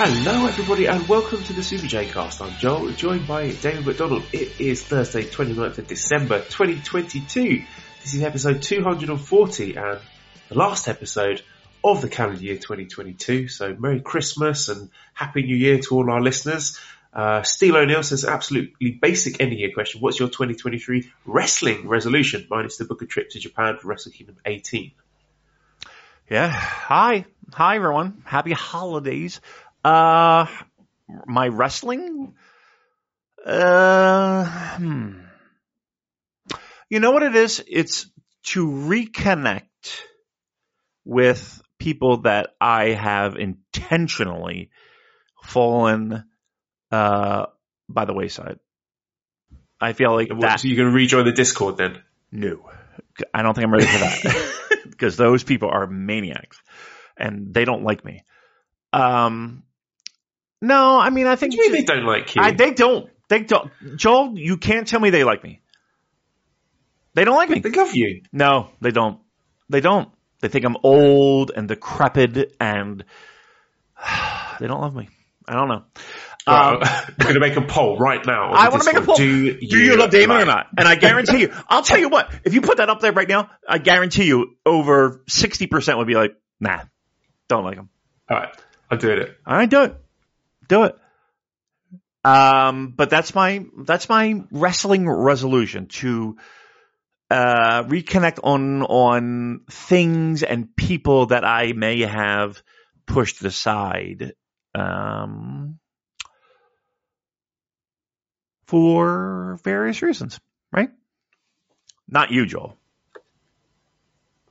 Hello, everybody, and welcome to the Super J Cast. I'm Joel, joined by David McDonald. It is Thursday, 29th of December, 2022. This is episode 240 and the last episode of the calendar year 2022. So, Merry Christmas and Happy New Year to all our listeners. Uh, Steve O'Neill says, absolutely basic end of year question. What's your 2023 wrestling resolution? Mine is to book a trip to Japan for Wrestle Kingdom 18. Yeah. Hi. Hi, everyone. Happy holidays. Uh, my wrestling? Uh, hmm. You know what it is? It's to reconnect with people that I have intentionally fallen uh, by the wayside. I feel like What, that. So, you're going to rejoin the Discord then? No, I don't think I'm ready for that because those people are maniacs and they don't like me. Um, no, I mean, I think do mean they don't like you? I, they don't. They don't. Joel, you can't tell me they like me. They don't like me. they love you. No, they don't. They don't. They think I'm old and decrepit, and they don't love me. I don't know. Um, Right, I'm going to make a poll right now. I want to make a poll. Do you, Do you love Damon or not? And I guarantee you, I'll tell you what. If you put that up there right now, I guarantee you, over sixty percent would be like, "Nah, don't like him." All right, I'm doing it. Right, do it. Do it. Um, but that's my that's my wrestling resolution to uh, reconnect on on things and people that I may have pushed aside um, for various reasons. Right? Not you, Joel.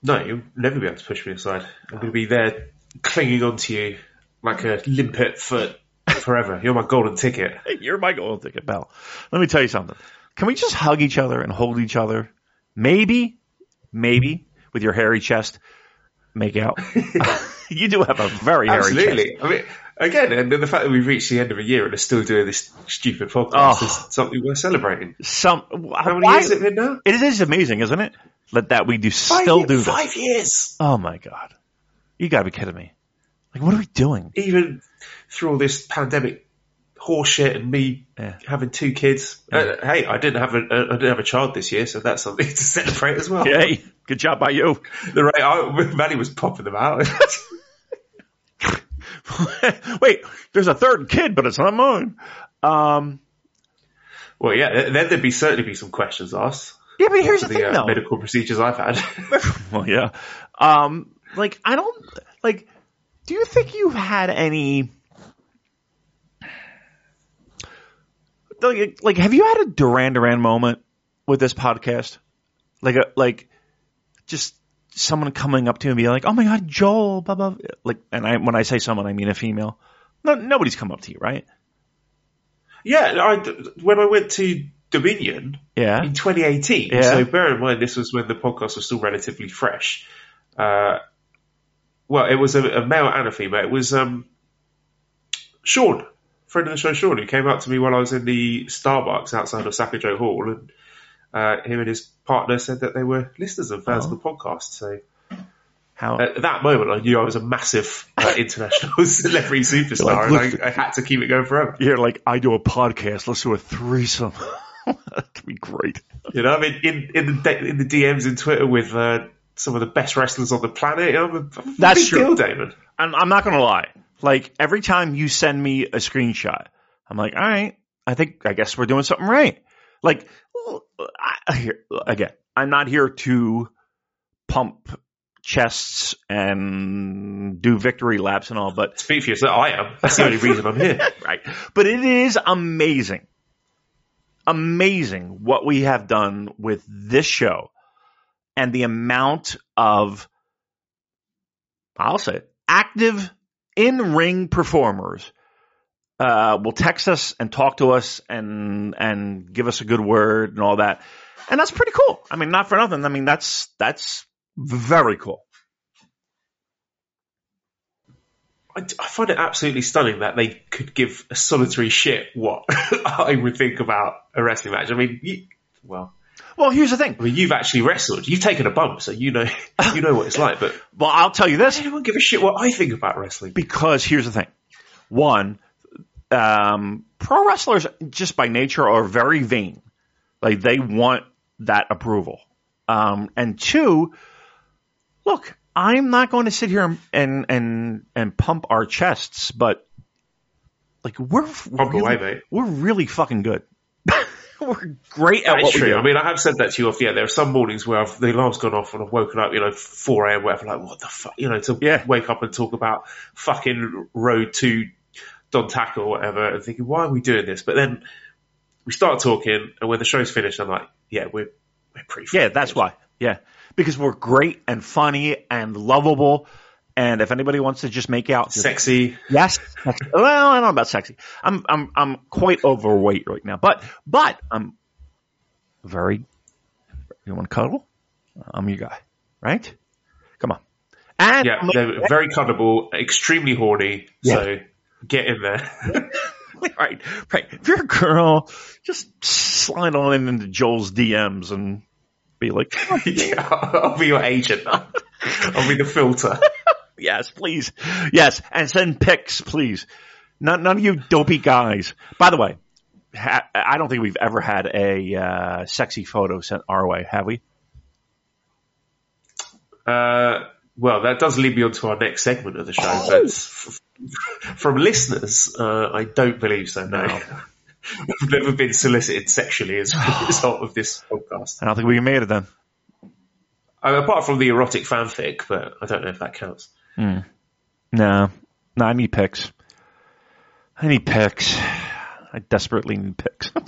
No, you'll never be able to push me aside. I'm going to be there clinging onto you like a limpet foot forever. You're my golden ticket. You're my golden ticket pal. Let me tell you something. Can we just hug each other and hold each other? Maybe, maybe with your hairy chest, make out. you do have a very hairy chest. Absolutely. I mean, again, and the fact that we've reached the end of a year and are still doing this stupid podcast Oh. is something worth celebrating. Some How many why- years it been now? It is amazing, isn't it? That that we do Five still years- do this. Five years. Oh my god! You got to be kidding me! Like, what are we doing? Even through all this pandemic horseshit and me Yeah. having two kids. Uh, hey, I didn't have a uh, I didn't have a child this year, so that's something to celebrate as well. Hey, good job by you. The right, I, Maddie was popping them out. Wait, there's a third kid, but it's not mine. Um, well, yeah, then there'd be certainly be some questions asked. yeah, but here's the the thing, uh, though. medical procedures I've had. well, yeah. Um, like I don't like. Do you think you've had any? Like, like, have you had a Duran Duran moment with this podcast? Like, a like, just someone coming up to you and be like, "Oh my God, Joel," blah blah. Like, and I when I say someone, I mean a female. No, nobody's come up to you, right? yeah, I, when I went to Dominion Yeah. in 2018, Yeah. so bear in mind this was when the podcast was still relatively fresh. Uh, well, it was a, a male and a female. It was um, Sean, friend of the show, Sean, who came up to me while I was in the Starbucks outside of Osaka-jo Hall, and uh, him and his partner said that they were listeners and fans Oh. of the podcast. So How? at that moment, I knew I was a massive uh, international celebrity superstar, Like, and I, I had to keep it going forever. You're like, I do a podcast. Let's do a threesome. That'd be great. You know, I mean, in in the in the DMs in Twitter with uh, some of the best wrestlers on the planet. I'm a, I'm That's big true. deal, Damon. I'm, I'm not gonna lie. Like every time you send me a screenshot, I'm like, all right, I think I guess we're doing something right. Like, I again, I'm not here to pump chests and do victory laps and all, but Speak for yourself. I am. That's the only reason I'm here. right. But it is amazing, amazing what we have done with this show and the amount of, I'll say, it, active in ring performers uh, will text us and talk to us and and give us a good word and all that, and that's pretty cool. I mean, not for nothing. I mean, that's that's very cool. I, I find it absolutely stunning that they could give a solitary shit what I would think about a wrestling match. I mean, you, well, Well, here's the thing. I mean, you've actually wrestled. You've taken a bump, so you know you know what it's like. But Well, I'll tell you this. I don't give a shit what I think about wrestling? because here's the thing. One, um, pro wrestlers just by nature are very vain. Like they want that approval. Um, and two, look, I'm not going to sit here and and and, pump our chests, but like we're Pump really, away, mate. we're really fucking good. we're great at That's what we true. do. I mean, I have said that to you off. Yeah, there are some mornings where I've, the alarm's gone off and I've woken up, you know, 4 a.m., whatever, like, what the fuck, you know, to Yeah. wake up and talk about fucking road to Dontaku or whatever and thinking, why are we doing this? But then we start talking and when the show's finished, I'm like, yeah, we're, we're pretty Yeah, that's good. why. Yeah. Because we're great and funny and lovable. And if anybody wants to just make out, just- Sexy. yes. That's, well, I don't know about sexy. I'm, I'm, I'm quite overweight right now, but, but I'm very, you want to cuddle? I'm your guy, right? Come on. And Yeah, they're very cuddable, extremely horny. Yeah. So get in there. right, right. If you're a girl, just slide on in into Joel's DMs and be like, yeah, I'll be your agent. I'll be the filter. Yes, please. Yes, and send pics, please. None, none of you dopey guys. By the way, ha- I don't think we've ever had a uh, sexy photo sent our way, have we? Uh, well, that does lead me on to our next segment of the show. Oh. But f- from listeners, uh, I don't believe so. No, we've never been solicited sexually as a result of this podcast. I don't think we made it then. Uh, apart from the erotic fanfic, but I don't know if that counts. Hmm. No, no, I need pics. I need pics. I desperately need pics.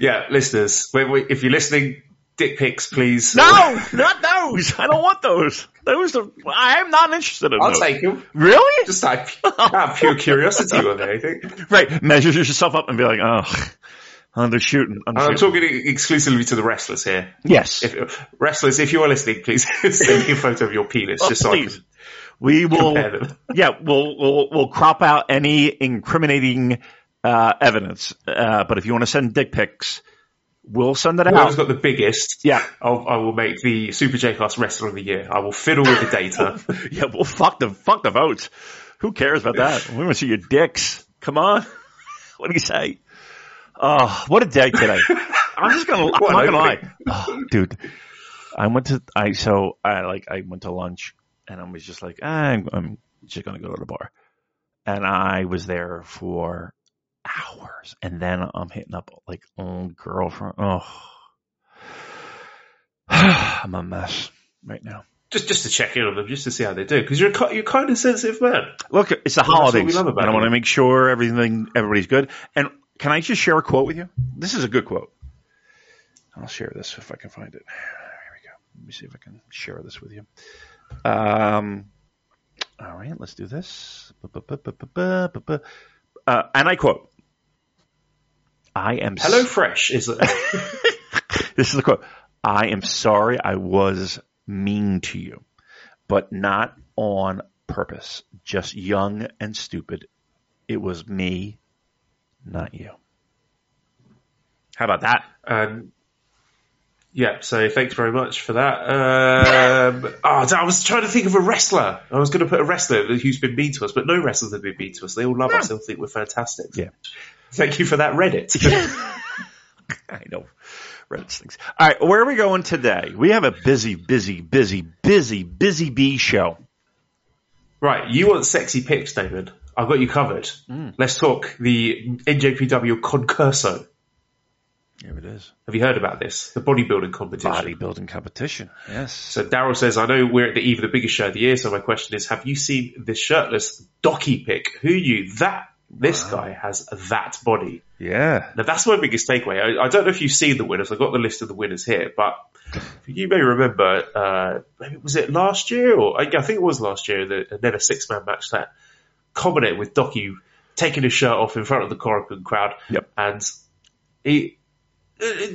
Yeah, listeners, if you're listening, dick pics, please. no, not those. I don't want those. Those are. I am not interested in I'll those. take them. Really? Just out out of pure curiosity more than anything. right. Measure yourself up and be like, oh, oh they're shooting. I'm I'm shooting. talking exclusively to the wrestlers here. Yes. If, wrestlers, if you are listening, please send me a photo of your penis, Oh, just so. I can We will, them. yeah, we'll, we'll, we'll crop out any incriminating, uh, evidence. Uh, but if you want to send dick pics, we'll send it Whoever's out. got the biggest, Yeah. I'll, I will make the Super J Class Wrestler of the Year. I will fiddle with the data. Yeah, well, fuck the, fuck the votes. Who cares about that? We want to see your dicks. Come on. What do you say? Oh, what a day today. I'm just gonna, I'm What not gonna lie. Oh, dude, I went to, I, so I like, I went to lunch and I was just like, ah, I'm, I'm just gonna go to the bar. And I was there for hours and then I'm hitting up like old girlfriend. Oh, I'm a mess right now. just just to check in on them, just to see how they do. Because you're a, you're kind of sensitive man. Look, it's the Well, that's what we holidays, love and about I want to make sure everything, everybody's good. And can I just share a quote with you? This is a good quote. I'll share this if I can find it. Here we go. Let me see if I can share this with you. Um, all right, let's do this. Uh, and I quote: "I am Hello Fresh is this is the quote. I am sorry I was mean to you, but not on purpose. Just young and stupid. It was me, not you. How about that? Um, yeah, so thanks very much for that. Um, oh, I was trying to think of a wrestler. I was going to put a wrestler who's been mean to us, but no wrestlers have been mean to us. They all love us. They all think we're fantastic. Yeah. Thank you for that, Reddit. I know. Reddit's things. All right, where are we going today? We have a busy, busy, busy, busy, busy bee show. right, you want sexy pics, David? I've got you covered. Mm. Let's talk the NJPW concurso. Here it is. Have you heard about this? The bodybuilding competition. Bodybuilding competition. Yes. So Daryl says, I know we're at the eve of the biggest show of the year, so my question is, have you seen this shirtless Doki pic? Who knew that this guy has that body? Yeah. Now that's my biggest takeaway. I, I don't know if you've seen the winners. I've got the list of the winners here, but you may remember, uh, maybe was it last year or I think it was last year, the, and then a six man match that culminated with Doki taking his shirt off in front of the Korakuen crowd. Yep. And he, uh, he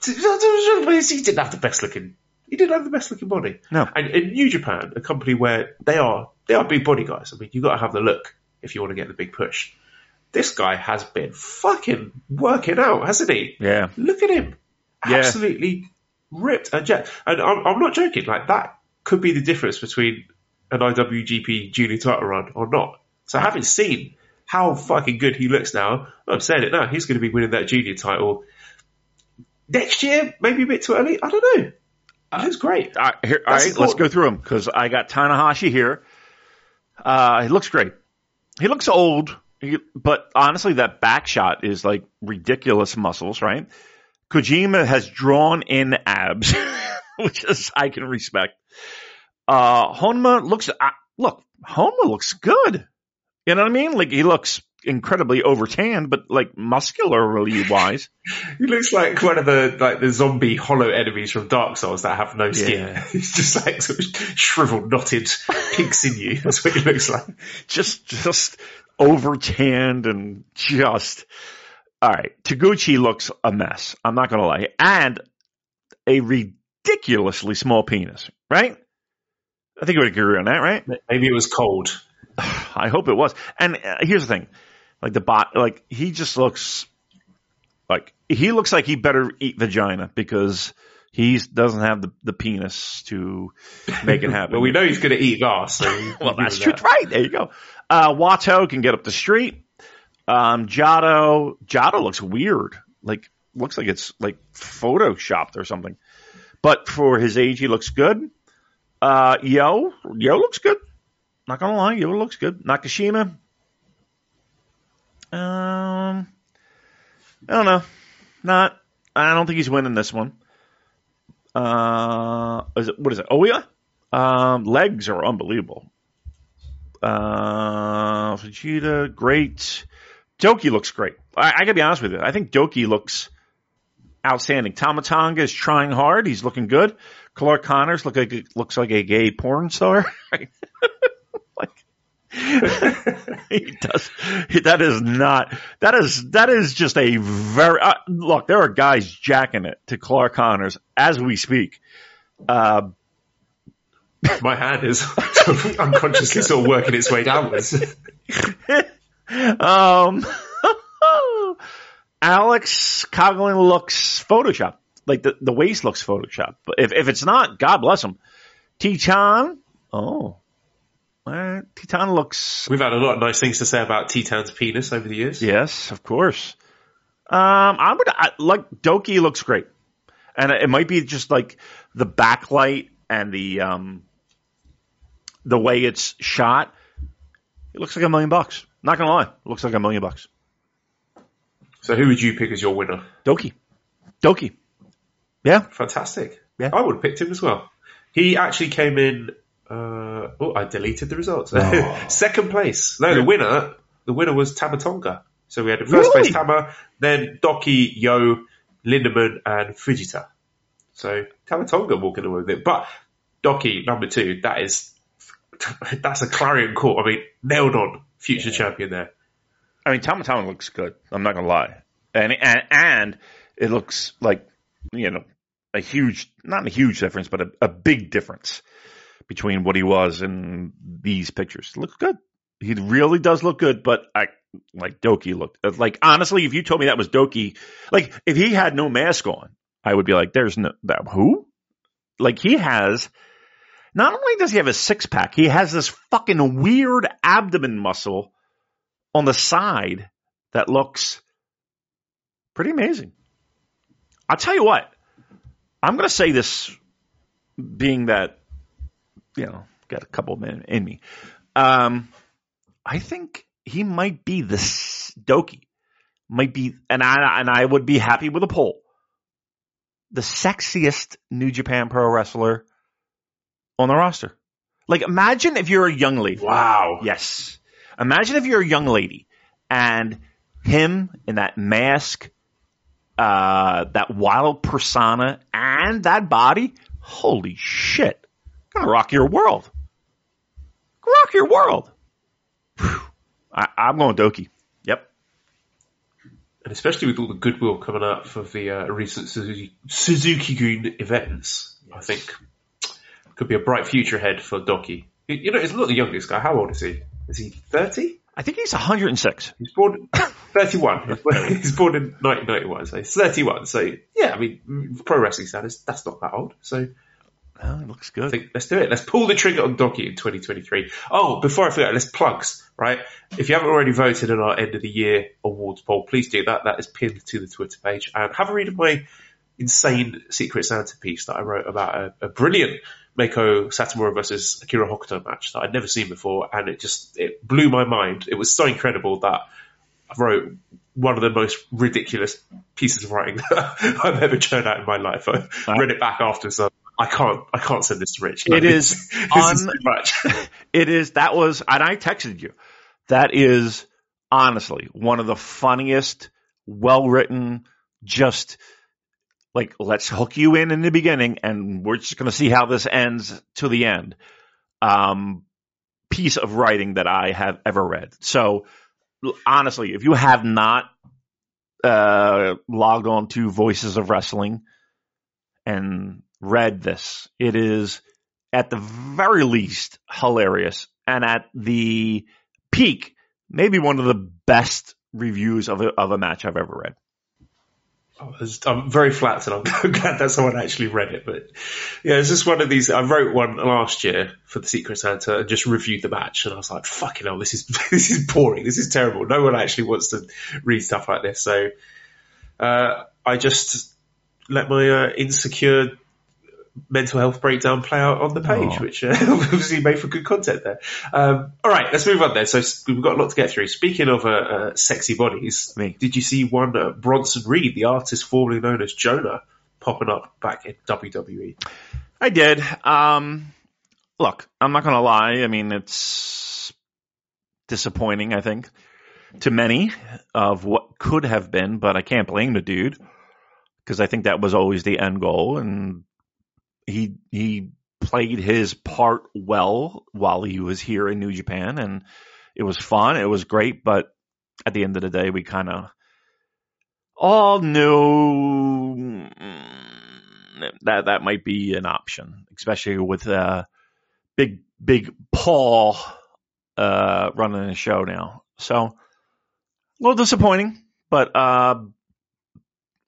didn't have the best looking. He didn't have the best looking body. No. And in New Japan, a company where they are they are big body guys. I mean, you got to have the look if you want to get the big push. This guy has been fucking working out, hasn't he? Yeah. Look at him, Yeah. absolutely ripped and jet. And I'm, I'm not joking. Like that could be the difference between an IWGP Junior title run or not. So having seen how fucking good he looks now, I'm saying it now. He's going to be winning that Junior title next year. Maybe a bit too early. I don't know. He looks great. All right, here, all That's right let's go through them because I got Tanahashi here. Uh, he looks great. He looks old, he, but honestly, that back shot is like ridiculous muscles, right? Kojima has drawn in abs, which is I can respect. Uh, Honma looks, uh, look, Honma looks good. You know what I mean? Like he looks incredibly over tanned, but like muscularly wise. He looks like one of the like the zombie hollow enemies from Dark Souls that have no skin. Yeah. He's just like sort of shriveled, knotted pink sinew. That's what he looks like. just just over tanned and just all right. Taguchi looks a mess. I'm not gonna lie, and a ridiculously small penis. Right? I think we would agree on that, right? Maybe it was cold. I hope it was. And uh, here's the thing, like the bot, like he just looks like he looks like he better eat vagina because he doesn't have the, the penis to make it happen. Well, we know he's going to eat ass. So Well, that's true. that. Right. There you go. Uh, Wato can get up the street. Um, Jado looks weird. Like, looks like it's like photoshopped or something. But for his age, he looks good. Uh, Yo, Yo looks good. Not gonna lie, Yo looks good. Nakashima. Um, I don't know. Not. I don't think he's winning this one. Uh, is it what is it? Oya? Um, legs are unbelievable. Uh, Vegeta, great. Doki looks great. I, I gotta be honest with you. I think Doki looks outstanding. Tama Tonga is trying hard. He's looking good. Clark Connors look like looks like a gay porn star. he does. That is not. That is that is just a very uh, look. There are guys jacking it to Clark Connors as we speak. Uh, My hand is unconsciously sort of working its way downwards. Um, Alex Coughlin looks Photoshop. Like the, the waist looks Photoshop. But if, if it's not, God bless him. Titan, oh, uh, Titan looks, We've had a lot of nice things to say about Titan's penis over the years. yes, of course. Um, I would, I, like, Doki looks great. And it might be just like the backlight and the, um, the way it's shot. It looks like a million bucks. Not gonna lie. It looks like a million bucks. So who would you pick as your winner? Doki. Doki. Yeah. Fantastic. Yeah. I would have picked him as well. He actually came in. Uh, oh, I deleted the results. Second place. No, the winner. The winner was Tama Tonga. So we had in first Really? place Tama, then Doki, Yo, Lindemann, and Fujita. So Tama Tonga walking away with it. But Doki number two. That is that's a clarion call. I mean, nailed on future champion there. I mean, Tamatama looks good. I'm not gonna lie, and and and it looks like you know a huge, not a huge difference, but a, a big difference between what he was and these pictures. Looks good. He really does look good, but I like Doki looked uh, like honestly. If you told me that was Doki, like if he had no mask on, I would be like, "There's no that who." Like he has. Not only does he have a six pack, he has this fucking weird abdomen muscle on the side that looks pretty amazing. I'll tell you what, I'm going to say this being that, you know, got a couple of men in me. Um, I think he might be the Doki might be, and I and I would be happy with a poll. The sexiest New Japan Pro wrestler on the roster. Like, imagine if you're a young lady. Wow. Yes. Imagine if you're a young lady and him in that mask, uh, that wild persona, and that body. Holy shit! Gonna rock your world. Rock your world. Whew. I, I'm going Doki. Yep. And especially with all the goodwill coming out for the uh, recent Suzuki, Suzuki-gun events, I think could be a bright future ahead for Doki. You you know, he's not the youngest guy. How old is he? Is he 30? I think he's 106. He's born 31. he's born in 1991, so he's 31. So, yeah, I mean, pro wrestling status, that's not that old. So, Oh, it looks good. think let's do it. Let's pull the trigger on Doki in 2023. Oh, before I forget, let's plugs, right? If you haven't already voted in our end of the year awards poll, please do that. That is pinned to the Twitter page. And have a read of my insane Secret Santa piece that I wrote about a, a brilliant Meiko Satomura versus Akira Hokuto match that I'd never seen before. And it just, it blew my mind. It was so incredible that I wrote one of the most ridiculous pieces of writing that I've ever churned out in my life. I read it back after, so I can't, I can't send this to Rich. It is this is too much. It is. That was, and I texted you. That is honestly one of the funniest, well written, just like let's hook you in in the beginning, and we're just going to see how this ends to the end. Um, piece of writing that I have ever read. So honestly, if you have not uh, logged on to Voices of Wrestling and read this, it is at the very least hilarious and at the peak maybe one of the best reviews of a, of a match I've ever read. Was- I'm very flattered. I'm glad that someone actually read it. But yeah, it's just one of these. I wrote one last year for the Secret Santa and just reviewed the match, and I was like, "Fucking hell, this is this is boring. This is terrible. No one actually wants to read stuff like this." So uh, I just let my uh, insecure mental health breakdown play out on the page, which uh, obviously made for good content there. Um, all right, let's move on then. So we've got a lot to get through. Speaking of uh, uh, sexy bodies, Me. did you see one uh, Bronson Reed, the artist formerly known as Jonah, popping up back in? WWE? I did. Um, look, I'm not going to lie. I mean, it's disappointing, I think, to many of what could have been, but I can't blame the dude because I think that was always the end goal. And he, he played his part well while he was here in New Japan and it was fun. It was great. But at the end of the day, we kind of all knew mm, that that might be an option, especially with uh, big big Paul uh, running the show now. So a little disappointing, but uh,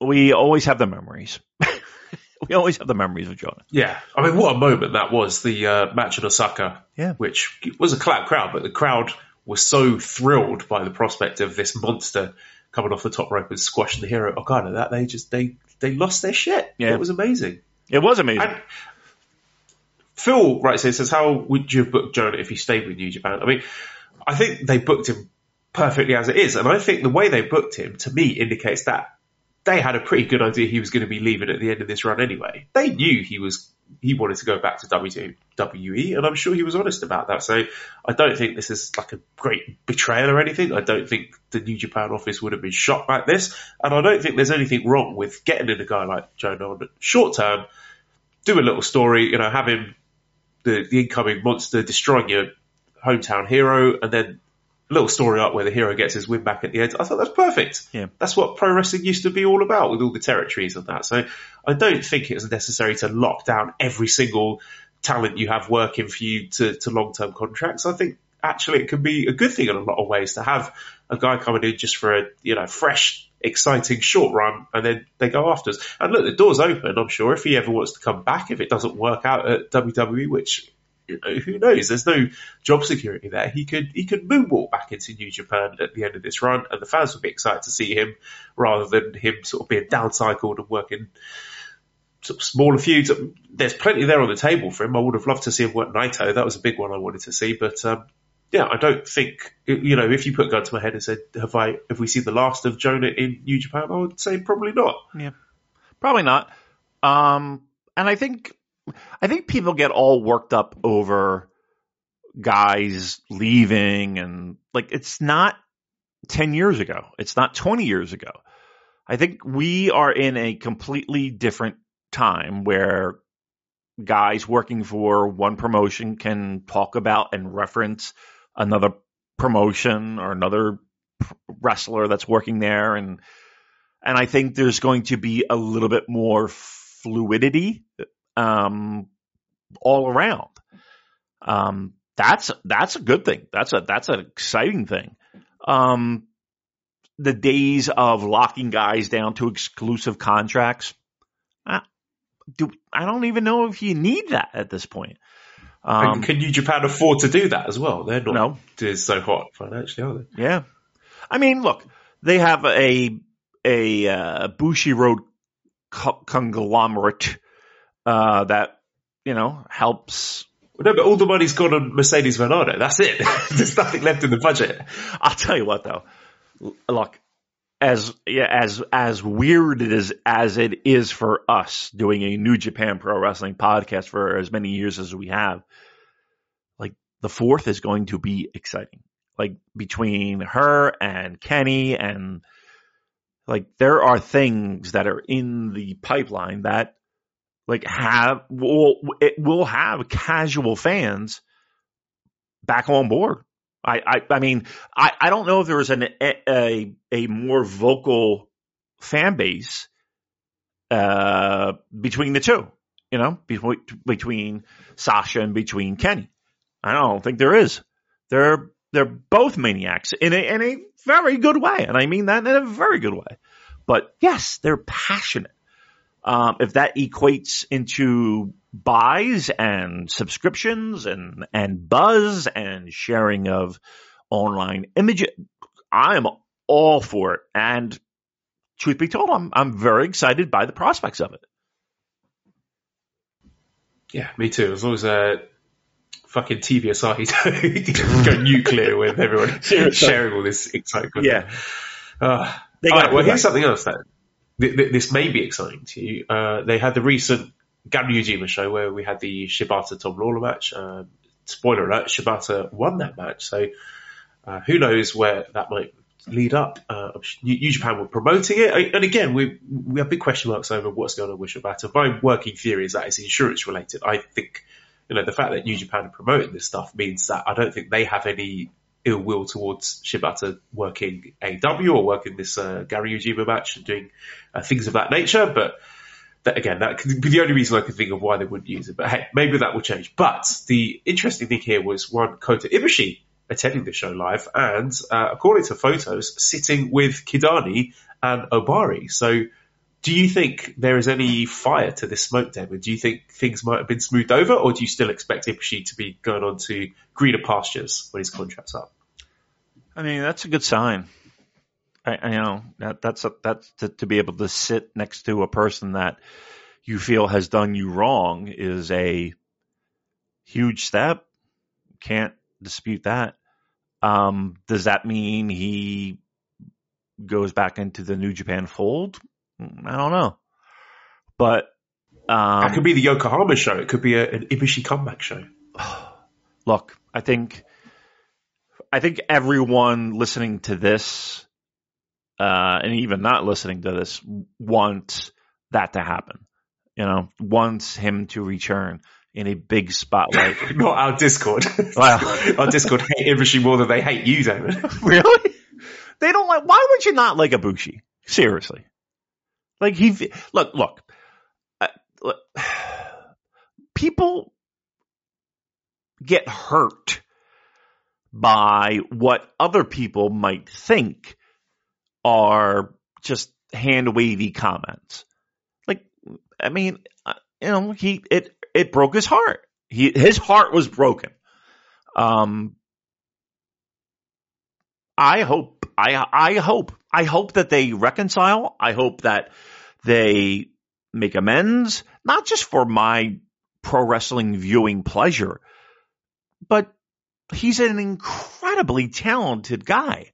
we always have the memories. we always have the memories of Jonah. Yeah, I mean, what a moment that was, the uh, match in Osaka, Yeah. which was a clap crowd, but the crowd was so thrilled by the prospect of this monster coming off the top rope and squashing the hero Okada that they just, they, they lost their shit. Yeah. It was amazing. It was amazing. And Phil writes here says, "How would you have booked Jonah if he stayed with New Japan?" I mean, I think they booked him perfectly as it is, and I think the way they booked him to me indicates that they had a pretty good idea he was going to be leaving at the end of this run anyway. They knew he was he wanted to go back to WWE, and I'm sure he was honest about that. So I don't think this is like a great betrayal or anything. I don't think the New Japan office would have been shocked like this, and I don't think there's anything wrong with getting in a guy like Jonah on short term do a little story, you know, have him the, the incoming monster destroying your hometown hero, and then little story arc where the hero gets his win back at the end. I thought that's perfect. Yeah. That's what pro wrestling used to be all about with all the territories and that. So I don't think it's necessary to lock down every single talent you have working for you to, to long term contracts. I think actually it can be a good thing in a lot of ways to have a guy coming in just for a you know fresh, exciting short run, and then they go after us. And look, the door's open. I'm sure if he ever wants to come back, if it doesn't work out at WWE, which you know, who knows? There's no job security there. He could he could moonwalk back into New Japan at the end of this run, and the fans would be excited to see him rather than him sort of being downcycled and working sort of smaller feuds. There's plenty there on the table for him. I would have loved to see him work Naito. That was a big one I wanted to see, but um, yeah, I don't think you know if you put a gun to my head and said, "Have I? Have we seen the last of Jonah in New Japan?" I would say probably not. Yeah, probably not. Um, and I think I think people get all worked up over guys leaving and like it's not 10 years ago. It's not 20 years ago. I think we are in a completely different time where guys working for one promotion can talk about and reference another promotion or another wrestler that's working there and and I think there's going to be a little bit more fluidity um, all around. Um, that's that's a good thing. That's a that's an exciting thing. Um, the days of locking guys down to exclusive contracts, I, do, I don't even know if you need that at this point. Um, can New Japan afford to do that as well? They're not no. so hot financially, are they? Yeah, I mean, look, they have a a uh, Bushiroad co- conglomerate uh, that you know helps. No, but all the money's gone on Mercedes Varnado. That's it. There's nothing left in the budget. I'll tell you what, though. Look, as yeah, as as weird it is as it is for us doing a New Japan Pro Wrestling podcast for as many years as we have, like the fourth is going to be exciting. Like between her and Kenny and like there are things that are in the pipeline that like have will it will have casual fans back on board. I I, I mean I, I don't know if there is an a a more vocal fan base uh, between the two. You know, between between Sasha and between Kenny. I don't think there is. They're they're both maniacs in a in a very good way, and I mean that in a very good way. But yes, they're passionate. Um, if that equates into buys and subscriptions and and buzz and sharing of online images, I am all for it. And truth be told, I'm I'm very excited by the prospects of it. Yeah, me too. As long as uh, fucking TV Asahi go nuclear with everyone sharing all this excitement. Yeah. Uh, all right, well, here's something else that this may be exciting to you. Uh, they had the recent Gary show where we had the Shibata Tom Lawler match. Uh, spoiler alert: Shibata won that match. So uh, who knows where that might lead up? Uh, New Japan were promoting it, and again, we we have big question marks over what's going on with Shibata. My working theory is that it's insurance related. I think you know the fact that New Japan are promoting this stuff means that I don't think they have any ill will towards Shibata working AW or working this uh, Gary Ujima match and doing uh, things of that nature. But that, again, that could be the only reason I could think of why they wouldn't use it. But hey, maybe that will change. But the interesting thing here was one Kota Ibushi attending the show live and, uh, according to photos, sitting with Kidani and Obari. So do you think there is any fire to this smoke, David? Do you think things might have been smoothed over, or do you still expect Ibushi to be going on to greener pastures when his contract's up? I mean, that's a good sign. I, I know that that's a, that's to, to, be able to sit next to a person that you feel has done you wrong is a huge step. Can't dispute that. Um, does that mean he goes back into the New Japan fold? I don't know. But um, that could be the Yokohama show. It could be a, an Ibushi comeback show. Look, I think I think everyone listening to this, uh, and even not listening to this, wants that to happen. You know, wants him to return in a big spotlight. not our Discord. our Discord hate Ibushi more than they hate you, David. really? They don't like. Why would you not like Ibushi? Seriously. Like he look look, uh, look people get hurt by what other people might think are just hand wavy comments. Like I mean, uh, you know, he it it broke his heart. He his heart was broken. Um I hope I I hope I hope that they reconcile. I hope that they make amends, not just for my pro wrestling viewing pleasure, but he's an incredibly talented guy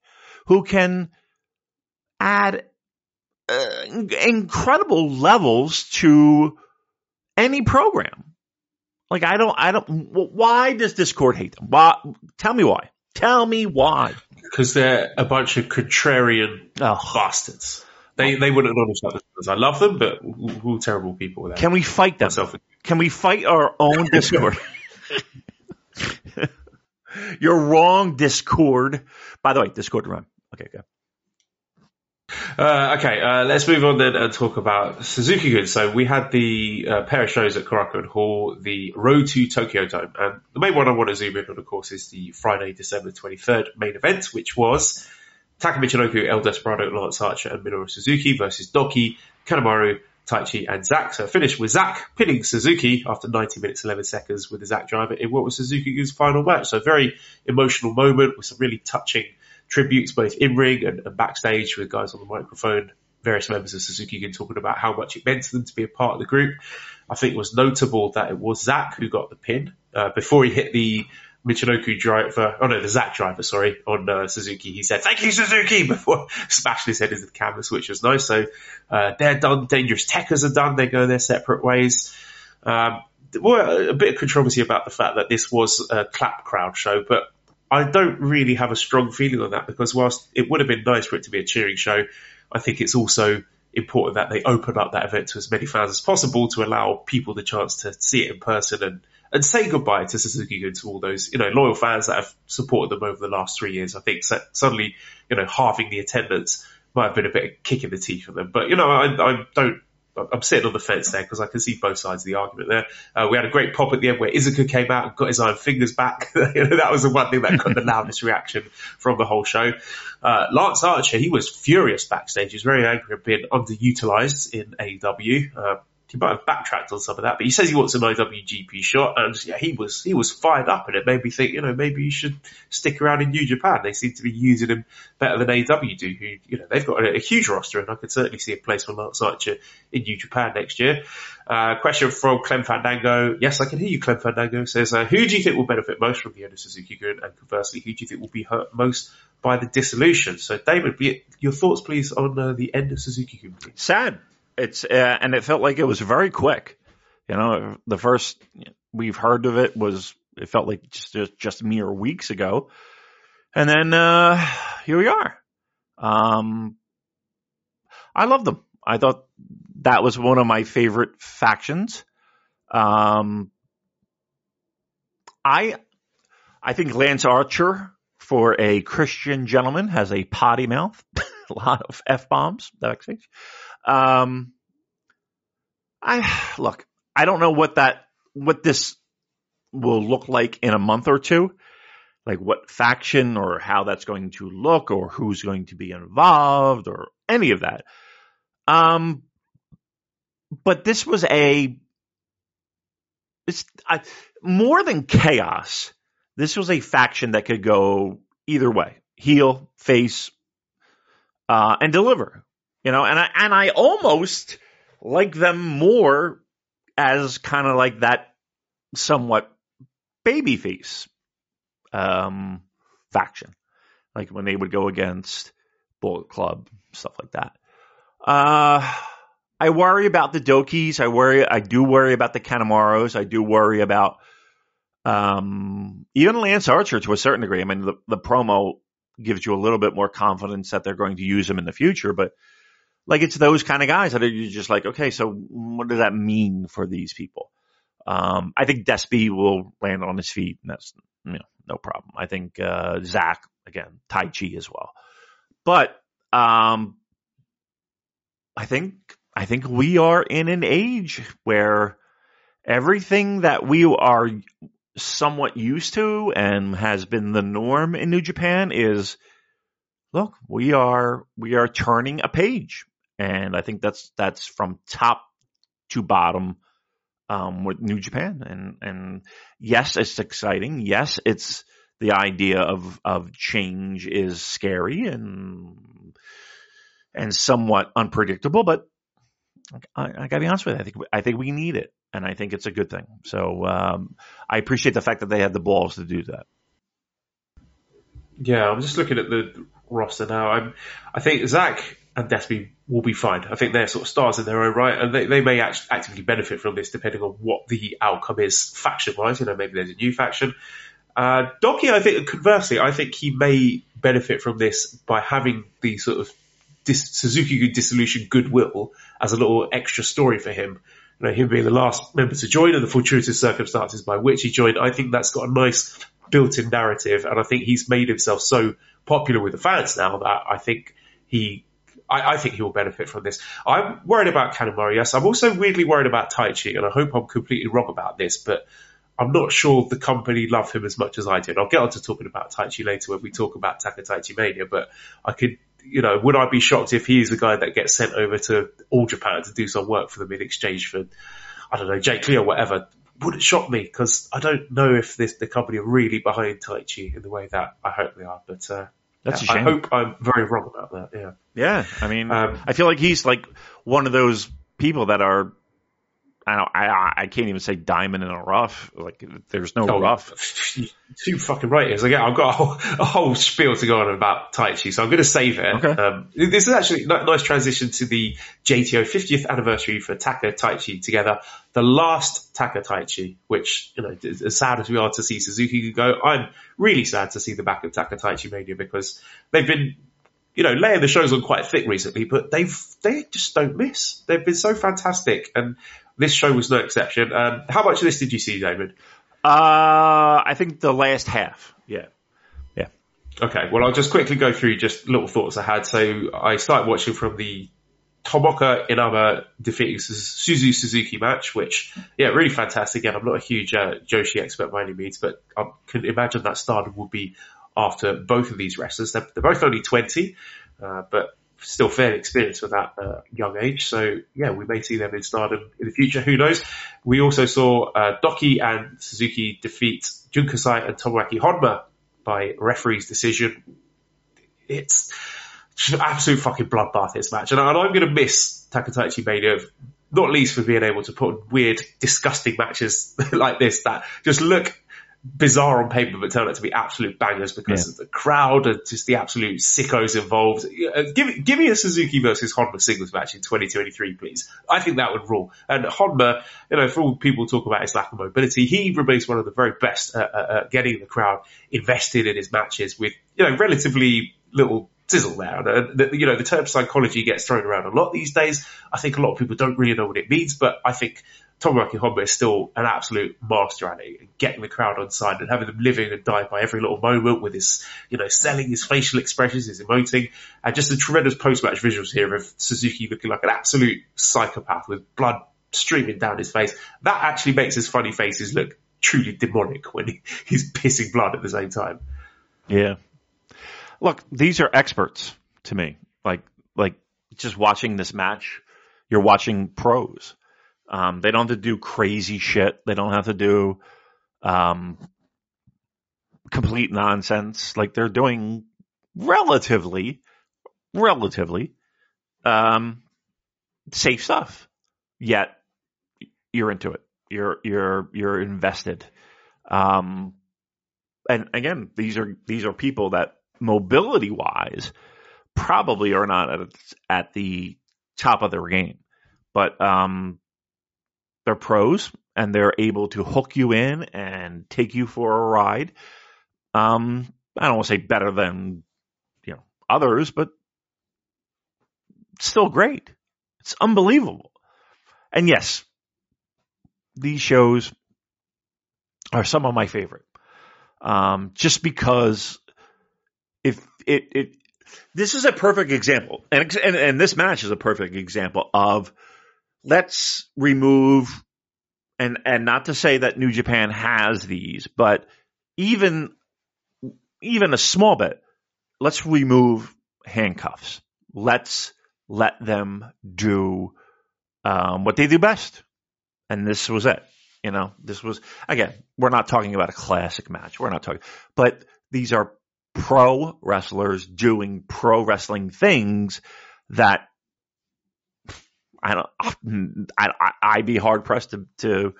who can add uh, incredible levels to any program. Like I don't, I don't. Why does Discord hate them? Why? Tell me why. Tell me why. Because they're a bunch of contrarian Oh. bastards. They they wouldn't acknowledge that I love them, but all terrible people. Can we fight them? Can we fight our own Discord? You're wrong, Discord. By the way, Discord run. Okay, go. Uh, okay, uh, let's move on then and talk about Suzuki Gun. So we had the uh, pair of shows at Korakuen Hall, the Road to Tokyo Dome, and the main one I want to zoom in on, of course, is the Friday, December 23rd main event, which was Taka Michinoku, El Desperado, Lance Archer, and Minoru Suzuki versus Doki, Kanemaru, Taichi, and Zack. So finished with Zack pinning Suzuki after 90 minutes 11 seconds with the Zack driver in what was Suzuki Gun's final match. So very emotional moment with some really touching tributes both in ring and, and backstage with guys on the microphone, various members of Suzuki Gun talking about how much it meant to them to be a part of the group. I think it was notable that it was Zack who got the pin uh, before he hit the Michinoku driver, oh no, the Zack driver, sorry, on uh, Suzuki. He said, thank you, Suzuki, before smashing his head into the canvas, which was nice. So uh, they're done. Dangerous Tekkers are done. They go their separate ways. Um, were a bit of controversy about the fact that this was a clap crowd show, but I don't really have a strong feeling on that because whilst it would have been nice for it to be a cheering show, I think it's also important that they open up that event to as many fans as possible to allow people the chance to see it in person and, and say goodbye to Suzuki Gun to all those, you know, loyal fans that have supported them over the last three years. I think suddenly, you know, halving the attendance might have been a bit of kick in the teeth for them. But, you know, I, I don't, I'm sitting on the fence there because I can see both sides of the argument there. Uh, we had a great pop at the end where Iizuka came out and got his iron fingers back. that was the one thing that got the loudest reaction from the whole show. Uh, Lance Archer, he was furious backstage. He was very angry at being underutilized in AEW. Uh, he might have backtracked on some of that, but he says he wants an IWGP shot, and yeah, he was he was fired up, and it made me think, you know, maybe you should stick around in New Japan. They seem to be using him better than AEW do. Who, you know, they've got a, a huge roster, and I could certainly see a place for Lance Archer in New Japan next year. Uh, question from Clem Fandango. Yes, I can hear you, Clem Fandango. Says, uh, who do you think will benefit most from the end of Suzuki Gun, and conversely, who do you think will be hurt most by the dissolution? So, David, your thoughts, please, on uh, the end of Suzuki Gun. sad. It's uh, and it felt like it was very quick. You know, the first we've heard of it was it felt like just just, mere weeks ago, and then uh, here we are. Um, I love them. I thought that was one of my favorite factions. Um, I I think Lance Archer for a Christian gentleman has a potty mouth, a lot of f bombs backstage. Um, I look. I don't know what that what this will look like in a month or two. Like what faction or how that's going to look or who's going to be involved or any of that. Um, but this was a it's I, more than chaos. This was a faction that could go either way, heel, face, uh, and deliver. You know, and I and I almost like them more as kind of like that somewhat babyface um, faction, like when they would go against Bullet Club stuff like that. Uh, I worry about the Dokis. I worry. I do worry about the Kanemarus. I do worry about um, even Lance Archer to a certain degree. I mean, the, the promo gives you a little bit more confidence that they're going to use him in the future, but like it's those kind of guys that are you're just like, okay, so what does that mean for these people? Um, I think Despy will land on his feet, and that's you know no problem. I think uh, Zack again, Taichi as well, but um, I think I think we are in an age where everything that we are somewhat used to and has been the norm in New Japan is look, we are we are turning a page. And I think that's that's from top to bottom um, with New Japan. And and yes, it's exciting. Yes, it's the idea of of change is scary and and somewhat unpredictable, but I, I gotta be honest with you. I think I think we need it, and I think it's a good thing. So um, I appreciate the fact that they had the balls to do that. Yeah, I'm just looking at the roster now. I'm, I think Zack and Despy will be fine. I think they're sort of stars in their own right, and they, they may act- actively benefit from this depending on what the outcome is faction wise. You know, maybe there's a new faction. Uh, Doki, I think, conversely, I think he may benefit from this by having the sort of dis- Suzuki dissolution goodwill as a little extra story for him. You know, him being the last member to join and the fortuitous circumstances by which he joined, I think that's got a nice built-in narrative, and I think he's made himself so popular with the fans now that I think he I, I, think he will benefit from this. I'm worried about Kanemaru, yes. I'm also weirdly worried about Taichi, and I hope I'm completely wrong about this, but I'm not sure the company love him as much as I did. I'll get on to talking about Taichi later when we talk about Takataichi Mania, but I could, you know, would I be shocked if he is the guy that gets sent over to All Japan to do some work for them in exchange for, I don't know, Jake Lee or whatever? Would it shock me because I don't know if this the company are really behind Taichi in the way that I hope they are, but uh, that's yeah, a shame. I hope I'm very wrong about that. Yeah. Yeah. I mean, Um, I feel like he's like one of those people that are. I don't. I I can't even say diamond in a rough. Like there's no Oh, rough. Two fucking right is. Again, I've got a whole, a whole spiel to go on about Taichi, so I'm going to save it. Okay. Um, this is actually a nice transition to the JTO 50th anniversary for Taka Taichi together. The last Taka Taichi, which, you know, as sad as we are to see Suzuki go, I'm really sad to see the back of Taka Taichi Mania because they've been you know, laying the shows on quite thick recently, but they've they just don't miss. They've been so fantastic, and this show was no exception. Um, how much of this did you see, David? Uh, I think the last half. Yeah. Yeah. Okay, well, I'll just quickly go through just little thoughts I had. So I started watching from the Tomoka Inaba defeating Suzu Suzuki match, which, yeah, really fantastic. Again, I'm not a huge uh, Joshi expert by any means, but I can imagine that stardom would be after both of these wrestlers. They're, they're both only 20, uh, but still fairly experienced for that uh, young age. So, yeah, we may see them in stardom in the future. Who knows? We also saw uh, Doki and Suzuki defeat Jun Kasai and Tomoaki Honma by referee's decision. It's just an absolute fucking bloodbath, this match. And, I- and I'm going to miss Takataichi Mania, not least for being able to put weird, disgusting matches like this that just look bizarre on paper but turn out to be absolute bangers because Yeah. of the crowd and just the absolute sickos involved. Uh, Give, me- give me a Suzuki versus Honma singles match in 2023, please. I think that would rule. And Honma, you know, for all people talk about his lack of mobility, he remains one of the very best at, at, at getting the crowd invested in his matches with, you know, relatively little sizzle. And, uh, the, you know, the term psychology gets thrown around a lot these days. I think a lot of people don't really know what it means, but I think Tomoaki Honma is still an absolute master at it, getting the crowd on side and having them living and die by every little moment with his, you know, selling his facial expressions, his emoting, and just the tremendous post-match visuals here of Suzuki looking like an absolute psychopath with blood streaming down his face. That actually makes his funny faces look truly demonic when he, he's pissing blood at the same time. Yeah. Look, these are experts to me. Like, like just watching this match, you're watching pros. Um, they don't have to do crazy shit. They don't have to do, um, complete nonsense. Like they're doing relatively, relatively, um, safe stuff. Yet you're into it. You're, you're, you're invested. Um, and again, these are these are people that mobility wise probably are not at at the top of their game, but um, they're pros and they're able to hook you in and take you for a ride. Um, I don't want to say better than you know others, but still great. It's unbelievable. And yes, these shows are some of my favorite um, just because if it, it this is a perfect example, and, and and this match is a perfect example of let's remove and and not to say that New Japan has these, but even even a small bit, let's remove handcuffs. Let's let them do um, what they do best, and this was it. You know, this was again, we're not talking about a classic match. We're not talking, but these are pro wrestlers doing pro wrestling things that I don't, I, I'd be hard pressed to, to,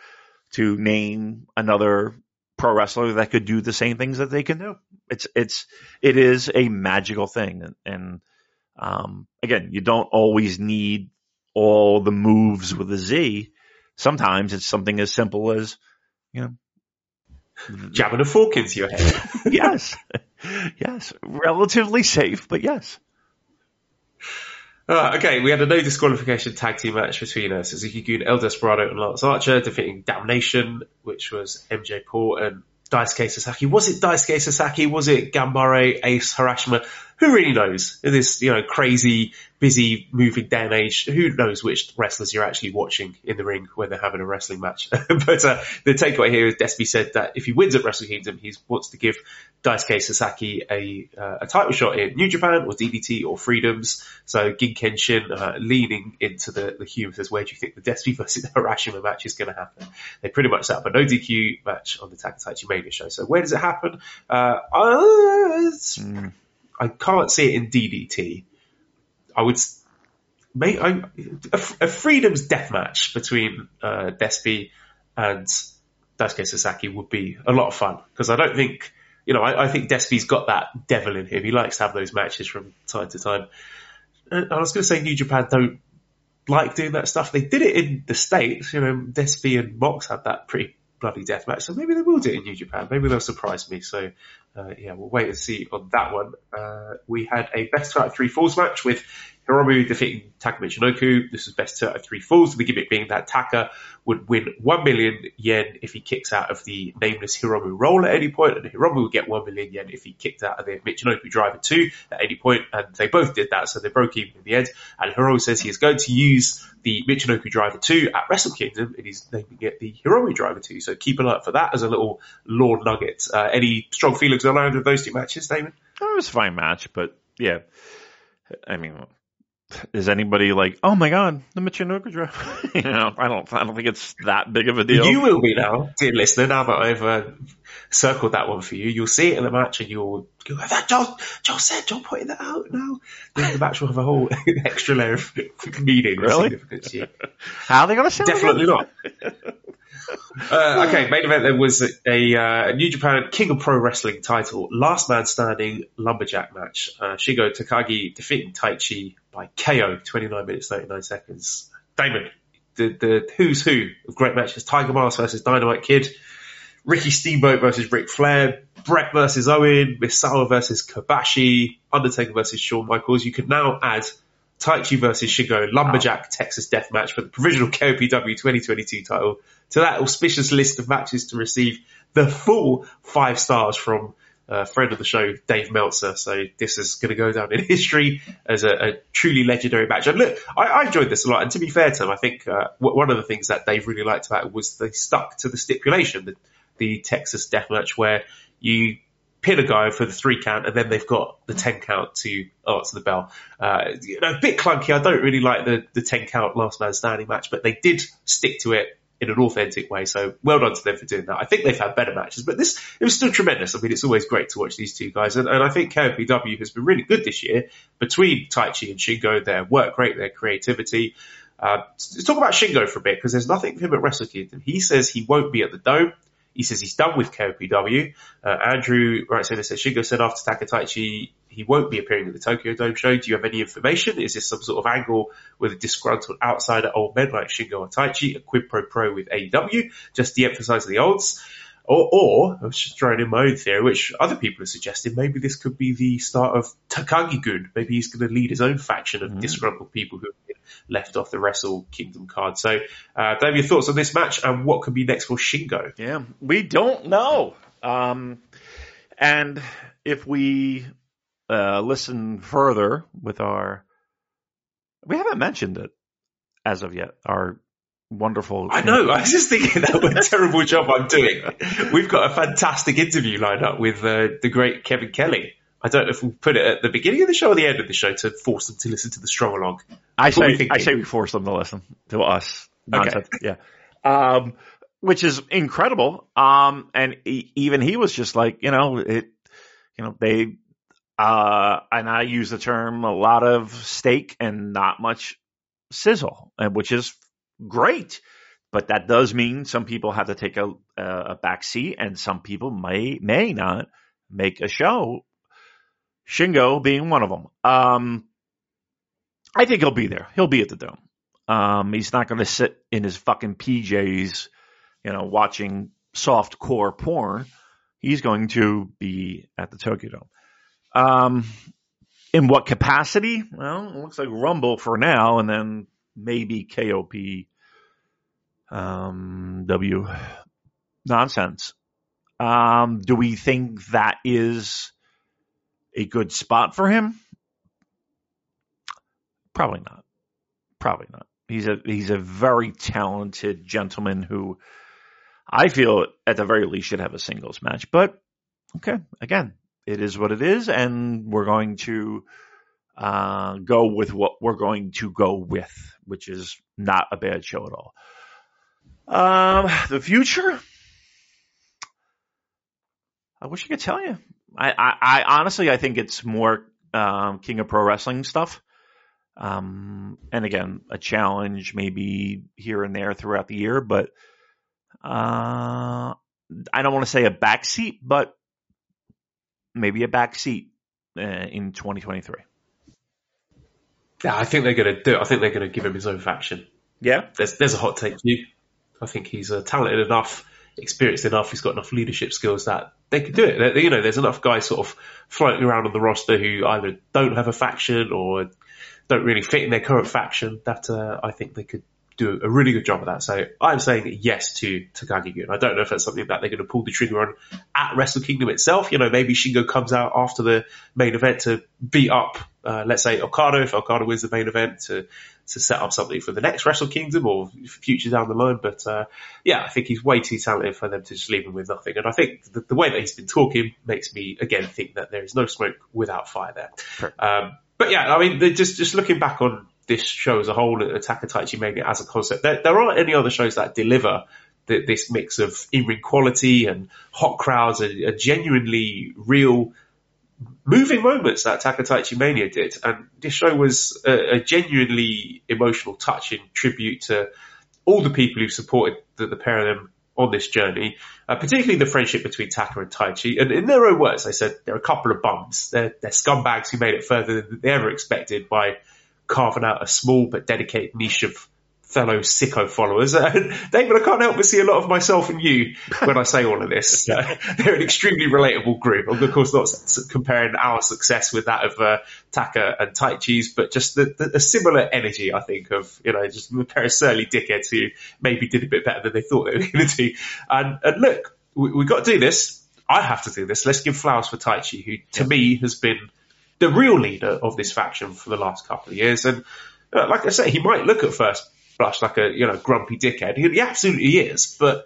to name another pro wrestler that could do the same things that they can do. It's it's it is a magical thing, and, and um, again, you don't always need all the moves with a Z. Sometimes it's something as simple as you know jamming a fork into your head. yes, yes, relatively safe, but yes. Uh, okay, we had a no disqualification tag team match between uh, Suzuki Gun, El Desperado, and Lance Archer, defeating Damnation, which was MJ Paul and Daisuke Sasaki. Was it Daisuke Sasaki? Was it Ganbare Ace Harashima? Who really knows? In this, you know, crazy, busy, moving and age, who knows which wrestlers you're actually watching in the ring when they're having a wrestling match? but uh, the takeaway here is Despy said that if he wins at Wrestle Kingdom, he wants to give Daisuke Sasaki a uh, a title shot in New Japan or DDT or Freedoms. So Gin Kenshin uh, leaning into the, the humor says, where do you think the Despy versus Harashima match is going to happen? They pretty much set up a no DQ match on the Takataichi Mania show. So where does it happen? Uh, mm. I can't see it in DDT. I would make a, a freedoms death match between uh, Despy and Daisuke Sasaki would be a lot of fun because I don't think you know I, I think Despy's got that devil in him. He likes to have those matches from time to time. And I was going to say New Japan don't like doing that stuff. They did it in the states. You know, Despy and Mox had that pretty bloody death match. So maybe they will do it in New Japan. Maybe they'll surprise me. So uh, yeah, we'll wait and see on that one. Uh, we had a best out of three falls match with Hiromu defeating Taka Michinoku. This was best out of three falls. The gimmick being that Taka would win 1 million yen if he kicks out of the nameless Hiromu roll at any point, and Hiromu would get 1 million yen if he kicked out of the Michinoku driver 2 at any point, and they both did that, so they broke even in the end. And Hiromu says he is going to use the Michinoku driver 2 at Wrestle Kingdom, and he's naming it the Hiromu driver 2, so keep an eye out for that as a little Lord Nugget. Uh, any strong feelings around those two matches, Damon? It was a fine match, but yeah. I mean, is anybody like, oh my god, the Michinoku draft? you know, I don't, I don't think it's that big of a deal. You will be now, dear listener. Now that I've uh, circled that one for you, you'll see it in the match, and you'll go, "That Joe, Joe said, Joe pointed that out." Now the match will have a whole extra layer of meaning, really? significance. Yeah. How are they going to say it? Definitely not. Uh, okay, main event there was a, uh, New Japan King of Pro Wrestling title, last man standing lumberjack match. Uh, Shingo Takagi defeating Taichi by KO, 29 minutes 39 seconds. Damon, the the who's who of great matches: Tiger Mask versus Dynamite Kid, Ricky Steamboat versus Ric Flair, Bret versus Owen, Misawa versus Kobashi, Undertaker versus Shawn Michaels. You could now add Taichi versus Shingo Lumberjack wow. Texas Death Match for the provisional KOPW 2022 title to that auspicious list of matches to receive the full five stars from uh, friend of the show, Dave Meltzer. So this is going to go down in history as a, a truly legendary match. And look, I, I, enjoyed this a lot. And to be fair to him, I think uh, one of the things that Dave really liked about it was they stuck to the stipulation, the, the Texas Death Match, where you pin a guy for the three count, and then they've got the ten count to answer the bell. Uh, you know, a bit clunky. I don't really like the the ten count last man standing match, but they did stick to it in an authentic way. So well done to them for doing that. I think they've had better matches, but this it was still tremendous. I mean, it's always great to watch these two guys, and, and I think KOPW has been really good this year between Taichi and Shingo. Their work rate, their creativity. Uh, let's talk about Shingo for a bit because there's nothing for him at Wrestle Kingdom. He says he won't be at the Dome. He says he's done with KOPW. Uh, Andrew right so says Shingo said after Takataichi he won't be appearing at the Tokyo Dome show. Do you have any information? Is this some sort of angle with a disgruntled outsider old men like Shingo or Taichi, a quid pro pro with AEW, just de-emphasize the odds? Or, or, I was just throwing in my own theory, which other people have suggested, maybe this could be the start of Takagi-gun. Maybe he's going to lead his own faction of mm. disgruntled people who left off the Wrestle Kingdom card. So, uh, Dave, your thoughts on this match and what could be next for Shingo? Yeah, we don't know. Um, and if we uh, listen further with our, we haven't mentioned it as of yet, our wonderful. I know. I was just thinking that what a terrible job I'm doing. We've got a fantastic interview lined up with uh, the great Kevin Kelly. I don't know if we'll put it at the beginning of the show or the end of the show to force them to listen to the strong. I say, I say we force them to listen to us. Nonsense. Okay. Yeah. Um, which is incredible. Um, and he, even he was just like, you know, it, you know, they, uh, and I use the term a lot of steak and not much sizzle, which is great. but that does mean some people have to take a, a back seat, and some people may may not make a show. Shingo being one of them. Um, I think he'll be there. He'll be at the dome. Um, he's not going to sit in his fucking PJs, you know, watching soft core porn. He's going to be at the Tokyo Dome. Um, in what capacity? Well, it looks like Rumble for now, and then maybe KOP um, W nonsense. Um, do we think that is a good spot for him? Probably not. Probably not. He's a he's a very talented gentleman who I feel at the very least should have a singles match. But okay, again, it is what it is, and we're going to uh, go with what we're going to go with, which is not a bad show at all. Um, the future, I wish I could tell you. I, I, I honestly, I think it's more um, King of Pro Wrestling stuff. Um, and again, a challenge maybe here and there throughout the year, but uh, I don't want to say a backseat, but maybe a backseat uh, in 2023. Yeah, I think they're going to do. It. I think they're going to give him his own faction. Yeah, there's there's a hot take you. I think he's uh, talented enough, experienced enough. He's got enough leadership skills that they could do it. You know, there's enough guys sort of floating around on the roster who either don't have a faction or don't really fit in their current faction. That uh, I think they could do a really good job of that. So I'm saying yes to Takagi Gun. I don't know if that's something that they're going to pull the trigger on at Wrestle Kingdom itself. You know, maybe Shingo comes out after the main event to beat up, uh, let's say Okada, if Okada wins the main event to, to set up something for the next Wrestle Kingdom or future down the line. But, uh, yeah, I think he's way too talented for them to just leave him with nothing. And I think the, the way that he's been talking makes me again think that there is no smoke without fire there. Sure. Um, but yeah, I mean, just, just looking back on this show as a whole, Attack of Taichi Mania as a concept. There, there aren't any other shows that deliver the, this mix of in-ring quality and hot crowds and, and genuinely real moving moments that Attack of Taichi Mania did. And this show was a, a genuinely emotional, touching tribute to all the people who supported the, the pair of them on this journey, uh, particularly the friendship between Taka and Taichi. And in their own words, they said they're a couple of bums. They're, they're scumbags who made it further than they ever expected by carving out a small but dedicated niche of fellow sicko followers. And David, I can't help but see a lot of myself and you when I say all of this. Uh, they're an extremely relatable group. I'm of course not comparing our success with that of uh, Taka and Taichi's, but just the, the, a similar energy, I think, of, you know, just a pair of surly dickheads who maybe did a bit better than they thought they were going to do. And, and look, we, we've got to do this. I have to do this. Let's give flowers for Taichi, who to yeah. me has been the real leader of this faction for the last couple of years. And uh, like I say, he might look at first blush like a you know grumpy dickhead. He, he absolutely is, but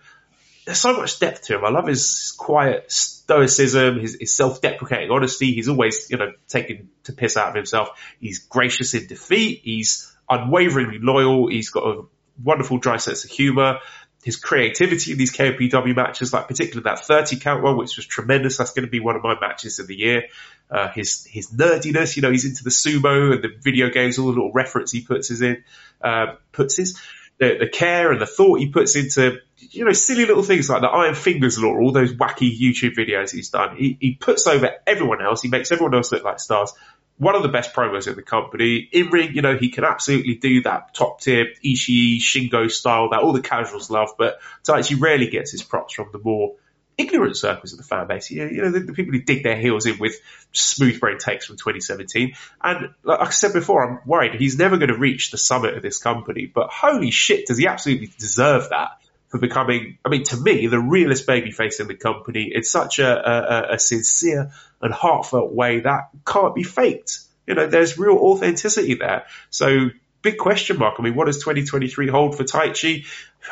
there's so much depth to him. I love his quiet stoicism, his, his, self-deprecating honesty. He's always, you know, taking to piss out of himself. He's gracious in defeat. He's unwaveringly loyal. He's got a wonderful dry sense of humor his creativity in these KOPW matches, like particularly that 30 count one, which was tremendous. That's going to be one of my matches of the year. Uh, his, his nerdiness, you know, he's into the sumo and the video games, all the little reference he puts his in, uh, puts his, the, the care and the thought he puts into, you know, silly little things like the Iron Fingers law, all those wacky YouTube videos he's done. He, he puts over everyone else. He makes everyone else look like stars one of the best promos in the company. In ring, you know, he can absolutely do that top tier Ishii, Shingo style that all the casuals love, but Taichi rarely gets his props from the more ignorant circles of the fan base. You know, you know the, the, people who dig their heels in with smooth brain takes from 2017. And like I said before, I'm worried he's never going to reach the summit of this company, but holy shit, does he absolutely deserve that? For becoming, I mean, to me, the realest babyface in the company in such a, a, a sincere and heartfelt way that can't be faked. You know, there's real authenticity there. So big question mark. I mean, what does 2023 hold for Taichi?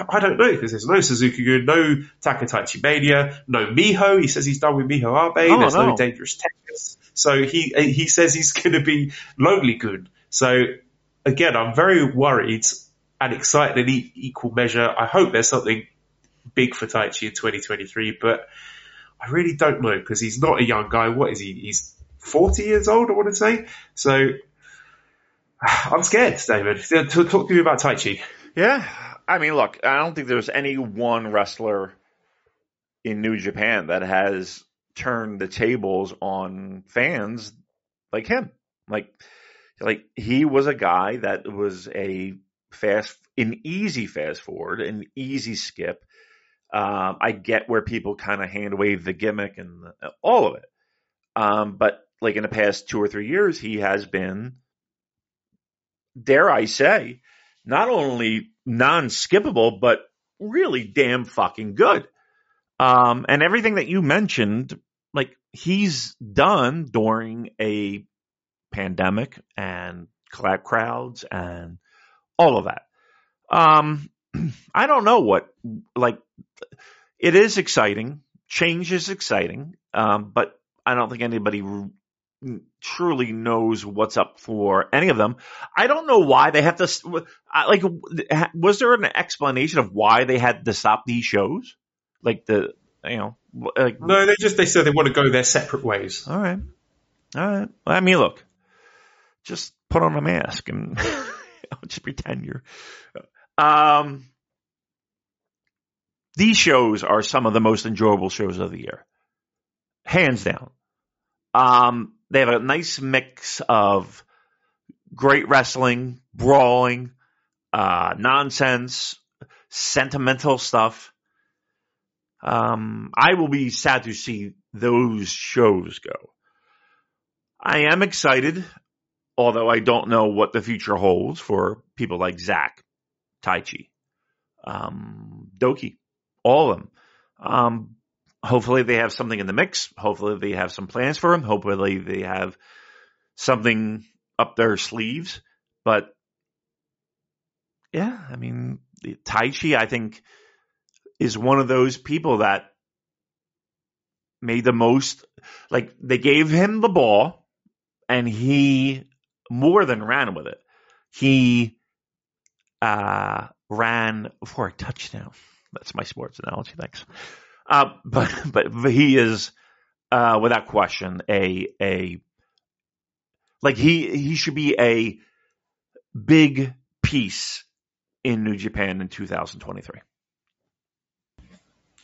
I don't know because there's no Suzuki Gun, no Takataichi Mania, no Miho. He says he's done with Miho Abe. Oh, there's no. no Dangerous Tekkers. So he he says he's going to be Lonely Gun. So again, I'm very worried and excited in equal measure. I hope there's something big for Taichi in 2023, but I really don't know because he's not a young guy. What is he? He's 40 years old, I want to say. So I'm scared, David. Talk to me about Taichi. Yeah. I mean, look, I don't think there's any one wrestler in New Japan that has turned the tables on fans like him. Like, like he was a guy that was a fast, an easy fast forward, an easy skip. Um, I get where people kind of hand wave the gimmick and the, all of it. Um, but like in the past two or three years, he has been, dare I say, not only non skippable, but really damn fucking good. Um, and everything that you mentioned, like he's done during a pandemic and clap crowds and all of that. Um, I don't know what, like, it is exciting. Change is exciting. Um, but I don't think anybody truly knows what's up for any of them. I don't know why they have to, like, was there an explanation of why they had to stop these shows? Like the, you know, like, no, they just, they said they want to go their separate ways. All right. All right. Well, I mean, look, just put on a mask and just pretend you're, um, these shows are some of the most enjoyable shows of the year. Hands down. Um, they have a nice mix of great wrestling, brawling, uh, nonsense, sentimental stuff. Um, I will be sad to see those shows go. I am excited, although I don't know what the future holds for people like Zack, Taichi, um, Doki, all of them. Um, hopefully they have something in the mix. Hopefully they have some plans for him. Hopefully they have something up their sleeves. But yeah, I mean, Taichi, I think, is one of those people that made the most. Like they gave him the ball, and he more than ran with it. He uh, ran for a touchdown. That's my sports analogy. Thanks. Uh, but but he is uh, without question a a like he he should be a big piece in New Japan in 2023.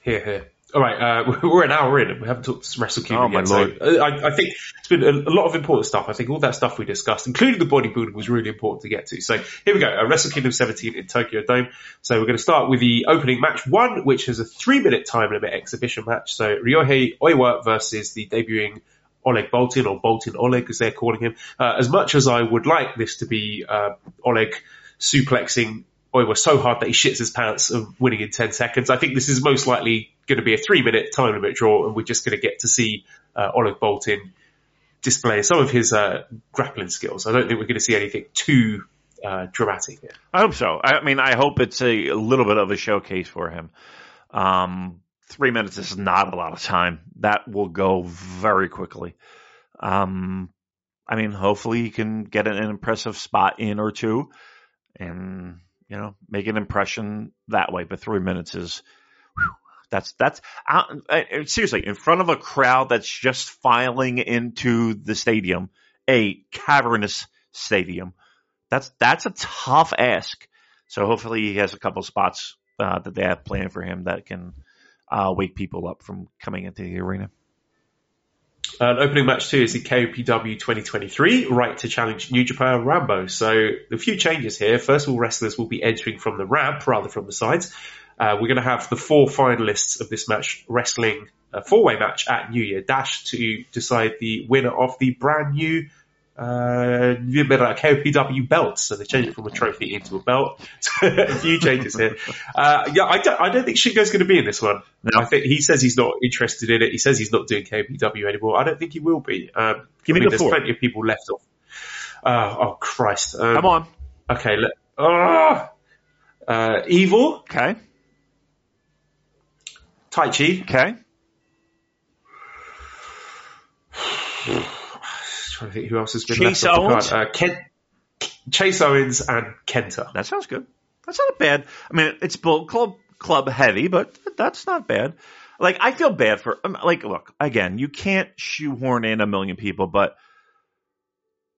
Here, here. All right, uh, we're an hour in and we haven't talked Wrestle Kingdom oh, yet. So uh, I, I, think it's been a, a, lot of important stuff. I think all that stuff we discussed, including the bodybuilding, was really important to get to. So here we go. Uh, Wrestle Kingdom 17 in Tokyo Dome. So we're going to start with the opening match one, which is a three minute time limit exhibition match. So Ryohei Oiwa versus the debuting Oleg Boltin or Boltin Oleg as they're calling him. Uh, as much as I would like this to be uh, Oleg suplexing Oiwa so hard that he shits his pants of winning in 10 seconds, I think this is most likely going to be a three minute time limit draw, and we're just going to get to see uh, Oleg Boltin display some of his uh, grappling skills. I don't think we're going to see anything too uh, dramatic here. I hope so. I mean, I hope it's a, a little bit of a showcase for him. Um, three minutes is not a lot of time. That will go very quickly. Um, I mean, hopefully he can get an impressive spot in or two, and you know, make an impression that way. But three minutes is that's that's uh, seriously in front of a crowd that's just filing into the stadium, a cavernous stadium. That's that's a tough ask. So hopefully he has a couple spots uh, that they have planned for him that can uh, wake people up from coming into the arena. Uh, opening match two is the KOPW 2023 right to challenge New Japan Rambo. So a few changes here. First of all, wrestlers will be entering from the ramp rather from the sides. Uh, we're going to have the four finalists of this match wrestling a four-way match at New Year Dash to decide the winner of the brand new uh, KOPW belt. So they changed it from a trophy into a belt. a few changes here. Uh, yeah, I don't, I don't think Shingo's going to be in this one. No. I think he says he's not interested in it. He says he's not doing KOPW anymore. I don't think he will be. Um, Give I me mean, the there's four. plenty of people left off. Uh, oh Christ! Um, Come on. Okay. Let, oh, uh, evil. Okay. Taichi. Okay. trying to think who else has been Chase left Owens. Uh, Ken, Chase Owens and Kenta. That sounds good. That's not bad. I mean, it's Bullet Club club heavy, but that's not bad. Like I feel bad for um, like look again. You can't shoehorn in a million people, but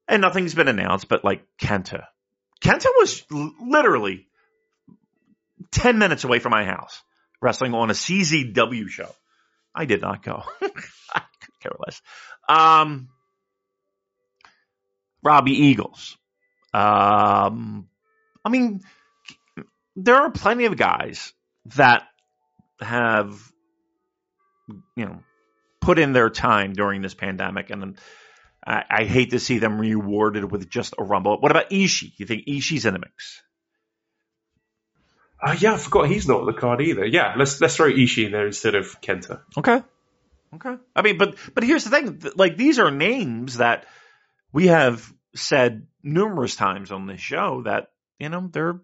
and nothing's been announced. But like Kenta, Kenta was literally 10 minutes away from my house, wrestling on a CZW show. I did not go. I could care less. Um, Robbie Eagles. Um, I mean, there are plenty of guys that have, you know, put in their time during this pandemic, and I, I hate to see them rewarded with just a rumble. What about Ishii? You think Ishii's in the mix? Uh, yeah, I forgot he's not on the card either. Yeah, let's let's throw Ishii in there instead of Kenta. Okay. Okay. I mean, but but here's the thing: like these are names that we have said numerous times on this show that you know they're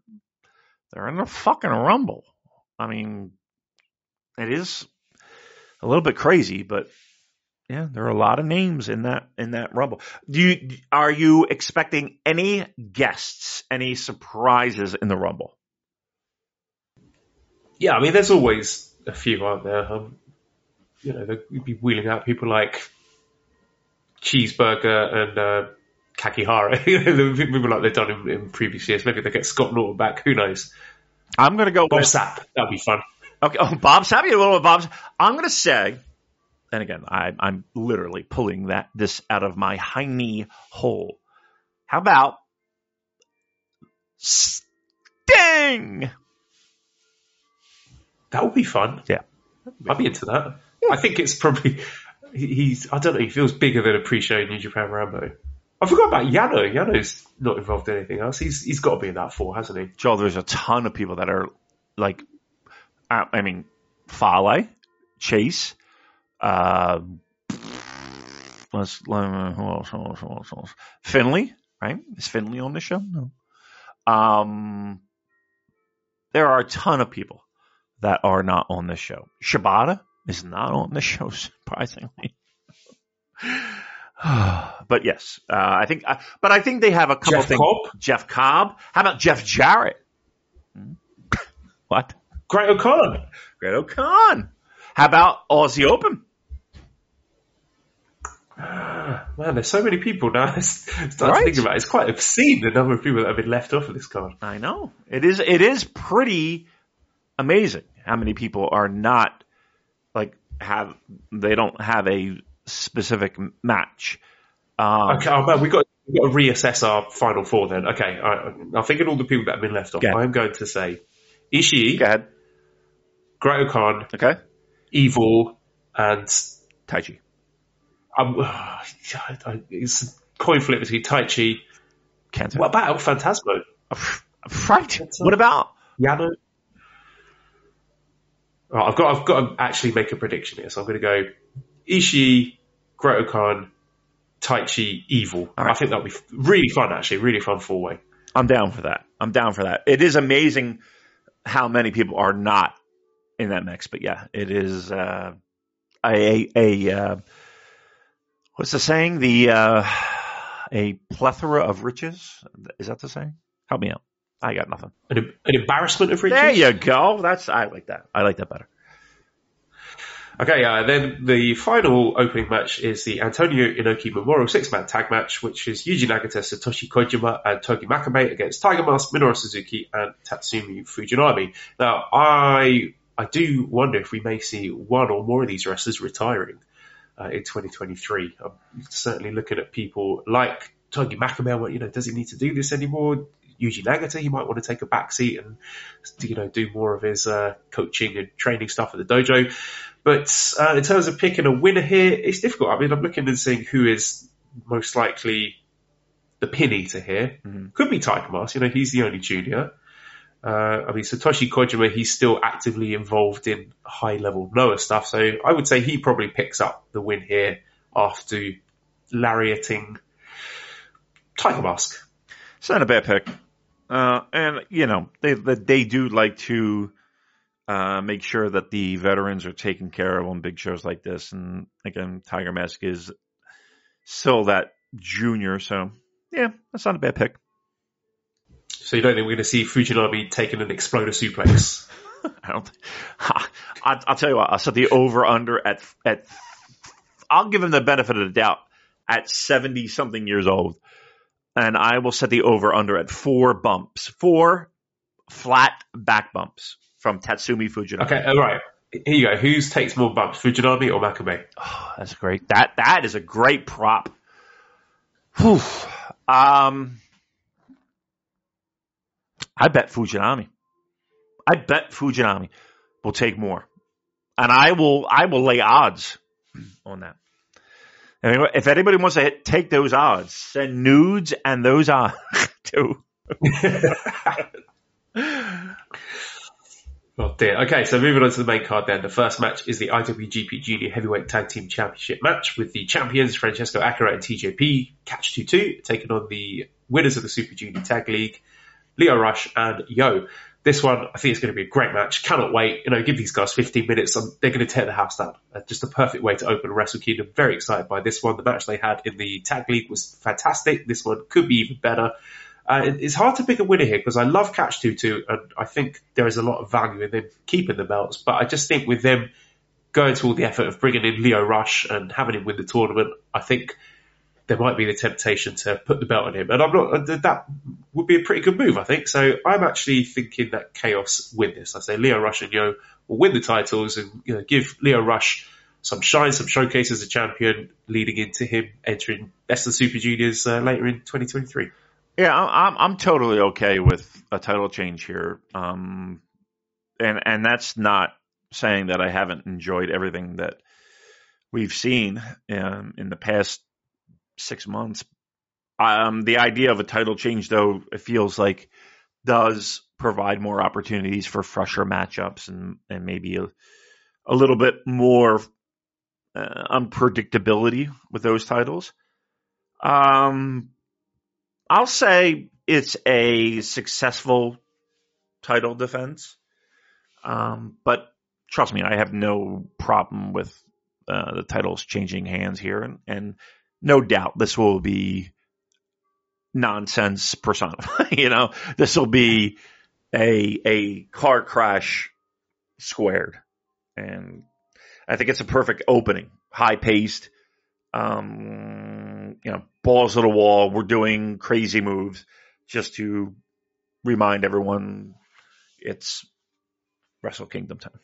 they're in a fucking rumble. I mean, it is a little bit crazy, but yeah, there are a lot of names in that in that rumble. Do you are you expecting any guests, any surprises in the rumble? Yeah, I mean, there's always a few, aren't there? Um, you know, they'd be wheeling out people like Cheeseburger and uh, Kakihara. people like they've done in, in, previous years. Maybe they get Scott Norton back. Who knows? I'm going to go Bob with, Sapp. That'll be fun. Okay, oh, Bob Sapp. You a little bit, Bob. I'm going to say, and again, I, I'm literally pulling that this out of my hiney hole. How about Sting? That would be fun. Yeah, I'd be into that. I think it's probably he's. I don't know. He feels bigger than a pre-show New Japan Rambo. I forgot about Yano. Yano's not involved in anything else. He's he's got to be in that four, hasn't he? Joel, there's a ton of people that are like, uh, I mean, Fale, Chase, uh, let's, who else, who else, who else, who else? Finlay, right? Is Finlay on the show? No. Um, there are a ton of people that are not on this show. Shibata is not on the show, surprisingly. but yes, uh, I think. Uh, but I think they have a couple Jeff things. Cobb? Jeff Cobb. How about Jeff Jarrett? Hmm? what? Great-O-Khan. Great O'Con. How about Aussie Open? Man, there's so many people now. Start Right. to think about it. It's quite obscene the number of people that have been left off of this card. I know it is. It is pretty amazing how many people are not have they don't have a specific match. Um, Okay, oh man, we got we got to reassess our final four then. Okay, I, I'm thinking all the people that have been left off. I'm going to say Ishii, Go ahead. Great-O-Khan, Okay. Evil, and Taichi. um, it's a coin flip between Taichi. What about El Phantasmo? Right. What about Yano? Right, I've got I've got to actually make a prediction here, so I'm going to go Ishii, Great-O-Khan, Taichi, Evil. Right. I think that'll be really fun. Actually, really fun four way. I'm down for that. I'm down for that. It is amazing how many people are not in that mix, but yeah, it is uh, a a uh, what's the saying? The uh, a plethora of riches. Is that the saying? Help me out. I got nothing. An, an embarrassment of riches. There you go. That's I like that. I like that better. Okay, uh, then the final opening match is the Antonio Inoki Memorial six-man tag match, which is Yuji Nagata, Satoshi Kojima, and Togi Makabe against Tiger Mask, Minoru Suzuki, and Tatsumi Fujinami. Now, I I do wonder if we may see one or more of these wrestlers retiring uh, in 2023. I'm certainly looking at people like Togi Makabe. well, You know, does he need to do this anymore? Yuji Nagata, he might want to take a back seat and you know do more of his uh, coaching and training stuff at the dojo. But uh, in terms of picking a winner here, it's difficult. I mean, I'm looking and seeing who is most likely the pin eater here. Could be Tiger Mask. You know, he's the only junior. Uh, I mean, Satoshi Kojima, he's still actively involved in high level Noah stuff. So I would say he probably picks up the win here after lariating Tiger Mask. Not a bad pick. Uh, and you know they they do like to uh, make sure that the veterans are taken care of on big shows like this. And again, Tiger Mask is still that junior, so yeah, that's not a bad pick. So you don't think we're going to see Fujinami taking an exploder suplex? I don't. I, I'll tell you what. I'll set the over under at at. I'll give him the benefit of the doubt at seventy something years old, and I will set the over under at four bumps. Four flat back bumps from Tatsumi Fujinami. Okay, all right. Here you go. Who's takes more bumps, Fujinami or Makabe? Oh, that's great. That that is a great prop. Whew. Um, I bet Fujinami. I bet Fujinami will take more, and I will. I will lay odds on that. If anybody wants to hit, take those odds, send nudes and those odds too. Oh dear. Okay, so moving on to the main card then. The first match is the IWGP Junior Heavyweight Tag Team Championship match with the champions Francesco Akira and TJP, Catch 2-2, taking on the winners of the Super Junior Tag League, Lio Rush and Yo. This one, I think it's going to be a great match. Cannot wait. You know, give these guys 15 minutes. Um, they're going to tear the house down. Uh, just a perfect way to open Wrestle Kingdom. Very excited by this one. The match they had in the Tag League was fantastic. This one could be even better. Uh, it- it's hard to pick a winner here because I love Catch 2-2 and I think there is a lot of value in them keeping the belts. But I just think with them going to all the effort of bringing in Lio Rush and having him win the tournament, I think there might be the temptation to put the belt on him. And I'm not, that would be a pretty good move, I think. So I'm actually thinking that Chaos win this. I say Lio Rush and Yo will win the titles and you know, give Lio Rush some shine, some showcase as a champion, leading into him entering Best of Super Juniors uh, later in 2023. Yeah, I'm I'm totally okay with a title change here, um, and and that's not saying that I haven't enjoyed everything that we've seen um, in the past six months. Um, the idea of a title change, though, it feels like does provide more opportunities for fresher matchups and and maybe a, a little bit more uh, unpredictability with those titles. Um, I'll say it's a successful title defense. Um, but trust me, I have no problem with uh, the titles changing hands here, and, and no doubt this will be nonsense personified. you know, this will be a a car crash squared, and I think it's a perfect opening, high paced. Um, you know, balls to the wall. We're doing crazy moves just to remind everyone it's Wrestle Kingdom time.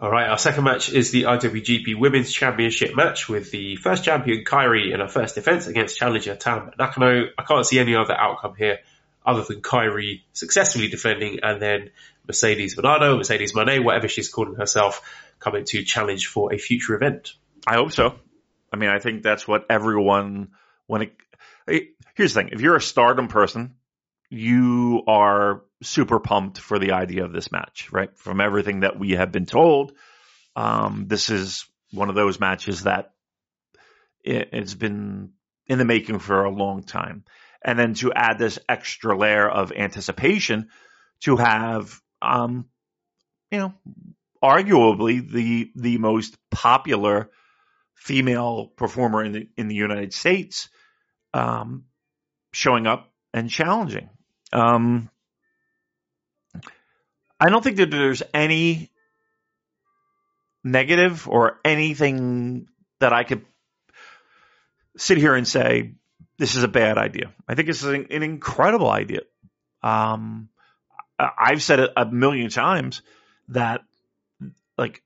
All right, our second match is the IWGP Women's Championship match with the first champion Kairi in her first defense against challenger Tam Nakano. I can't see any other outcome here other than Kairi successfully defending and then Mercedes Monado, Mercedes Moné, whatever she's calling herself, coming to challenge for a future event. I hope so. I mean, I think that's what everyone when it. Here's the thing: if you're a Stardom person, you are super pumped for the idea of this match, right? From everything that we have been told, um, this is one of those matches that it, it's been in the making for a long time, and then to add this extra layer of anticipation to have, um, you know, arguably the the most popular female performer in the in the United States um, showing up and challenging. Um, I don't think that there's any negative or anything that I could sit here and say this is a bad idea. I think this is an, an incredible idea. Um, I've said it a million times that like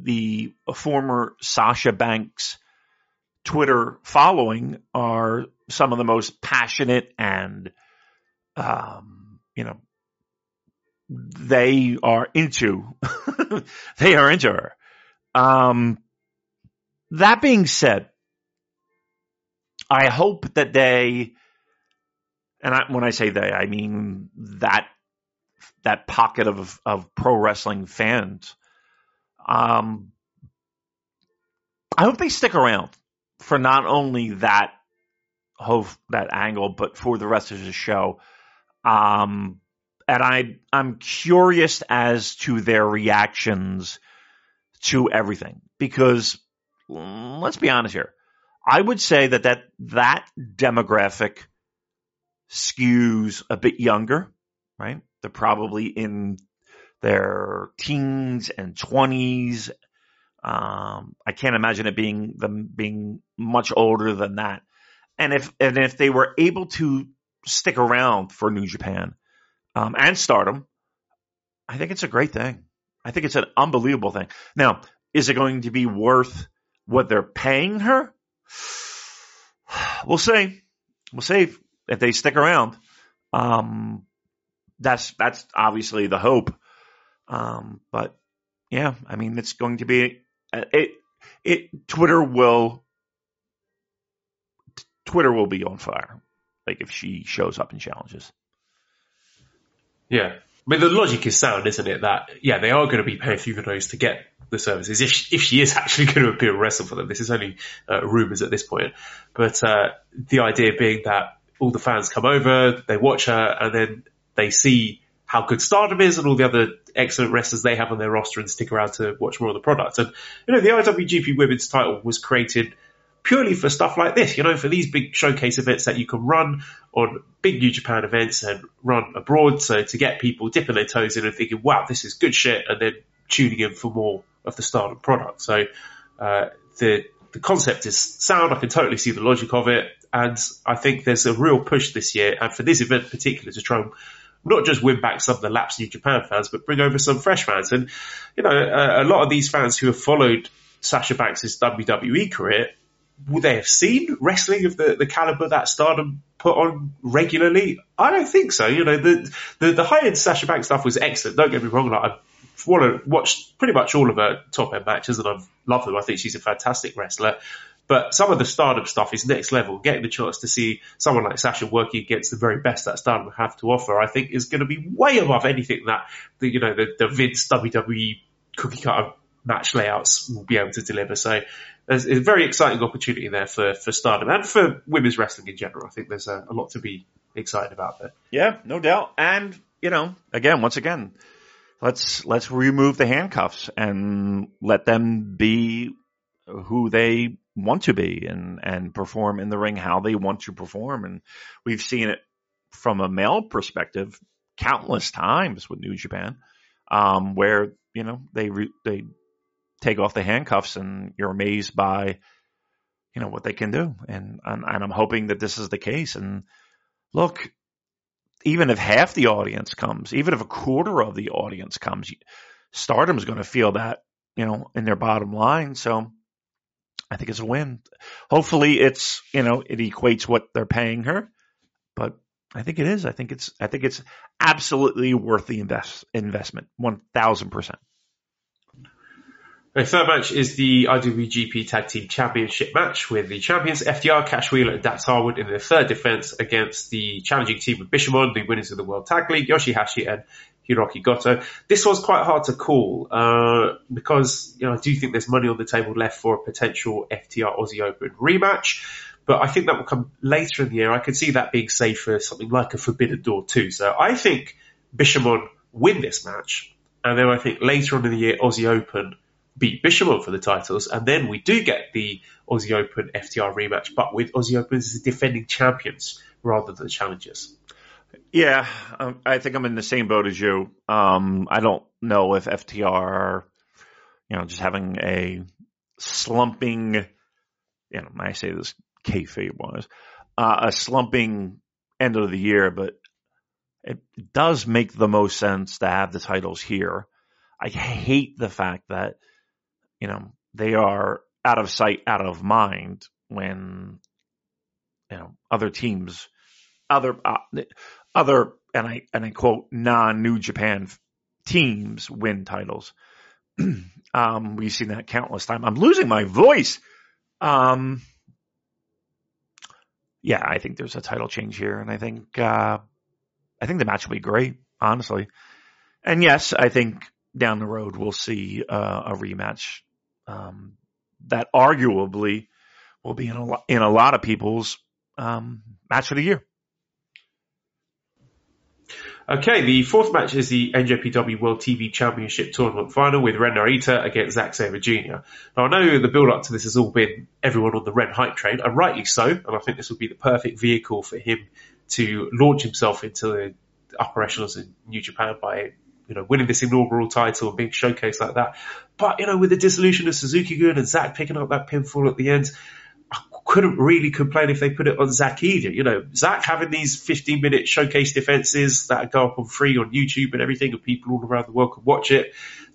the former Sasha Banks Twitter following are some of the most passionate and um, you know they are into they are into her. Um, that being said, I hope that they and I, when I say they, I mean that that pocket of of pro wrestling fans. Um, I hope they stick around for not only that hope that angle, but for the rest of the show. Um, and I I'm curious as to their reactions to everything because let's be honest here. I would say that that that demographic skews a bit younger, right? They're probably in their teens and twenties. Um, I can't imagine it being them being much older than that. And if and if they were able to stick around for New Japan, um, and Stardom, I think it's a great thing. I think it's an unbelievable thing. Now, is it going to be worth what they're paying her? We'll see. We'll see if they stick around. Um, that's that's obviously the hope. Um, but yeah, I mean, it's going to be it. It Twitter will Twitter will be on fire. Like if she shows up and challenges. Yeah. I mean, the logic is sound, isn't it? That, yeah, they are going to be paying through the nose to get the services if she, if she is actually going to appear and wrestle for them. This is only uh, rumours at this point. But uh, the idea being that all the fans come over, they watch her, and then they see how good Stardom is and all the other excellent wrestlers they have on their roster and stick around to watch more of the product. And, you know, the IWGP Women's title was created purely for stuff like this, you know, for these big showcase events that you can run on big New Japan events and run abroad. So to get people dipping their toes in and thinking, wow, this is good shit, and then tuning in for more of the Stardom product. So uh, the the concept is sound. I can totally see the logic of it, and I think there's a real push this year, and for this event in particular, to try and not just win back some of the lapsed New Japan fans, but bring over some fresh fans. And you know, a, a lot of these fans who have followed Sasha Banks' WWE career would they have seen wrestling of the, the caliber that Stardom put on regularly? I don't think so. You know, the the, the high end Sasha Banks stuff was excellent. Don't get me wrong. Like I've watched pretty much all of her top end matches, and I love them. I think she's a fantastic wrestler. But some of the Stardom stuff is next level. Getting the chance to see someone like Sasha working against the very best that Stardom have to offer, I think, is going to be way above anything that the you know the, the Vince WWE cookie cutter match layouts will be able to deliver. So there's a very exciting opportunity there for, for Stardom and for women's wrestling in general. I think there's a, a lot to be excited about there. Yeah, no doubt. And, you know, again, once again, let's, let's remove the handcuffs and let them be who they want to be and, and perform in the ring how they want to perform. And we've seen it from a male perspective countless times with New Japan, um, where, you know, they, re- they take off the handcuffs and you're amazed by, you know, what they can do. And, and, and I'm hoping that this is the case. And look, even if half the audience comes, even if a quarter of the audience comes, Stardom is going to feel that, you know, in their bottom line. So I think it's a win. Hopefully it's, you know, it equates what they're paying her, but I think it is. I think it's, I think it's absolutely worth the invest investment. 1000%. The third match is the IWGP Tag Team Championship match with the champions FTR, Cash Wheeler, and Dax Harwood in their third defense against the challenging team of Bishamon, the winners of the World Tag League, Yoshihashi and Hiroki Goto. This was quite hard to call uh, because you know I do think there's money on the table left for a potential FTR Aussie Open rematch. But I think that will come later in the year. I could see that being safe for something like a Forbidden Door too. So I think Bishamon win this match, and then I think later on in the year Aussie Open beat Bishamon for the titles, and then we do get the Aussie Open FTR rematch, but with Aussie Open as the defending champions rather than the challengers. Yeah, um, I think I'm in the same boat as you. Um, I don't know if FTR, you know, just having a slumping, you know, I say this kayfabe wise, uh, a slumping end of the year, but it does make the most sense to have the titles here. I hate the fact that you know, they are out of sight, out of mind when, you know, other teams, other, uh, other, and I, and I quote, non New Japan teams win titles. um, we've seen that countless times. I'm losing my voice. Um, yeah, I think there's a title change here, and I think uh, I think the match will be great, honestly. And yes, I think down the road we'll see uh, a rematch um, that arguably will be in a, in a lot of people's um, match of the year. Okay, the fourth match is the NJPW World TV Championship Tournament Final with Ren Narita against Zack Sabre Jr. Now, I know the build up to this has all been everyone on the Ren hype train, and rightly so, and I think this would be the perfect vehicle for him to launch himself into the upper echelons in New Japan by you know, winning this inaugural title and being showcased like that. But, you know, with the dissolution of Suzuki Gun and Zack picking up that pinfall at the end, I couldn't really complain if they put it on Zack either. You know, Zack having these 15 minute showcase defenses that go up on free on YouTube and everything, and people all around the world can watch it.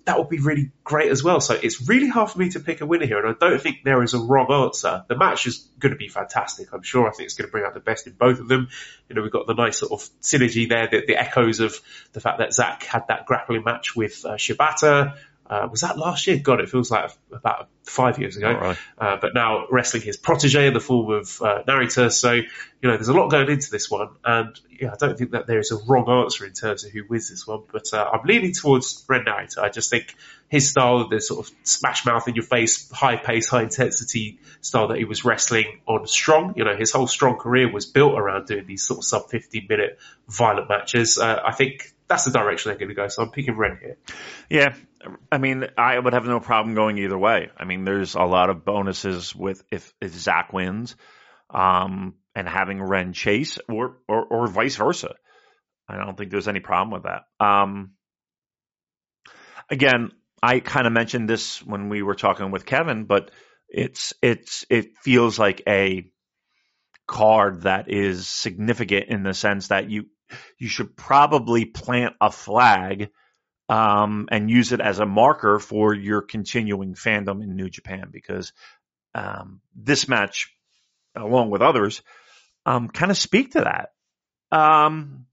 That would be really great as well. So it's really hard for me to pick a winner here, and I don't think there is a wrong answer. The match is going to be fantastic, I'm sure. I think it's going to bring out the best in both of them. You know, we've got the nice sort of synergy there, the, the echoes of the fact that Zack had that grappling match with uh, Shibata. Uh, was that last year? God, it feels like about five years ago. Right. Uh, but now wrestling his protege in the form of uh, Narita. So, you know, there's a lot going into this one. And yeah, I don't think that there is a wrong answer in terms of who wins this one. But uh, I'm leaning towards Ren Narita. I just think his style, the sort of smash mouth in your face, high pace, high intensity style that he was wrestling on Strong. You know, his whole Strong career was built around doing these sort of sub 15 minute violent matches. Uh, I think that's the direction they're going to go. So I'm picking Ren here. Yeah, I mean, I would have no problem going either way. I mean, there's a lot of bonuses with if, if Zack wins, um, and having Ren chase, or, or or vice versa. I don't think there's any problem with that. Um, again, I kind of mentioned this when we were talking with Kevin, but it's it's it feels like a card that is significant in the sense that you you should probably plant a flag um, and use it as a marker for your continuing fandom in New Japan because um, this match, along with others, um, kind of speak to that. Um,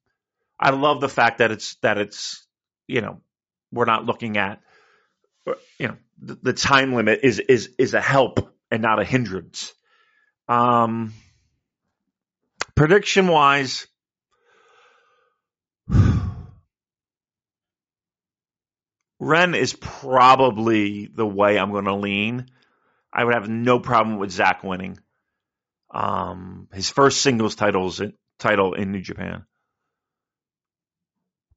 I love the fact that it's that it's you know we're not looking at you know the, the time limit is is is a help and not a hindrance. Um, prediction wise. Ren is probably the way I'm going to lean. I would have no problem with Zack winning. Um, his first singles titles title in New Japan,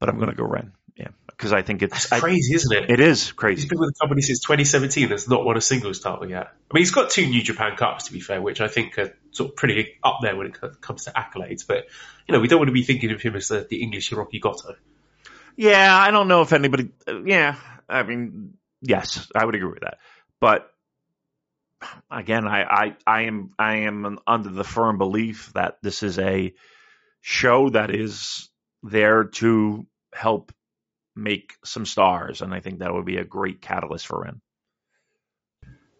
but I'm going to go Ren. Yeah, because I think it's That's crazy, I, isn't it? It is crazy. He's been with the company since 2017. That's not won a singles title yet. I mean, he's got two New Japan Cups to be fair, which I think are sort of pretty up there when it comes to accolades. But you know, we don't want to be thinking of him as the, the English Hiroki Goto. Yeah, I don't know if anybody. Yeah, I mean, yes, I would agree with that. But again, I, I, I am I am under the firm belief that this is a show that is there to help make some stars, and I think that would be a great catalyst for Ren.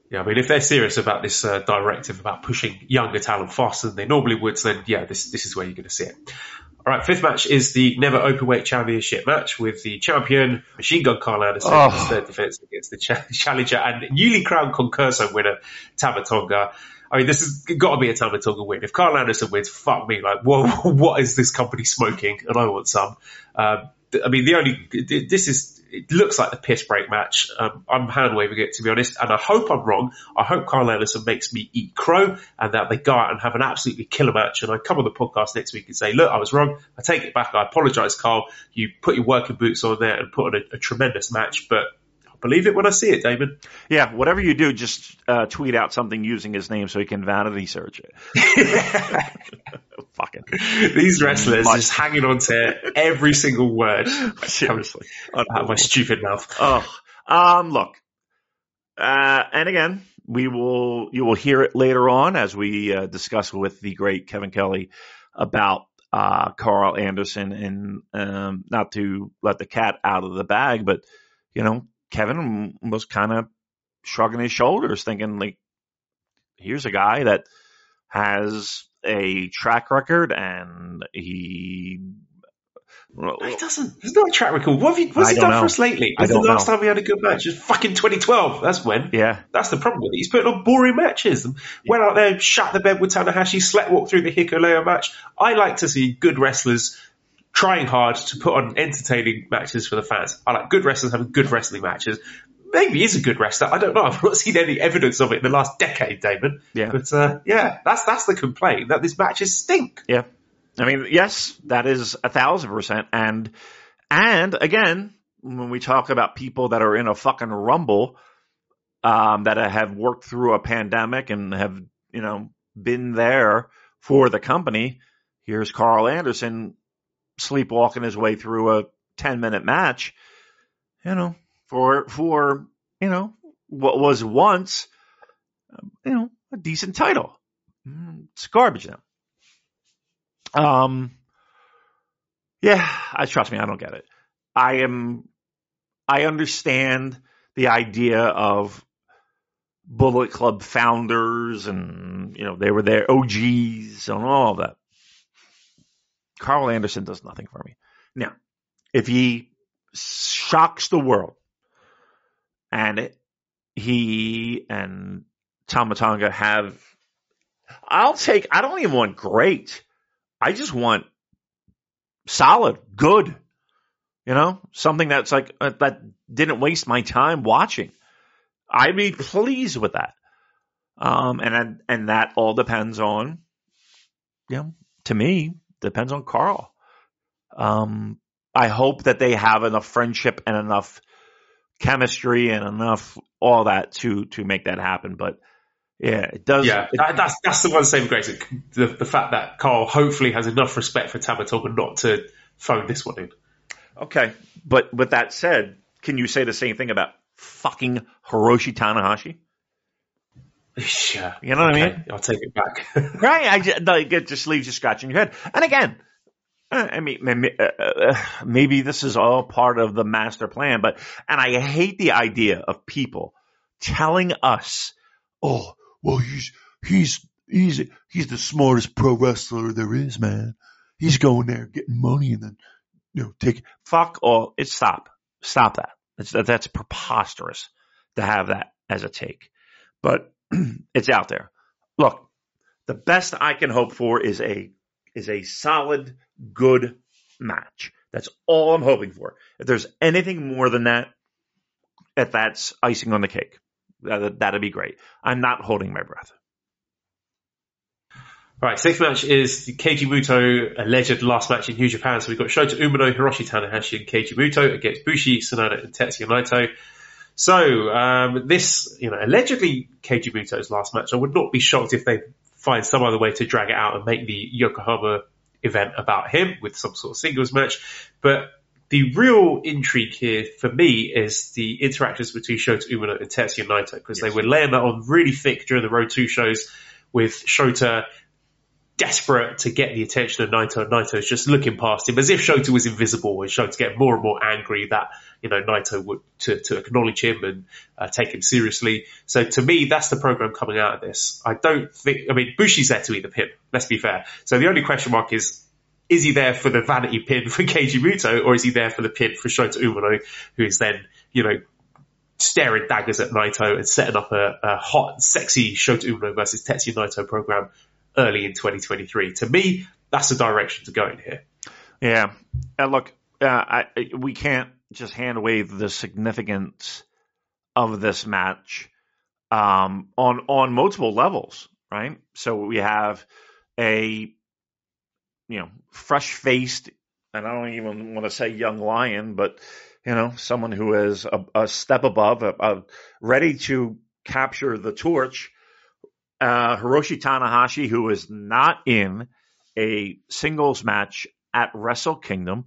Yeah, I mean, if they're serious about this uh, directive about pushing younger talent faster than they normally would, then yeah, this this is where you're going to see it. All right, fifth match is the Never Openweight Championship match with the champion Machine Gun Carl Anderson Oh. his third defense against the challenger and newly crowned concurso winner Tama Tonga. I mean, this has got to be a Tama Tonga win. If Carl Anderson wins, fuck me, like, whoa, what is this company smoking? And I want some. Um, I mean, the only this is it looks like the piss break match. Um, I'm hand waving it to be honest, and I hope I'm wrong. I hope Carl Anderson makes me eat crow, and that they go out and have an absolutely killer match. And I come on the podcast next week and say, look, I was wrong. I take it back. I apologise, Carl. You put your working boots on there and put on a, a tremendous match, but. I Believe it when I see it, Damon. Yeah, whatever you do, just uh, tweet out something using his name so he can vanity search it. Fucking These wrestlers Much- just hanging on to every single word seriously. out of my stupid mouth. Oh, um, look, uh, and again, we will you will hear it later on as we uh, discuss with the great Kevin Kelly about uh, Carl Anderson and um, not to let the cat out of the bag, but you know, Kevin was kind of shrugging his shoulders, thinking like, here's a guy that has a track record and he. He doesn't. He's not a track record. What have you, what's I he done know. for us lately? I the last know. time we had a good match? It's fucking 2012. That's when. Yeah, That's the problem with it. He's putting on boring matches. Went out there, shut the bed with Tanahashi, slept walk through the Hikuleo match. I like to see good wrestlers trying hard to put on entertaining matches for the fans. I like good wrestlers having good wrestling matches. Maybe he's a good wrestler. I don't know. I've not seen any evidence of it in the last decade, Damon. Yeah. But uh, yeah, that's that's the complaint that these matches stink. Yeah. I mean, yes, that is a thousand percent. And, and again, when we talk about people that are in a fucking rumble, um, that have worked through a pandemic and have, you know, been there for the company, here's Carl Anderson sleepwalking his way through a 10 minute match, you know, for, for, you know, what was once, you know, a decent title. it's garbage now. Um, yeah, I trust me, I don't get it. I am, I understand the idea of Bullet Club founders and, you know, they were their OGs and all of that. Carl Anderson does nothing for me. Now, if he shocks the world and he and Tama Tonga have, I'll take, I don't even want great. I just want solid, good. You know, something that's like uh, that didn't waste my time watching. I'd be pleased with that. Um, and and that all depends on, you know, to me, depends on Carl. Um, I hope that they have enough friendship and enough chemistry and enough all that to to make that happen. But yeah, it does. Yeah, it, that's that's the one saving grace. The, the fact that Carl hopefully has enough respect for Tama Tonga not to phone this one in. Okay, but with that said, can you say the same thing about fucking Hiroshi Tanahashi? You know what I mean? I'll take it back. Right? I just, like, it just leaves you scratching your head. And again, uh, I mean, maybe, uh, uh, maybe this is all part of the master plan, but, and I hate the idea of people telling us, oh, well, he's, he's, he's, he's the smartest pro wrestler there is, man. He's going there getting money and then, you know, take, fuck all, it's stop, stop that. That's, that, that's preposterous to have that as a take, but it's out there. Look, the best I can hope for is a is a solid, good match. That's all I'm hoping for. If there's anything more than that, if that's icing on the cake, that, that'd be great. I'm not holding my breath. Right, sixth match is the Keiji Muto alleged last match in New Japan. So we've got Shota Umino, Hiroshi Tanahashi, and Keiji Muto against Bushi, Sanada, and Tetsuya Naito. So um, this, you know, allegedly Keiji Muto's last match. I would not be shocked if they find some other way to drag it out and make the Yokohama event about him with some sort of singles match. But the real intrigue here for me is the interactions between Shota Umino and Tetsuya Naito because they were laying that on really thick during the Road 2 shows with Shota desperate to get the attention of Naito, and Naito's just looking past him as if Shota was invisible, and Shota get more and more angry that you know Naito would to, to acknowledge him and uh, take him seriously. So to me, that's the program coming out of this. I don't think. I mean, Bushi's there to eat the pin. Let's be fair. So the only question mark is. Is he there for the vanity pin for Keiji Muto, or is he there for the pin for Shota Umino, who is then, you know, staring daggers at Naito and setting up a, a hot, sexy Shota Umino versus Tetsuya Naito program early in 2023. To me, that's the direction to go in here. Yeah. And look, uh, I, we can't just hand wave the significance of this match um, on on multiple levels, right? So we have a you know fresh faced, and I don't even want to say young lion, but you know someone who is a, a step above, a, a, ready to capture the torch. Uh, Hiroshi Tanahashi, who is not in a singles match at Wrestle Kingdom,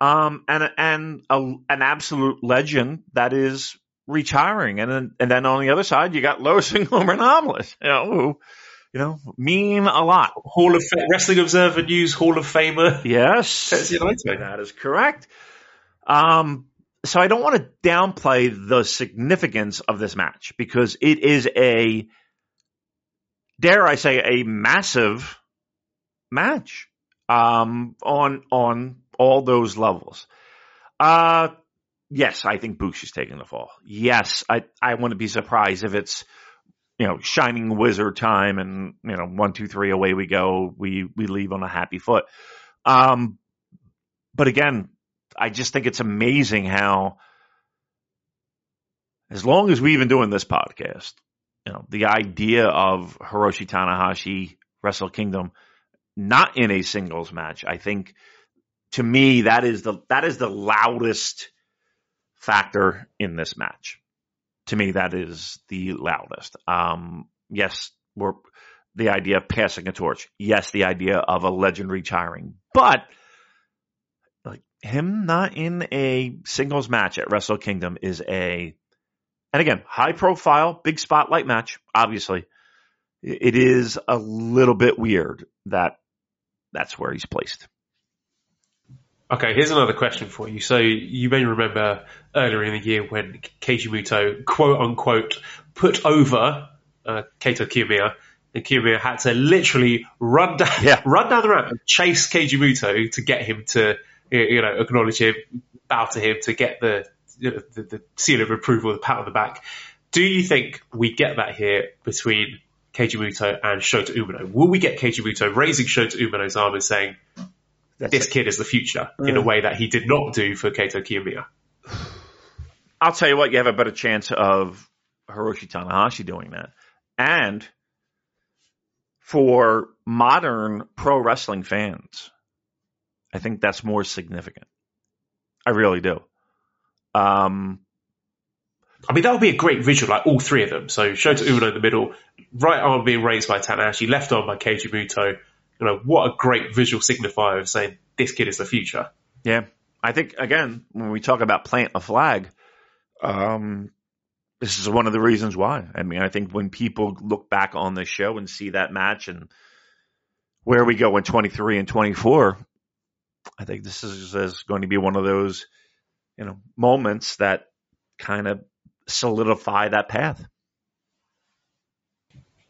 um, and and a, an absolute legend that is retiring, and then and then on the other side you got Lois and Homer Anomalous, you know, who, you know, mean a lot. Hall of Wrestling Observer News Hall of Famer. Yes, that is correct. Um, so I don't want to downplay the significance of this match because it is a, dare I say, a massive match um, on on all those levels. Uh, yes, I think Bushi's taking the fall. Yes, I I wouldn't be surprised if it's you know shining wizard time and you know one two three away we go. We we leave on a happy foot. Um, but again, I just think it's amazing how, as long as we've been doing this podcast, you know, the idea of Hiroshi Tanahashi Wrestle Kingdom not in a singles match, I think to me that is the that is the loudest factor in this match. To me, that is the loudest. Um, yes, we're the idea of passing a torch. Yes, the idea of a legend retiring, but like him not in a singles match at Wrestle Kingdom is a, and again, high profile, big spotlight match, obviously. it is a little bit weird that that's where he's placed. Okay, here's another question for you. So you may remember earlier in the year when Keiji Muto, quote unquote, put over uh, Kaito Kiyomiya, and Kiyomiya had to literally run down, Yeah. run down the ramp and chase Keiji Muto to get him to, you know, acknowledge him, bow to him, to get the, the, the seal of approval, the pat on the back. Do you think we get that here between Keiji Muto and Shota Umino? Will we get Keiji Muto raising Shota Umino's arm and saying, That's this it. kid is the future in a mm. way that he did not do for Kaito Kiyomiya. I'll tell you what, you have a better chance of Hiroshi Tanahashi doing that. And for modern pro wrestling fans, I think that's more significant. I really do. Um, I mean, that would be a great visual, like all three of them. So Shota Umino in the middle, right arm being raised by Tanahashi, left arm by Keiji Muto. You know, what a great visual signifier of saying this kid is the future. Yeah, I think again when we talk about plant a flag, um, this is one of the reasons why. I mean, I think when people look back on the show and see that match and where we go in 23 and 24, I think this is, is going to be one of those, you know, moments that kind of solidify that path.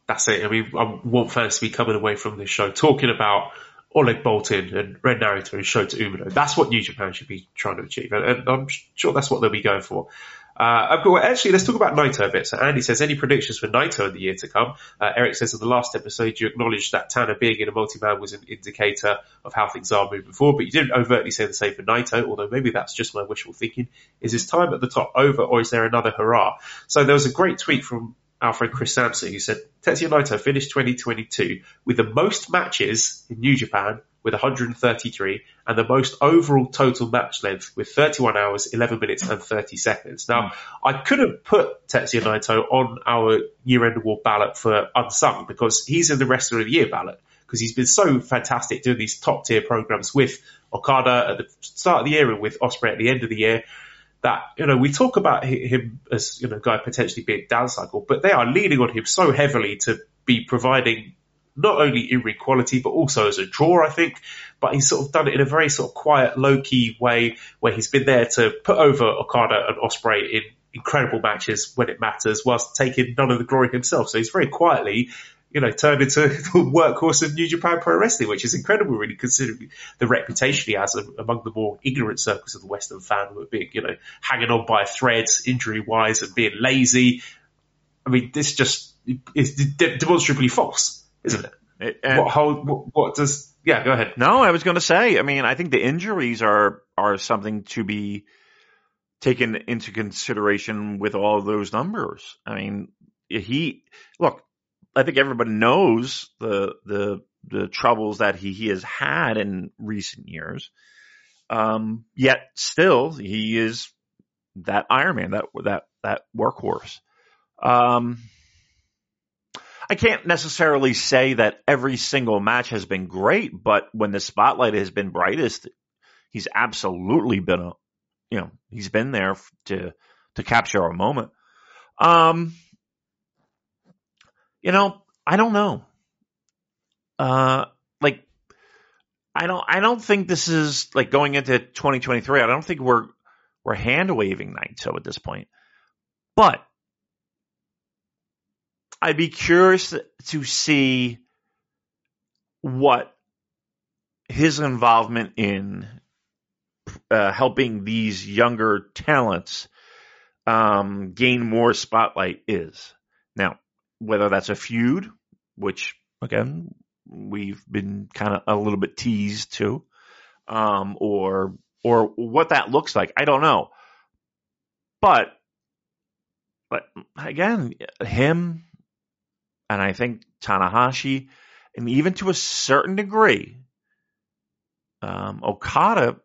That's it. I mean, I want fans to be coming away from this show talking about Oleg Boltin and Ren Narita and Shota Umino. That's what New Japan should be trying to achieve, and, and I'm sure that's what they'll be going for. Uh, well, actually, let's talk about Naito a bit. So Andy says, any predictions for Naito in the year to come? Uh, Eric says, in the last episode, you acknowledged that Tanner being in a multi-man was an indicator of how things are moving forward, but you didn't overtly say the same for Naito, although maybe that's just my wishful thinking. Is his time at the top over, or is there another hurrah? So there was a great tweet from our friend Chris Sampson who said, Tetsuya Naito finished 2022 with the most matches in New Japan with 133 and the most overall total match length with 31 hours, 11 minutes and 30 seconds. Now, I couldn't put Tetsuya Naito on our year-end award ballot for unsung because he's in the wrestler of the year ballot because he's been so fantastic doing these top tier programs with Okada at the start of the year and with Ospreay at the end of the year that you know we talk about him as you know a guy potentially being down cycle, but they are leaning on him so heavily to be providing not only in ring quality but also as a draw. I think, but he's sort of done it in a very sort of quiet, low key way where he's been there to put over Okada and Ospreay in incredible matches when it matters, whilst taking none of the glory himself. So he's very quietly. You know, turned into the workhorse of New Japan Pro Wrestling, which is incredible, really, considering the reputation he has among the more ignorant circles of the Western fan, of being, you know, hanging on by a thread, injury wise, and being lazy. I mean, this just is demonstrably false, isn't it? It- and- what, what, what does? Yeah, go ahead. No, I was going to say. I mean, I think the injuries are are something to be taken into consideration with all those numbers. I mean, he look. I think everybody knows the the the troubles that he, he has had in recent years. Um, yet still, he is that Iron Man, that that that workhorse. Um, I can't necessarily say that every single match has been great, but when the spotlight has been brightest, he's absolutely been a, you know, he's been there to to capture a moment. Um, you know, I don't know. Uh, like, I don't, I don't think this is like going into 2023. I don't think we're we're hand waving Naito at this point, but I'd be curious to see what his involvement in uh, helping these younger talents um, gain more spotlight is. Now, whether that's a feud, which again we've been kind of a little bit teased to, um, or or what that looks like, I don't know. But but again, him and I think Tanahashi, and even to a certain degree, um, Okada.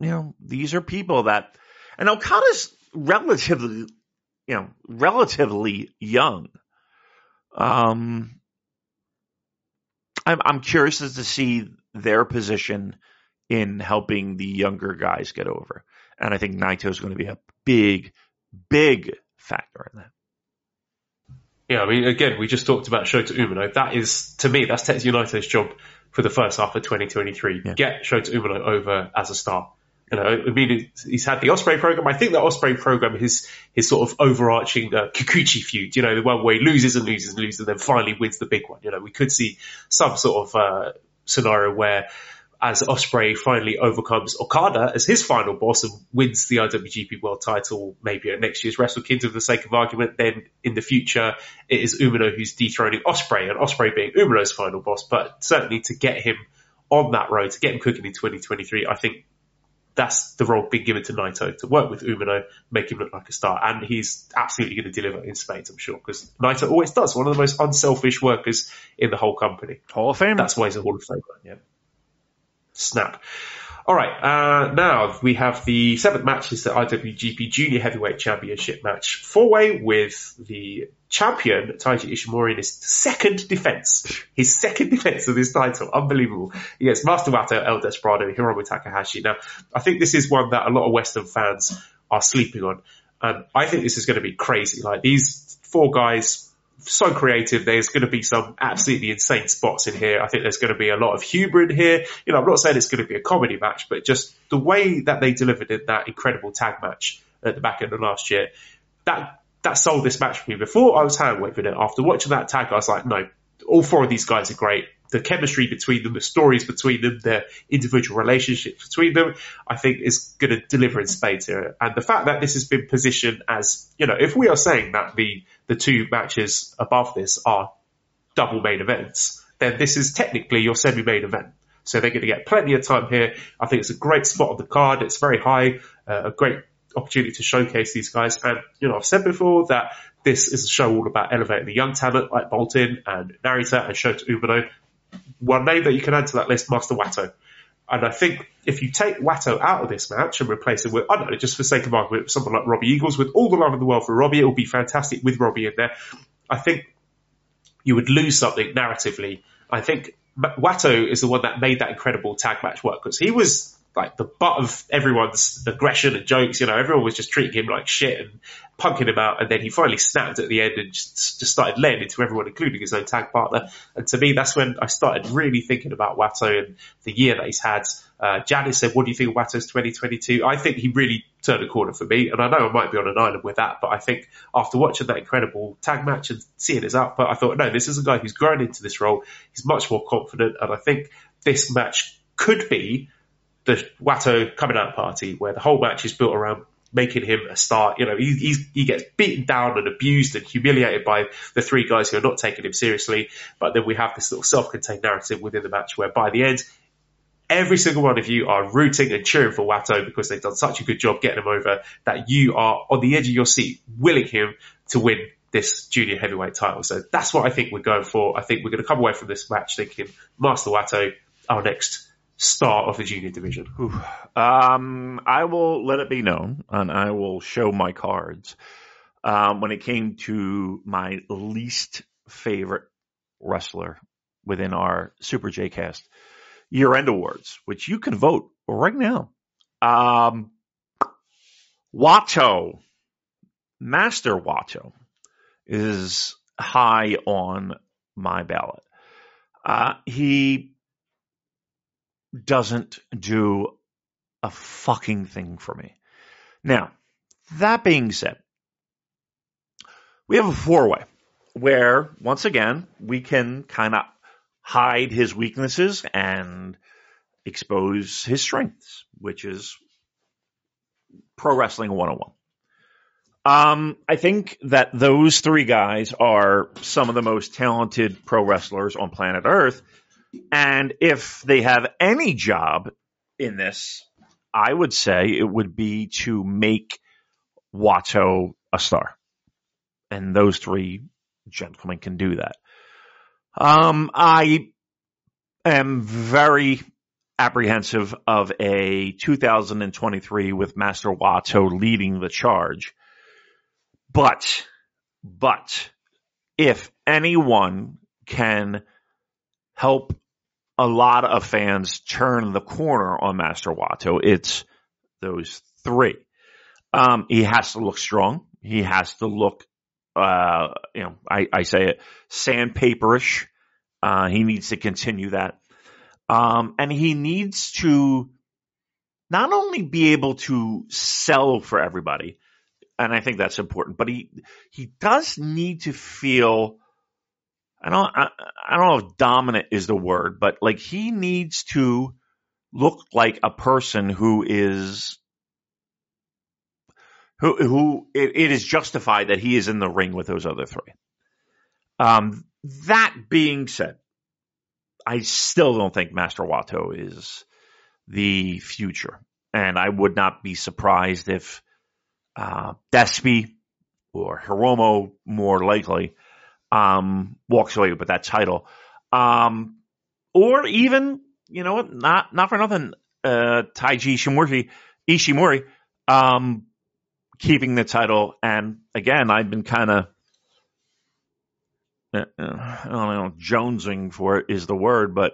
You know, these are people that, and Okada's relatively, you know, relatively young. Um, I'm I'm curious as to see their position in helping the younger guys get over, and I think Naito is going to be a big, big factor in that. Yeah, I mean, again, we just talked about Shota Umino. That is, to me, that's Tetsuya Naito's job for the first half of 2023. Yeah. Get Shota Umino over as a star. You know, I mean, he's had the Ospreay program. I think the Ospreay program is his sort of overarching uh, Kikuchi feud. You know, the one where he loses and loses and loses, and then finally wins the big one. You know, we could see some sort of uh, scenario where, as Ospreay finally overcomes Okada as his final boss and wins the IWGP World Title, maybe at next year's Wrestle Kingdom for the sake of argument, then in the future it is Umino who's dethroning Ospreay, and Ospreay being Umino's final boss. But certainly to get him on that road, to get him cooking in 2023, I think that's the role being given to Naito to work with Umino, make him look like a star, and he's absolutely going to deliver in spades, I'm sure, because Naito always does. One of the most unselfish workers in the whole company. Hall of Fame. That's why he's a Hall of Famer. Yeah. Snap. All right. Uh, now we have the seventh match is the IWGP Junior Heavyweight Championship match, four way with the champion Taiji Ishimori in his second defense, his second defense of this title. Unbelievable. Against Master Wato, El Desperado, Hiromu Takahashi. Now, I think this is one that a lot of Western fans are sleeping on. And I think this is going to be crazy. Like these four guys so creative. There's going to be some absolutely insane spots in here. I think there's going to be a lot of humor in here. You know, I'm not saying it's going to be a comedy match, but just the way that they delivered in that incredible tag match at the back end of last year, that that sold this match for me. Before I was hand it. After watching that tag, I was like, no, all four of these guys are great. The chemistry between them, the stories between them, their individual relationships between them, I think is going to deliver in spades here. And the fact that this has been positioned as, you know, if we are saying that the the two matches above this are double main events, then this is technically your semi-main event. So they're going to get plenty of time here. I think it's a great spot on the card. It's very high, uh, a great opportunity to showcase these guys. And, you know, I've said before that this is a show all about elevating the young talent like Boltin and Narita and Shota Umino. One name that you can add to that list, Master Wato. And I think if you take Wato out of this match and replace him with, I don't know, just for sake of argument, someone like Robbie Eagles, with all the love in the world for Robbie, it will be fantastic with Robbie in there. I think you would lose something narratively. I think Wato is the one that made that incredible tag match work because he was like the butt of everyone's aggression and jokes. You know, everyone was just treating him like shit and punking him out. And then he finally snapped at the end and just, just started laying into everyone, including his own tag partner. And to me, that's when I started really thinking about Wato and the year that he's had. Uh, Janice said, what do you think of Wato's 2022? I think he really turned a corner for me. And I know I might be on an island with that, but I think after watching that incredible tag match and seeing his output, I thought, no, this is a guy who's grown into this role. He's much more confident. And I think this match could be the Wato coming out party where the whole match is built around making him a star. You know, he, he gets beaten down and abused and humiliated by the three guys who are not taking him seriously. But then we have this little self-contained narrative within the match where by the end, every single one of you are rooting and cheering for Wato because they've done such a good job getting him over that you are on the edge of your seat willing him to win this junior heavyweight title. So that's what I think we're going for. I think we're going to come away from this match thinking Master Wato, our next star of the junior division. Um, I will let it be known, and I will show my cards. Um, when it came to my least favorite wrestler within our Super J Cast year end awards, which you can vote right now. Um, Wato, Master Wato, is high on my ballot. Uh, he doesn't do a fucking thing for me. Now, that being said, we have a four way where, once again, we can kind of hide his weaknesses and expose his strengths, which is pro wrestling 101. Um, I think that those three guys are some of the most talented pro wrestlers on planet Earth. And if they have any job in this, I would say it would be to make Wato a star. And those three gentlemen can do that. Um, I am very apprehensive of a 2023 with Master Wato leading the charge. But, but, if anyone can help a lot of fans turn the corner on Master Wato, it's those three. Um, he has to look strong. He has to look uh, you know, I, I say it sandpaperish. Uh, he needs to continue that. Um, and he needs to not only be able to sell for everybody, and I think that's important, but he he does need to feel I don't I, I don't know if dominant is the word, but like he needs to look like a person who is who who it, it is justified that he is in the ring with those other three. Um, that being said, I still don't think Master Wato is the future, and I would not be surprised if uh, Despy or Hiromu, more likely, um, walks away with that title, um, or even you know what, not not for nothing, uh, Taiji Ishimori, Ishimori, um, keeping the title. And again, I've been kind of, uh, I don't know, jonesing for it is the word, but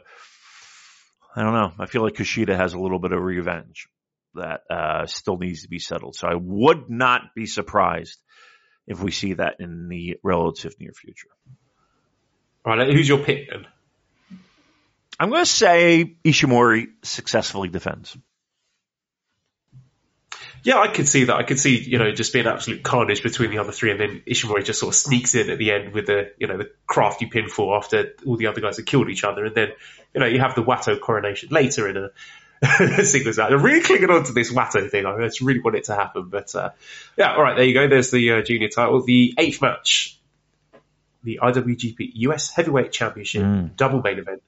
I don't know. I feel like Kushida has a little bit of revenge that uh, still needs to be settled. So I would not be surprised if we see that in the relative near future. All right, who's your pick then? I'm going to say Ishimori successfully defends. Yeah, I could see that. I could see, you know, just being absolute carnage between the other three, and then Ishimori just sort of sneaks in at the end with the, you know, the crafty pinfall after all the other guys have killed each other, and then, you know, you have the Wato coronation later in a singles match. I'm really clinging on to this Wato thing. I just really want it to happen, but uh, yeah, all right, there you go. There's the uh, junior title, the eighth match, the IWGP US Heavyweight Championship Mm. double main event.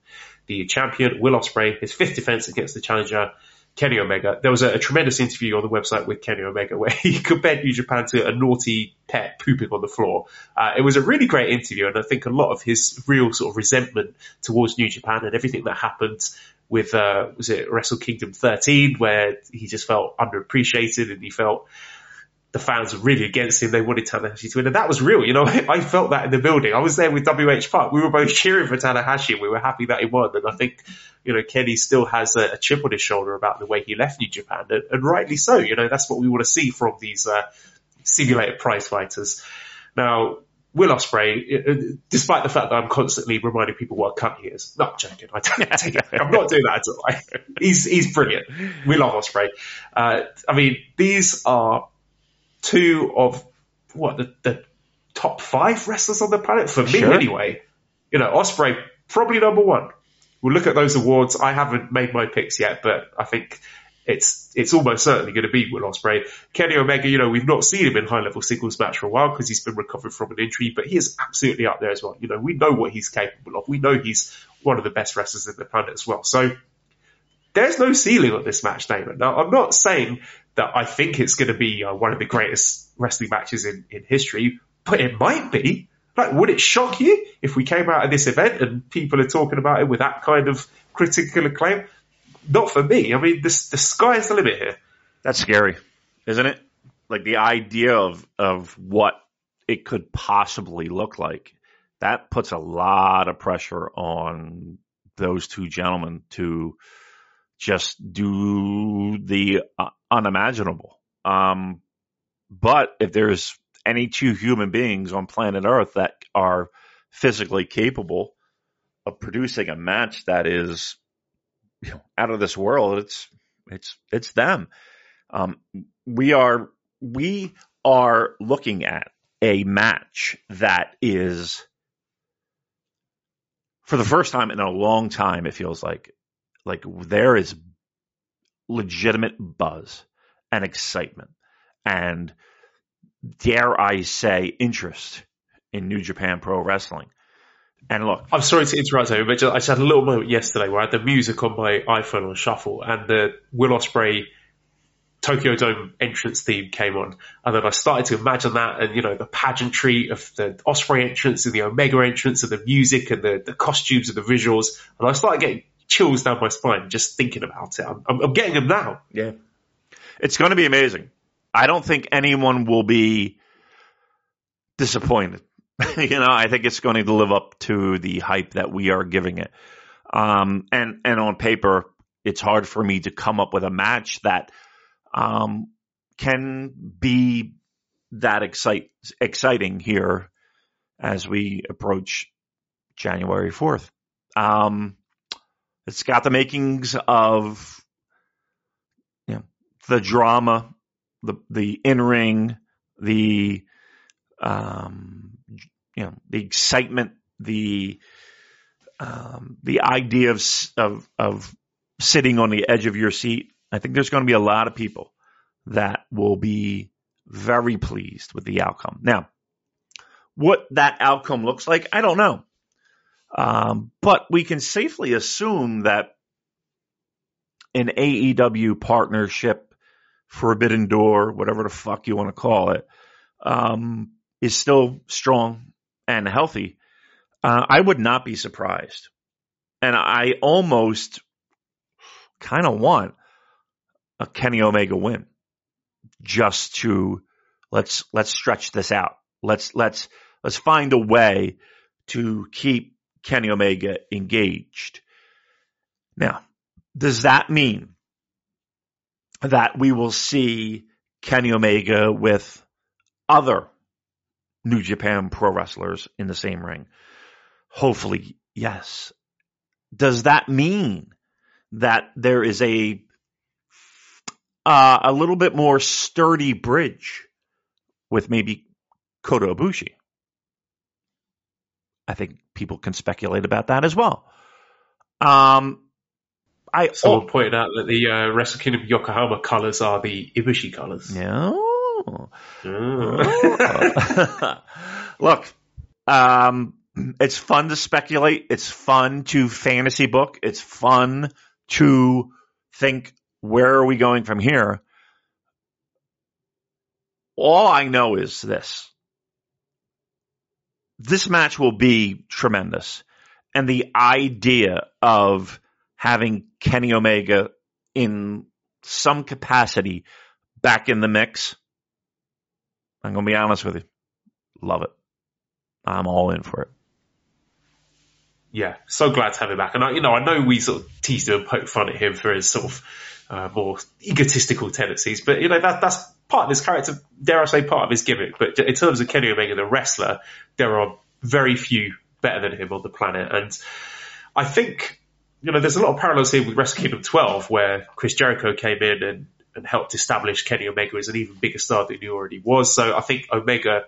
The champion Will Ospreay, his fifth defense against the challenger Kenny Omega. There was a, a tremendous interview on the website with Kenny Omega where he compared New Japan to a naughty pet pooping on the floor. Uh, it was a really great interview, and I think a lot of his real sort of resentment towards New Japan and everything that happened with uh, was it Wrestle Kingdom 13, where he just felt underappreciated and he felt the fans were really against him. They wanted Tanahashi to win, and that was real. You know, I felt that in the building. I was there with WH Park. We were both cheering for Tanahashi. We were happy that he won, and I think you know Kenny still has a, a chip on his shoulder about the way he left New Japan, and, and rightly so. You know, that's what we want to see from these uh, simulated prize fighters. Now. Will Ospreay, uh, despite the fact that I'm constantly reminding people what a cunt he is. No, I'm joking. I don't take it. I'm not doing that at all. He's he's brilliant. We love Ospreay. Uh, I mean, these are two of what the, the top five wrestlers on the planet for me Sure. anyway. You know, Ospreay probably number one. We'll look at those awards. I haven't made my picks yet, but I think it's it's almost certainly going to be Will Ospreay. Kenny Omega, you know, we've not seen him in high level singles match for a while because he's been recovering from an injury, but he is absolutely up there as well. You know, we know what he's capable of. We know he's one of the best wrestlers in the planet as well. So there's no ceiling on this match, Damon. Now, I'm not saying that I think it's going to be uh, one of the greatest wrestling matches in, in history, but it might be. Like, would it shock you if we came out of this event and people are talking about it with that kind of critical acclaim? Not for me. I mean, this, the sky is the limit here. That's scary, isn't it? Like the idea of of what it could possibly look like. That puts a lot of pressure on those two gentlemen to just do the uh, unimaginable. Um, but if there's any two human beings on planet Earth that are physically capable of producing a match that is you know, out of this world, it's it's it's them. Um, we are we are looking at a match that is for the first time in a long time. It feels like like there is legitimate buzz and excitement and dare I say interest in New Japan Pro Wrestling. And look, I'm sorry to interrupt you, but just, I just had a little moment yesterday where I had the music on my iPhone on shuffle and the Will Ospreay Tokyo Dome entrance theme came on. And then I started to imagine that and, you know, the pageantry of the Ospreay entrance and the Omega entrance and the music and the, the costumes and the visuals. And I started getting chills down my spine just thinking about it. I'm, I'm, I'm getting them now. Yeah. It's going to be amazing. I don't think anyone will be disappointed. you know, I think it's going to live up to the hype that we are giving it. Um, and, and on paper, it's hard for me to come up with a match that, um, can be that excite, exciting here as we approach January 4th. Um, it's got the makings of you know, the drama, the the in ring, the um, you know the excitement, the um, the idea of of of sitting on the edge of your seat. I think there's going to be a lot of people that will be very pleased with the outcome. Now, what that outcome looks like, I don't know. Um, but we can safely assume that an AEW partnership, Forbidden Door, whatever the fuck you want to call it, um, is still strong and healthy. Uh, I would not be surprised. And I almost kind of want a Kenny Omega win just to let's let's stretch this out. Let's let's let's find a way to keep Kenny Omega engaged. Now, does that mean that we will see Kenny Omega with other New Japan pro wrestlers in the same ring? Hopefully, yes. Does that mean that there is a uh, a little bit more sturdy bridge with maybe Kota Ibushi? I think people can speculate about that as well. Um, I someone oh, pointed out that the uh, Wrestle Kingdom Yokohama colors are the Ibushi colors. Yeah. Oh. Look, um, it's fun to speculate. It's fun to fantasy book. It's fun to think where are we going from here. All I know is this this match will be tremendous. And the idea of having Kenny Omega in some capacity back in the mix, I'm going to be honest with you. Love it. I'm all in for it. Yeah, so glad to have him back. And I, you know, I know we sort of teased him and poked fun at him for his sort of uh, more egotistical tendencies, but you know that that's part of his character. Dare I say, part of his gimmick. But in terms of Kenny Omega, the wrestler, there are very few better than him on the planet. And I think, you know, there's a lot of parallels here with Wrestle Kingdom 12 where Chris Jericho came in and, and helped establish Kenny Omega as an even bigger star than he already was. So I think Omega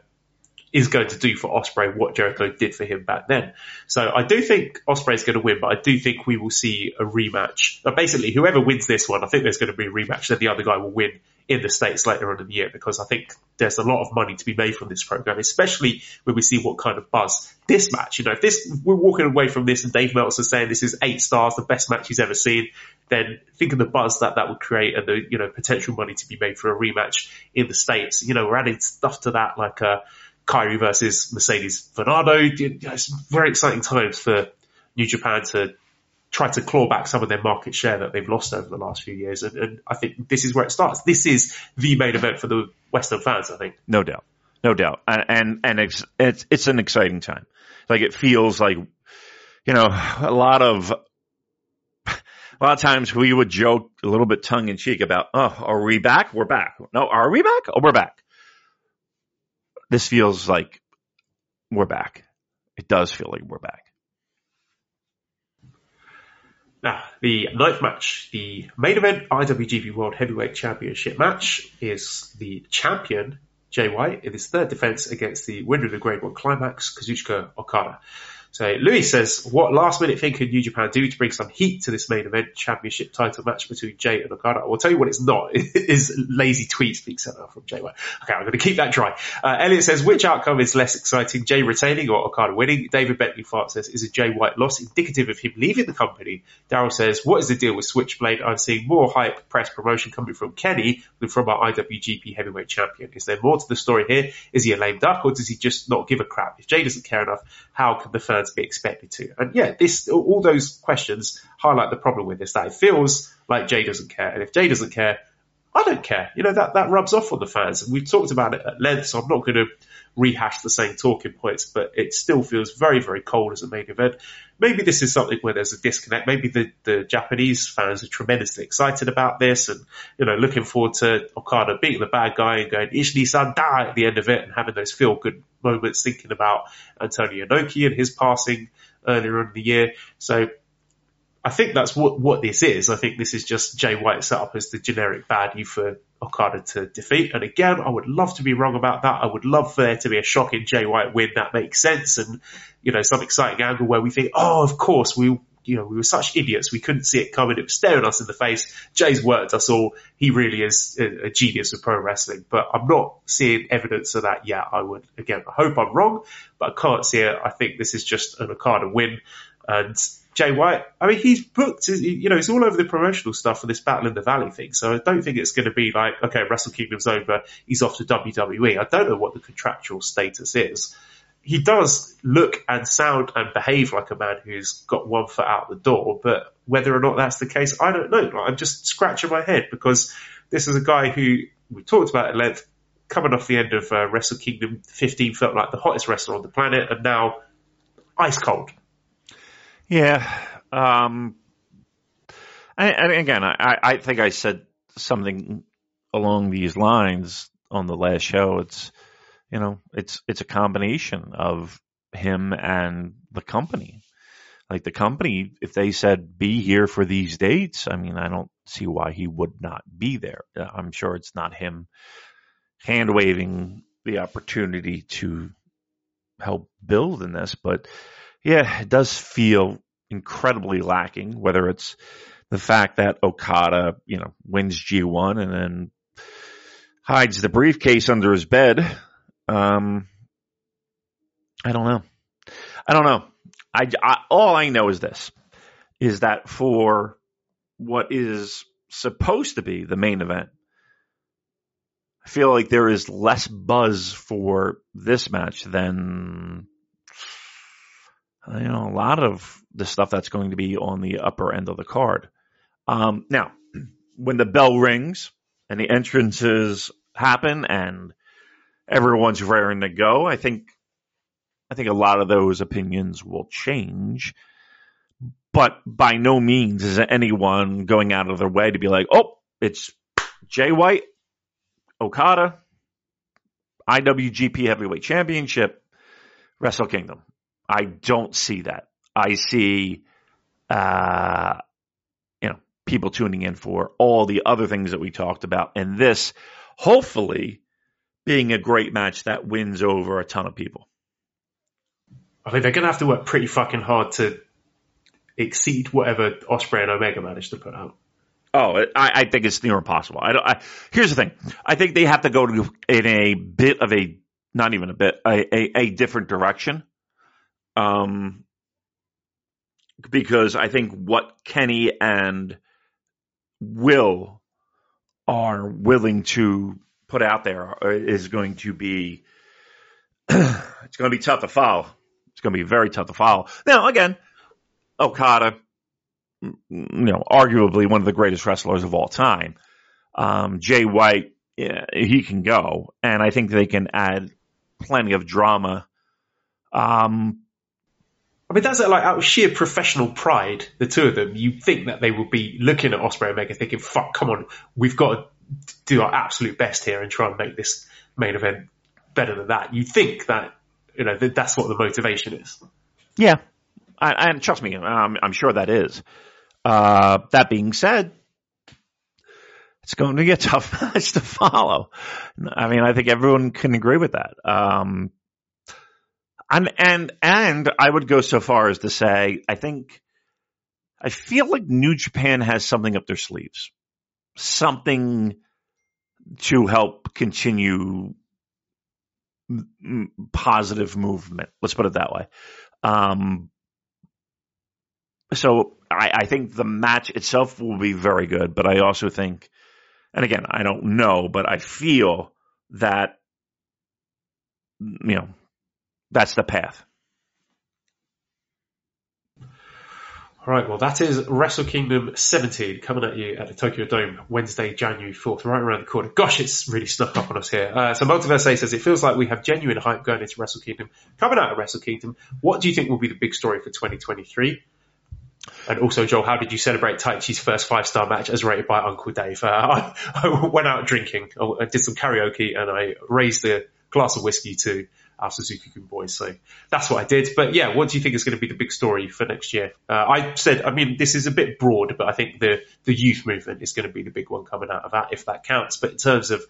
is going to do for Ospreay what Jericho did for him back then. So I do think Ospreay is going to win, but I do think we will see a rematch. But basically, whoever wins this one, I think there's going to be a rematch. Then the other guy will win in the States later on in the year because I think there's a lot of money to be made from this program, especially when we see what kind of buzz this match, you know, if this, we're walking away from this and Dave Meltzer saying this is eight stars, the best match he's ever seen, then think of the buzz that that would create and the, you know, potential money to be made for a rematch in the States. You know, we're adding stuff to that like, uh, Kairi versus Mercedes Varnado. You know, it's very exciting times for New Japan to try to claw back some of their market share that they've lost over the last few years. And, and, I think this is where it starts. This is the main event for the Western fans, I think. No doubt. No doubt. And, and, and it's, it's, it's an exciting time. Like it feels like, you know, a lot of, a lot of times we would joke a little bit tongue in cheek about, oh, are we back? We're back. No, are we back? Oh, we're back. This feels like we're back. It does feel like we're back. Now, the ninth match, the main event IWGP World Heavyweight Championship match, is the champion, Jay White, in his third defense against the winner of the Grade 1 Climax, Kazuchika Okada. So Louis says, what last minute thing can New Japan do to bring some heat to this main event championship title match between Jay and Okada? I will tell you what it's not. It is lazy tweet speak center from Jay. Okay, I'm going to keep that dry. Uh, Elliot says, which outcome is less exciting, Jay retaining or Okada winning? David Bentley Fart says, is a Jay White loss indicative of him leaving the company? Daryl says, what is the deal with Switchblade? I'm seeing more hype press promotion coming from Kenny than from our IWGP heavyweight champion. Is there more to the story here? Is he a lame duck or does he just not give a crap? If Jay doesn't care enough, how can the fans be expected to? And yeah, this all those questions highlight the problem with this. That it feels like Jay doesn't care, and if Jay doesn't care, I don't care. You know that that rubs off on the fans, and we've talked about it at length. So I'm not going to rehash the same talking points, but it still feels very very cold as a main event. maybe this is something where there's a disconnect. Maybe the, the Japanese fans are tremendously excited about this and, you know, looking forward to Okada beating the bad guy and going, Ichi-ni-san-daa at the end of it and having those feel good moments thinking about Antonio Inoki and his passing earlier in the year. So I think that's what, what this is. I think this is just Jay White set up as the generic baddie for Okada to defeat. And again, I would love to be wrong about that. I would love for there to be a shocking Jay White win that makes sense and, you know, some exciting angle where we think, oh, of course, we, you know, we were such idiots. We couldn't see it coming. It was staring us in the face. Jay's worked us all. He really is a, a genius of pro wrestling, but I'm not seeing evidence of that yet. I would, again, I hope I'm wrong, but I can't see it. I think this is just an Okada win. And Jay White, I mean, he's booked, you know, it's all over the promotional stuff for this Battle in the Valley thing. So I don't think it's going to be like, okay, Wrestle Kingdom's over, he's off to WWE. I don't know what the contractual status is. He does look and sound and behave like a man who's got one foot out the door, but whether or not that's the case, I don't know. I'm just scratching my head because this is a guy who we talked about at length, coming off the end of uh, Wrestle Kingdom 15, felt like the hottest wrestler on the planet, and now ice cold. Yeah. Um, and, and again, I, I think I said something along these lines on the last show. It's, you know, it's, it's a combination of him and the company. Like the company, if they said be here for these dates, I mean, I don't see why he would not be there. Uh, I'm sure it's not him hand waving the opportunity to help build in this, but yeah, it does feel incredibly lacking, whether it's the fact that Okada, you know, wins G1 and then hides the briefcase under his bed. Um, I don't know. I don't know. I, I, all I know is this is that for what is supposed to be the main event, I feel like there is less buzz for this match than you know, a lot of the stuff that's going to be on the upper end of the card. Um, now, when the bell rings and the entrances happen and everyone's raring to go, I think, I think a lot of those opinions will change. But by no means is anyone going out of their way to be like, oh, it's Jay White, Okada, IWGP Heavyweight Championship, Wrestle Kingdom. I don't see that. I see, uh, you know, people tuning in for all the other things that we talked about, and this, hopefully, being a great match that wins over a ton of people. I think they're going to have to work pretty fucking hard to exceed whatever Ospreay and Omega managed to put out. Oh, I, I think it's near impossible. I, I, here's the thing. I think they have to go to, in a bit of a, not even a bit, a, a, a different direction. Um, because I think what Kenny and Will are willing to put out there is going to be it's going to be tough to follow. It's going to be very tough to follow. Now, again, Okada, you know, arguably one of the greatest wrestlers of all time. Um, Jay White, yeah, he can go, and I think they can add plenty of drama. Um, I mean, that's like out of sheer professional pride, the two of them, you think that they will be looking at Ospreay and Omega thinking, fuck, come on, we've got to do our absolute best here and try and make this main event better than that. You think that, you know, that that's what the motivation is. Yeah. And, and trust me, I'm, I'm, sure that is. Uh, that being said, it's going to be a tough match to follow. I mean, I think everyone can agree with that. Um, and and and I would go so far as to say I think I feel like New Japan has something up their sleeves, something to help continue positive movement. Let's put it that way. Um, so I, I think the match itself will be very good, but I also think, and again, I don't know, but I feel that you know that's the path. Right, well, that is Wrestle Kingdom 17 coming at you at the Tokyo Dome Wednesday, January 4th, right around the corner. Gosh, it's really snuck up on us here. Uh, so Multiverse A says, it feels like we have genuine hype going into Wrestle Kingdom. Coming out of Wrestle Kingdom, what do you think will be the big story for 2023? And also, Joel, how did you celebrate Taichi's first five star match as rated by Uncle Dave? Uh, I, I, went out drinking, I did some karaoke, and I raised a glass of whiskey to our Suzuki Gun boys. So that's what I did. But yeah, what do you think is going to be the big story for next year? Uh, I said, I mean, this is a bit broad, but I think the the youth movement is going to be the big one coming out of that, if that counts. But in terms of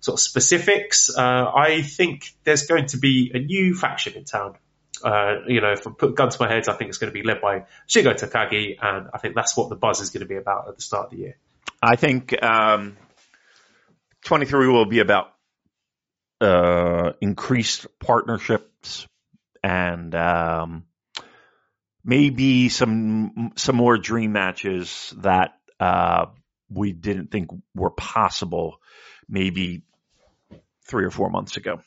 sort of specifics, uh, I think there's going to be a new faction in town. Uh, you know, if I put gun to my head, I think it's going to be led by Shingo Takagi, and I think that's what the buzz is going to be about at the start of the year. I think um, 23 will be about uh, increased partnerships and um, maybe some some more dream matches that uh, we didn't think were possible maybe three or four months ago.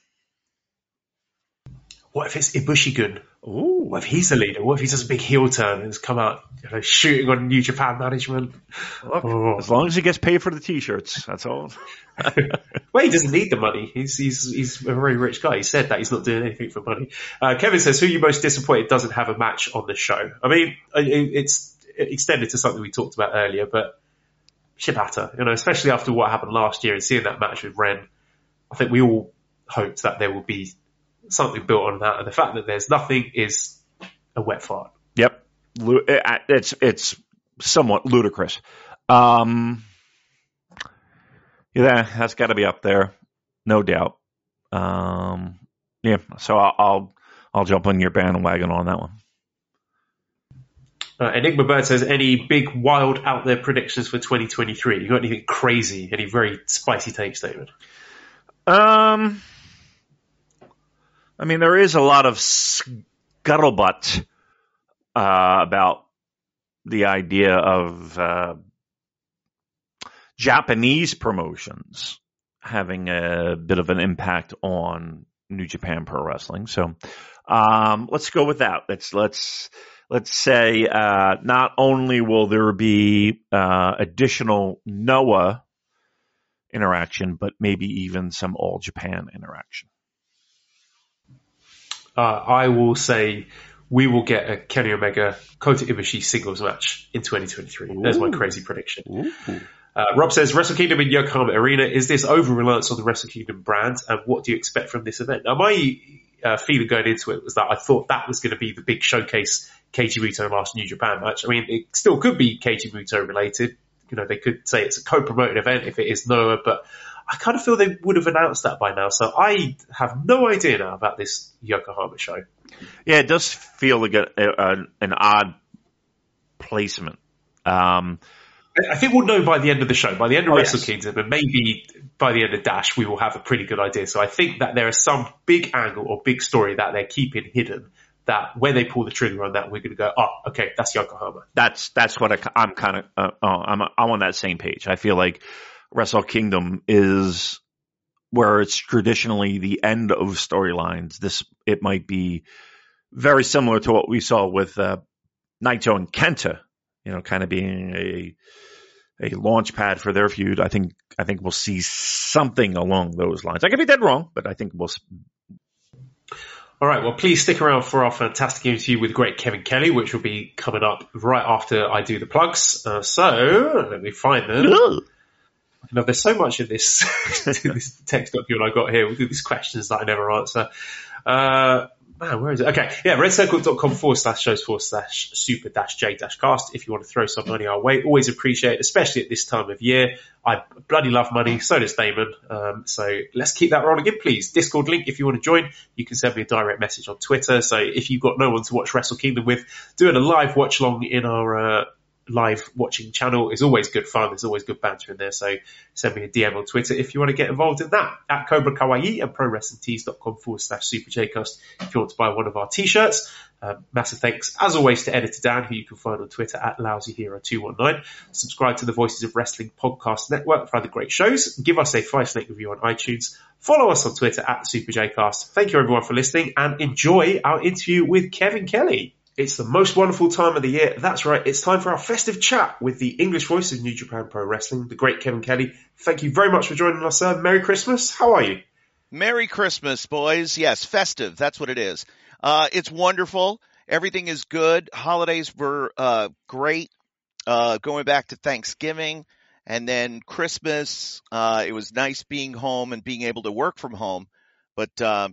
What if it's Ibushi-gun? Ooh. What if he's the leader? What if he does a big heel turn and has come out you know, shooting on New Japan management? Look, Oh. As long as he gets paid for the t-shirts, that's all. Well, he doesn't need the money. He's he's he's a very rich guy. He said that he's not doing anything for money. Uh, Kevin says, "Who are you most disappointed doesn't have a match on the show?" I mean, it's extended to something we talked about earlier, but Shibata, you know, especially after what happened last year and seeing that match with Ren, I think we all hoped that there will be something built on that, and the fact that there's nothing is a wet fart. Yep, uh, it's it's somewhat ludicrous. Um, yeah, that's got to be up there, no doubt. Um, yeah, so I'll, I'll I'll jump on your bandwagon on that one. Uh, Enigma Bird says, any big, wild, out there predictions for 2023? You got anything crazy? Any very spicy takes, David? Um, I mean, there is a lot of scuttlebutt uh, about the idea of uh, Japanese promotions having a bit of an impact on New Japan Pro Wrestling. So um, let's go with that. Let's let's let's say uh, not only will there be uh, additional Noah interaction, but maybe even some All Japan interaction. Uh, I will say we will get a Kenny Omega Kota Ibushi singles match in 2023. There's my crazy prediction. Uh, Rob says Wrestle Kingdom in Yokohama Arena. Is this over reliance on the Wrestle Kingdom brand? And what do you expect from this event? Now, my uh, feeling going into it was that I thought that was going to be the big showcase Keiji Muto last New Japan match. I mean, it still could be Keiji Muto related. You know, they could say it's a co-promoted event if it is Noah, but I kind of feel they would have announced that by now. So I have no idea now about this Yokohama show. Yeah, it does feel like a, a, an odd placement. Um, I think we'll know by the end of the show, by the end of Oh, Wrestle yes. Kingdom, and maybe by the end of Dash, we will have a pretty good idea. So I think that there is some big angle or big story that they're keeping hidden. That when they pull the trigger on that, we're going to go, oh, okay, that's Yokohama. that's that's what I, am kind of uh, uh, I'm I'm on that same page. I feel like Wrestle Kingdom is where it's traditionally the end of storylines. This it might be very similar to what we saw with uh, Naito and Kenta. You know, kind of being a a launch pad for their feud. I think I think we'll see something along those lines. I could be dead wrong, but I think we'll. All right, well, please stick around for our fantastic interview with great Kevin Kelly, which will be coming up right after I do the plugs. Uh, so let me find them. You know, there's so much in this, this text document I got here with these questions that I never answer. Uh, man, where is it? Okay, yeah, redcircle.com forward slash shows forward slash super dash j dash cast if you want to throw some money our way. Always appreciate it, especially at this time of year. I bloody love money, so does Damon. Um, so let's keep that rolling in, please. Discord link if you want to join. You can send me a direct message on Twitter. So if you've got no one to watch Wrestle Kingdom with, doing a live watch along in our uh, live watching channel is always good fun. There's always good banter in there. So send me a DM on Twitter if you want to get involved in that. At Cobra Kawaii and ProWrestlingTees.com forward slash Super Jcast if you want to buy one of our t-shirts. Um, massive thanks, as always, to Editor Dan, who you can find on Twitter at LousyHero219. Subscribe to the Voices of Wrestling podcast network for other great shows. Give us a five snake review on iTunes. Follow us on Twitter at SuperJcast. Thank you everyone for listening and enjoy our interview with Kevin Kelly. It's the most wonderful time of the year. That's right. It's time for our festive chat with the English voice of New Japan Pro Wrestling, the great Kevin Kelly. Thank you very much for joining us, sir. Merry Christmas. How are you? Merry Christmas, boys. Yes, festive. That's what it is. Uh, it's wonderful. Everything is good. Holidays were uh, great. Uh, going back to Thanksgiving and then Christmas. Uh, it was nice being home and being able to work from home. But uh,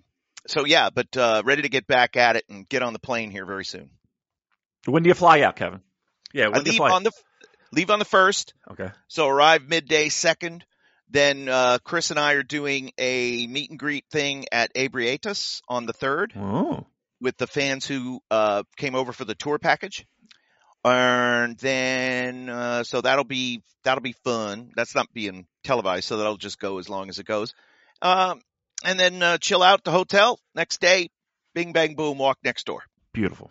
so yeah, but uh, ready to get back at it and get on the plane here very soon. When do you fly out, Kevin? Yeah, I when do you leave on the leave on the first, okay. so arrive midday second. Then uh, Chris and I are doing a meet and greet thing at Abrietas on the third Oh. with the fans who uh, came over for the tour package. And then uh, so that'll be that'll be fun. That's not being televised, so that'll just go as long as it goes. Um, and then uh, chill out at the hotel next day. Bing bang boom, walk next door. Beautiful.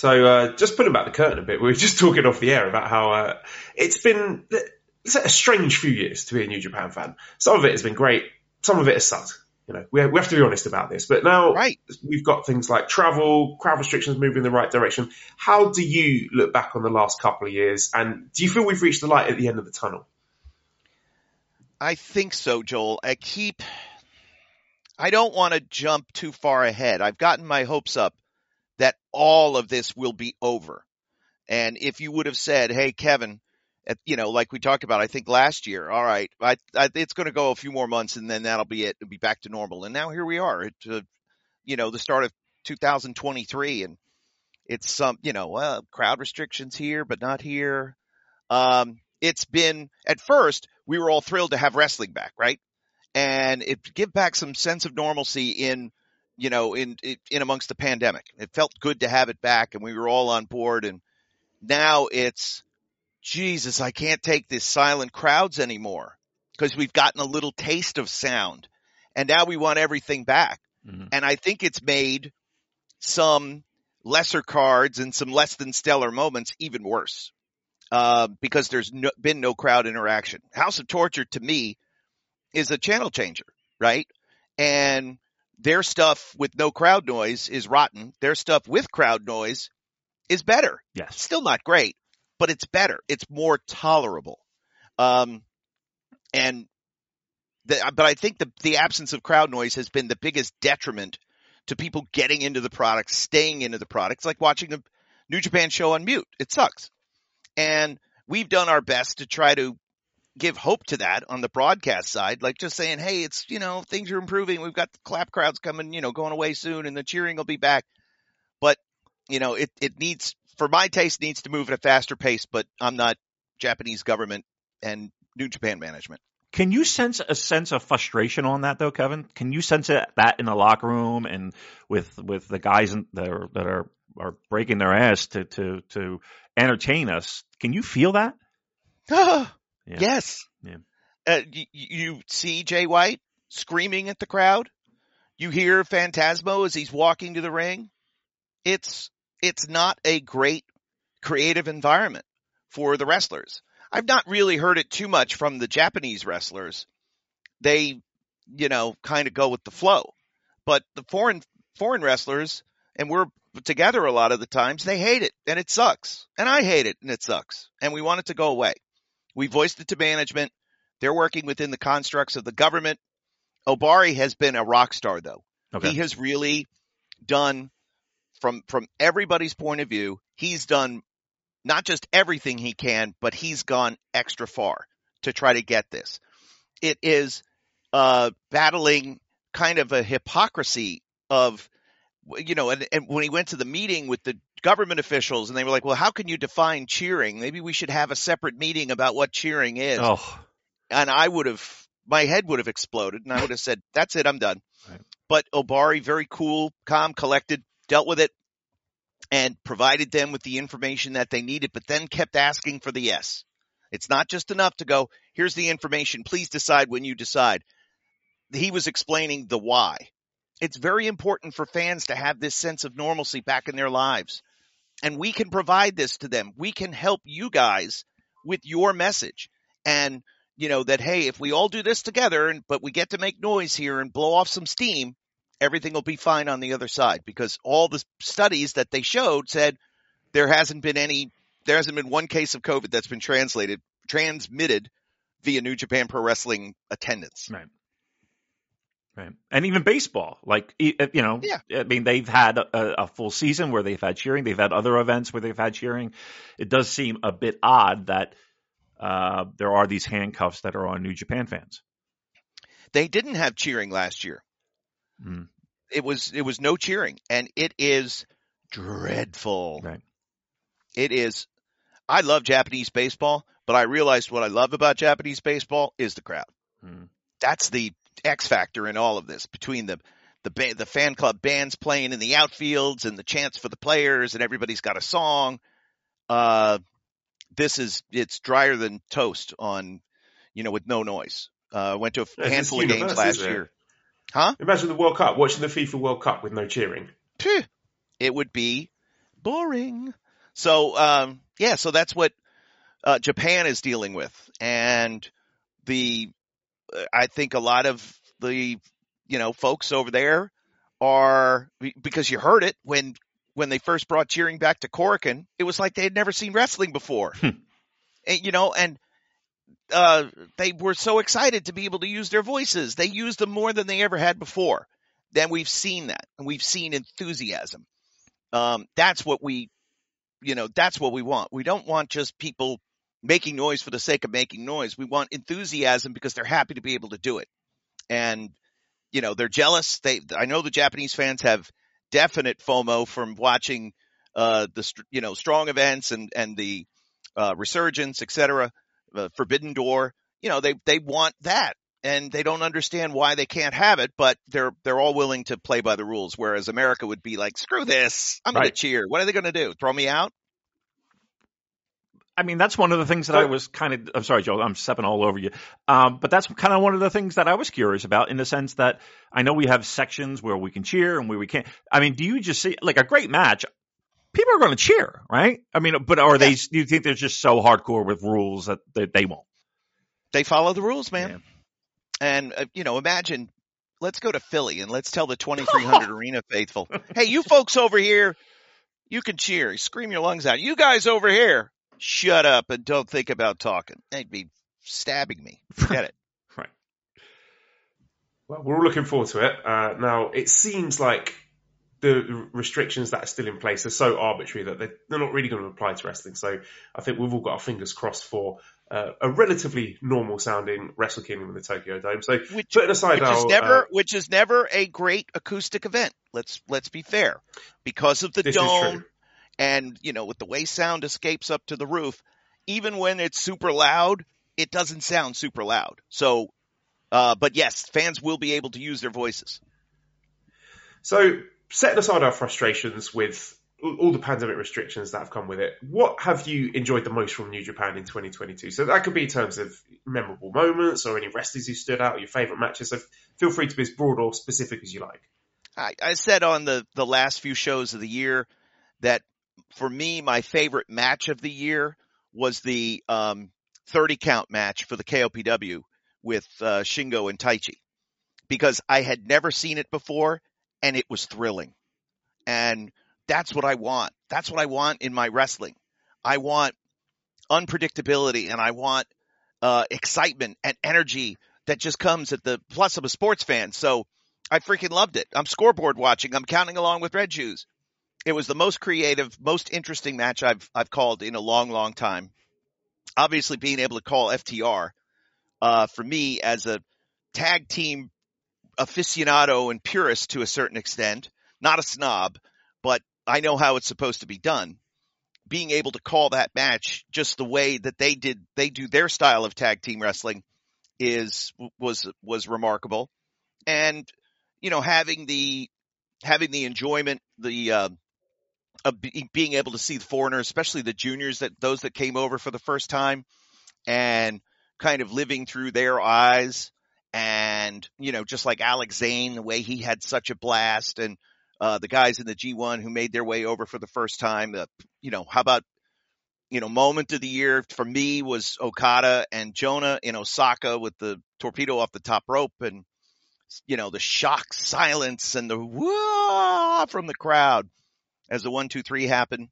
So, uh, just pulling back the curtain a bit, we were just talking off the air about how uh, it's been it's a strange few years to be a New Japan fan. Some of it has been great, some of it has sucked. You know, we have, we have to be honest about this. But now Right. we've got things like travel, crowd restrictions moving in the right direction. How do you look back on the last couple of years, and do you feel we've reached the light at the end of the tunnel? I think so, Joel. I keep. I don't want to jump too far ahead. I've gotten my hopes up that all of this will be over. And if you would have said, "Hey, Kevin," at, you know, like we talked about, I think last year, all right, I, I, it's going to go a few more months, and then that'll be it. It'll be back to normal. And now here we are at, uh, you know, the start of 2023, and it's some, you know, crowd restrictions here, but not here. Um, it's been at first we were all thrilled to have wrestling back, right? And it give back some sense of normalcy in, you know, in in amongst the pandemic. It felt good to have it back, and we were all on board. And now it's, Jesus, I can't take these silent crowds anymore because we've gotten a little taste of sound, and now we want everything back. Mhm. And I think it's made some lesser cards and some less than stellar moments even worse uh, because there's no, been no crowd interaction. House of Torture to me is a channel changer, right? And their stuff with no crowd noise is rotten. Their stuff with crowd noise is better. Yes. Still not great, but it's better. It's more tolerable. Um, and the, but I think the the absence of crowd noise has been the biggest detriment to people getting into the product, staying into the product. It's like watching a New Japan show on mute. It sucks. And we've done our best to try to give hope to that on the broadcast side, like just saying, hey, it's, you know, things are improving. We've got the clap crowds coming, you know, going away soon and the cheering will be back. But, you know, it, it needs, for my taste, needs to move at a faster pace, but I'm not Japanese government and New Japan management. Can you sense a sense of frustration on that though, Kevin? Can you sense it, that in the locker room and with with the guys in, that are that are are breaking their ass to to to entertain us? Can you feel that? Yeah. Yes. Yeah. Uh, you, you see Jay White screaming at the crowd. You hear Phantasmo as he's walking to the ring. It's it's not a great creative environment for the wrestlers. I've not really heard it too much from the Japanese wrestlers. They, you know, kind of go with the flow. But the foreign foreign wrestlers, and we're together a lot of the times, they hate it and it sucks. And I hate it and it sucks. And we want it to go away. We voiced it to management. They're working within the constructs of the government. Obari has been a rock star though. Okay. He has really done from from everybody's point of view. He's done not just everything he can, but he's gone extra far to try to get this. It is uh, battling kind of a hypocrisy of, you know, and, and when he went to the meeting with the government officials and they were like, well, how can you define cheering? Maybe we should have a separate meeting about what cheering is. Oh, And I would have, my head would have exploded and I would have said, that's it, I'm done. Right. But Obari, very cool, calm, collected, dealt with it and provided them with the information that they needed, but then kept asking for the yes. It's not just enough to go, here's the information. Please decide when you decide. He was explaining the why. It's very important for fans to have this sense of normalcy back in their lives. And we can provide this to them. We can help you guys with your message. And, you know, that, hey, if we all do this together and, but we get to make noise here and blow off some steam, everything will be fine on the other side because all the studies that they showed said there hasn't been any, there hasn't been one case of COVID that's been translated, transmitted via New Japan Pro Wrestling attendance. Right. Right. And even baseball, like, uh, you know, Yeah. I mean, they've had a, a full season where they've had cheering. They've had other events where they've had cheering. It does seem a bit odd that uh, there are these handcuffs that are on New Japan fans. They didn't have cheering last year. Mm. It was, it was no cheering and it is dreadful. Right. It is, I love Japanese baseball, but I realized what I love about Japanese baseball is the crowd. Mm. That's the X factor in all of this between the the ba- the fan club bands playing in the outfields and the chants for the players and everybody's got a song. Uh, this is it's drier than toast on, you know, with no noise. Uh, went to a Yeah, handful of games last year. Huh? Imagine the World Cup, watching the FIFA World Cup with no cheering. Phew, it would be boring. So, um, yeah, so that's what uh, Japan is dealing with, and the I think a lot of the you know folks over there are because you heard it when when they first brought cheering back to Korakuen, it was like they had never seen wrestling before, Hmm. and, you know, and uh, they were so excited to be able to use their voices. They used them more than they ever had before. Then we've seen that, and we've seen enthusiasm. Um, that's what we, you know, that's what we want. We don't want just people making noise for the sake of making noise. We want enthusiasm because they're happy to be able to do it. And, you know, they're jealous. They, I know the Japanese fans have definite FOMO from watching, uh, the, you know, strong events and, and the, uh, resurgence, et cetera, uh, Forbidden Door. You know, they, they want that and they don't understand why they can't have it, but they're, they're all willing to play by the rules. Whereas America would be like, screw this. I'm going to cheer. What are they going to do? Throw me out? I mean, that's one of the things that I was kind of, I'm sorry, Joe, I'm stepping all over you. Um, but that's kind of one of the things that I was curious about in the sense that I know we have sections where we can cheer and where we can't. I mean, do you just see, like a great match, people are going to cheer, right? I mean, but are they, do you think they're just so hardcore with rules that they, they won't? They follow the rules, man. Yeah. And, uh, you know, imagine, let's go to Philly and let's tell the 2300 arena faithful, hey, you folks over here, you can cheer, scream your lungs out. You guys over here, shut up and don't think about talking. They'd be stabbing me. Forget it. Right. Well, we're all looking forward to it. Uh, now, it seems like the restrictions that are still in place are so arbitrary that they're, they're not really going to apply to wrestling. So I think we've all got our fingers crossed for uh, a relatively normal sounding Wrestle Kingdom in the Tokyo Dome. So Which, putting aside which our, is never, uh, which is never a great acoustic event. Let's, let's be fair because of the dome. And, you know, with the way sound escapes up to the roof, even when it's super loud, it doesn't sound super loud. So, uh, but yes, fans will be able to use their voices. So, setting aside our frustrations with all the pandemic restrictions that have come with it, what have you enjoyed the most from New Japan in 2022? So that could be in terms of memorable moments or any wrestlers who stood out, or your favourite matches. So feel free to be as broad or specific as you like. I, I said on the, the last few shows of the year that for me, my favorite match of the year was the, um, 30 count match for the KOPW with, uh, Shingo and Taichi because I had never seen it before and it was thrilling. And that's what I want. That's what I want in my wrestling. I want unpredictability and I want, uh, excitement and energy that just comes at the plus of a sports fan. So, I freaking loved it. I'm scoreboard watching. I'm counting along with Red Shoes. It was the most creative, most interesting match I've I've called in a long, long time. Obviously, being able to call FTR uh, for me as a tag team aficionado and purist to a certain extent, not a snob, but I know how it's supposed to be done. Being able to call that match just the way that they did, they do their style of tag team wrestling is was was remarkable, and you know having the having the enjoyment, the uh, being able to see the foreigners, especially the juniors that those that came over for the first time, and kind of living through their eyes, and you know just like Alex Zayne, the way he had such a blast, and uh, the guys in the G1 who made their way over for the first time. Uh, you know, how about, you know, moment of the year for me was Okada and Jonah in Osaka with the torpedo off the top rope and, you know, the shock silence and the whoa from the crowd as the one, two, three happened.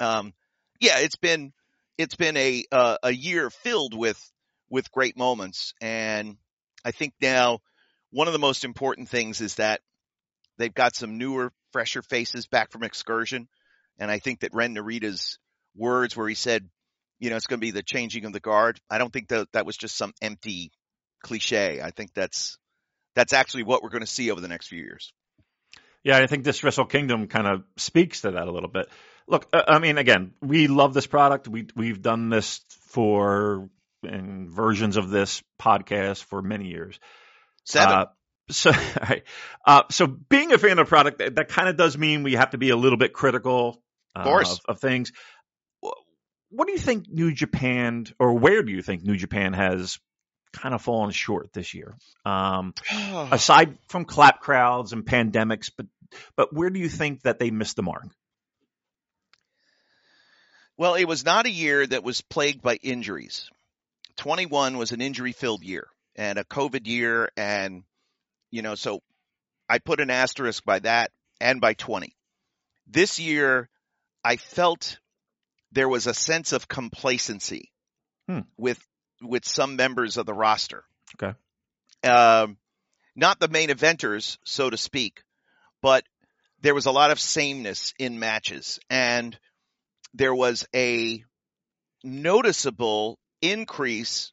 Um, yeah, it's been, it's been a, uh, a year filled with, with great moments. And I think now one of the most important things is that They've got some newer, fresher faces back from excursion. And I think that Ren Narita's words where he said, you know, it's going to be the changing of the guard. I don't think that that was just some empty cliche. I think that's, that's actually what we're going to see over the next few years. Yeah, I think this Wrestle Kingdom kind of speaks to that a little bit. Look, uh, I mean, again, we love this product. We we've done this for in versions of this podcast for many years. Seven. Uh, so, right. uh, so being a fan of product that, that kind of does mean we have to be a little bit critical uh, of, of, things. What do you think New Japan, or where do you think New Japan has kind of fallen short this year? Um, aside from clap crowds and pandemics, but but where do you think that they missed the mark? Well, it was not a year that was plagued by injuries. 21 was an injury filled year and a COVID year and you know, so I put an asterisk by that and by 20. This year, I felt there was a sense of complacency hmm. with with some members of the roster. Okay. Um, not the main eventers, so to speak, but there was a lot of sameness in matches, and there was a noticeable increase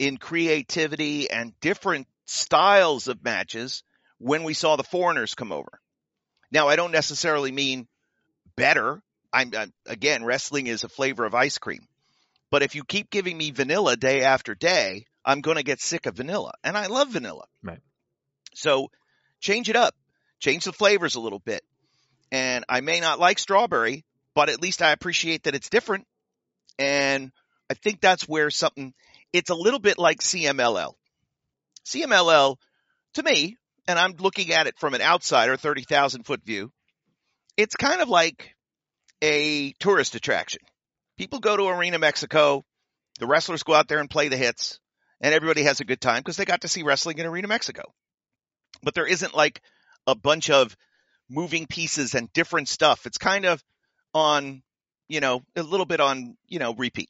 in creativity and different styles of matches when we saw the foreigners come over. Now, I don't necessarily mean better. I'm, I'm, again, wrestling is a flavor of ice cream. But if you keep giving me vanilla day after day, I'm going to get sick of vanilla, and I love vanilla. Right. So change it up, change the flavors a little bit. And I may not like strawberry, but at least I appreciate that it's different. And I think that's where something. It's a little bit like CMLL. CMLL, to me, and I'm looking at it from an outsider, 30,000 foot view, it's kind of like a tourist attraction. People go to Arena Mexico, the wrestlers go out there and play the hits, and everybody has a good time because they got to see wrestling in Arena Mexico. But there isn't like a bunch of moving pieces and different stuff. It's kind of on, you know, a little bit on, you know, repeat.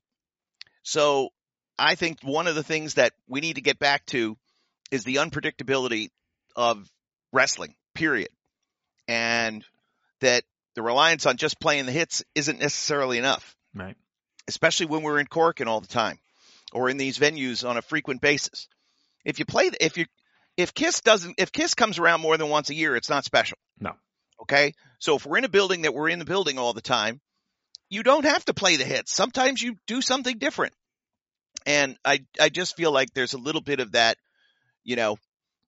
So I think one of the things that we need to get back to is the unpredictability of wrestling, period. And that the reliance on just playing the hits isn't necessarily enough. Right. Especially when we're in Korakuen all the time or in these venues on a frequent basis. If you play, if you, if Kiss doesn't, if Kiss comes around more than once a year, it's not special. No. Okay. So if we're in a building that we're in the building all the time, you don't have to play the hits. Sometimes you do something different. And I, I just feel like there's a little bit of that you know,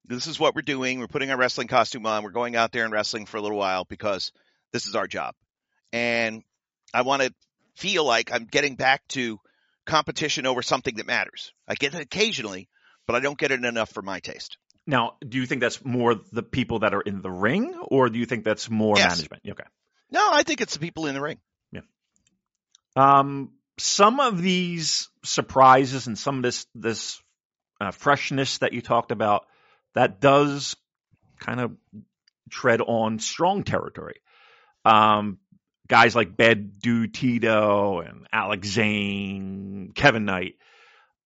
this is what we're doing. We're putting our wrestling costume on. We're going out there and wrestling for a little while because this is our job. And I want to feel like I'm getting back to competition over something that matters. I get it occasionally, but I don't get it enough for my taste. Now, do you think that's more the people that are in the ring, or do you think that's more yes. management? Okay. No, I think it's the people in the ring. Yeah. Um, some of these surprises and some of this this uh, freshness that you talked about, that does kind of tread on strong territory. Um, guys like Dude Tito and Alex Zayne, Kevin Knight.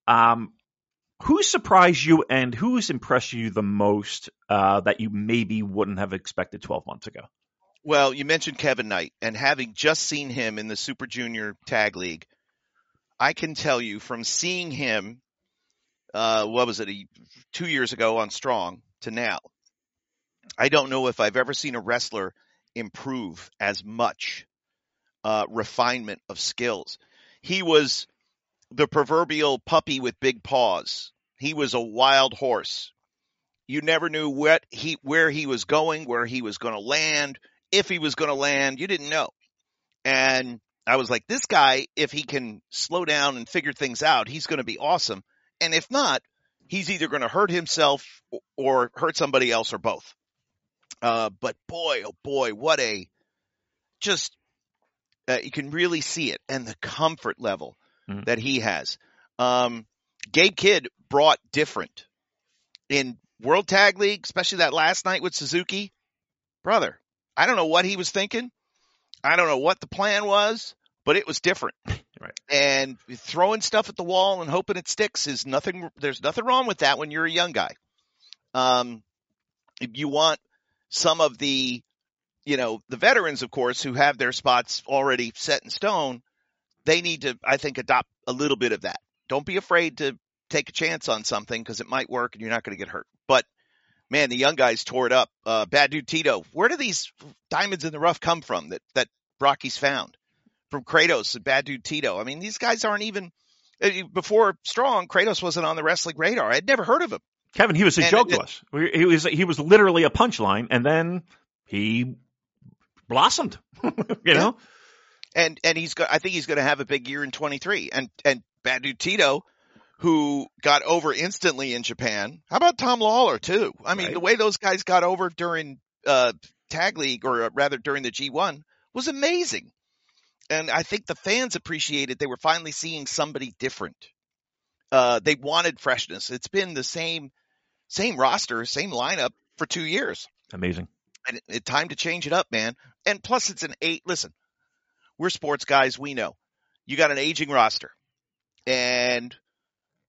Um, Who surprised you and who's impressed you the most uh, that you maybe wouldn't have expected 12 months ago? Well, you mentioned Kevin Knight, and having just seen him in the Super Junior Tag League, I can tell you from seeing him, uh, what was it, a, two years ago on Strong to now, I don't know if I've ever seen a wrestler improve as much uh, refinement of skills. He was the proverbial puppy with big paws. He was a wild horse. You never knew what he, where he was going, where he was going to land, if he was going to land. You didn't know. And I was like, this guy, if he can slow down and figure things out, he's going to be awesome. And if not, he's either going to hurt himself or hurt somebody else or both. Uh, but boy, oh boy, what a just uh, you can really see it and the comfort level mm-hmm. that he has. Um, Gabe Kidd brought different in World Tag League, especially that last night with Suzuki. Brother, I don't know what he was thinking. I don't know what the plan was, but it was different. right. And throwing stuff at the wall and hoping it sticks is nothing. There's nothing wrong with that when you're a young guy. Um, you want some of the you know, the veterans, of course, who have their spots already set in stone, they need to, I think, adopt a little bit of that. Don't be afraid to take a chance on something because it might work and you're not going to get hurt. But man, the young guys tore it up. Uh, Bad Dude Tito, where do these diamonds in the rough come from that, that Rocky's found? From Kratos and Bad Dude Tito. I mean, these guys aren't even, uh, before Strong, Kratos wasn't on the wrestling radar. I'd never heard of him. Kevin, he was a and joke it, to us. He was, he was literally a punchline and then he blossomed. you yeah. know, and and he's got. I think he's going to have a big year in 23. And and Bad Dude Tito, who got over instantly in Japan. How about Tom Lawlor too? I mean, right. the way those guys got over during uh, Tag League, or uh, rather during the G1, was amazing. And I think the fans appreciated they were finally seeing somebody different. Uh, they wanted freshness. It's been the same, same roster, same lineup for two years. Amazing. And it, time to change it up, man. And plus, it's an eight. Listen, we're sports guys. We know you got an aging roster, and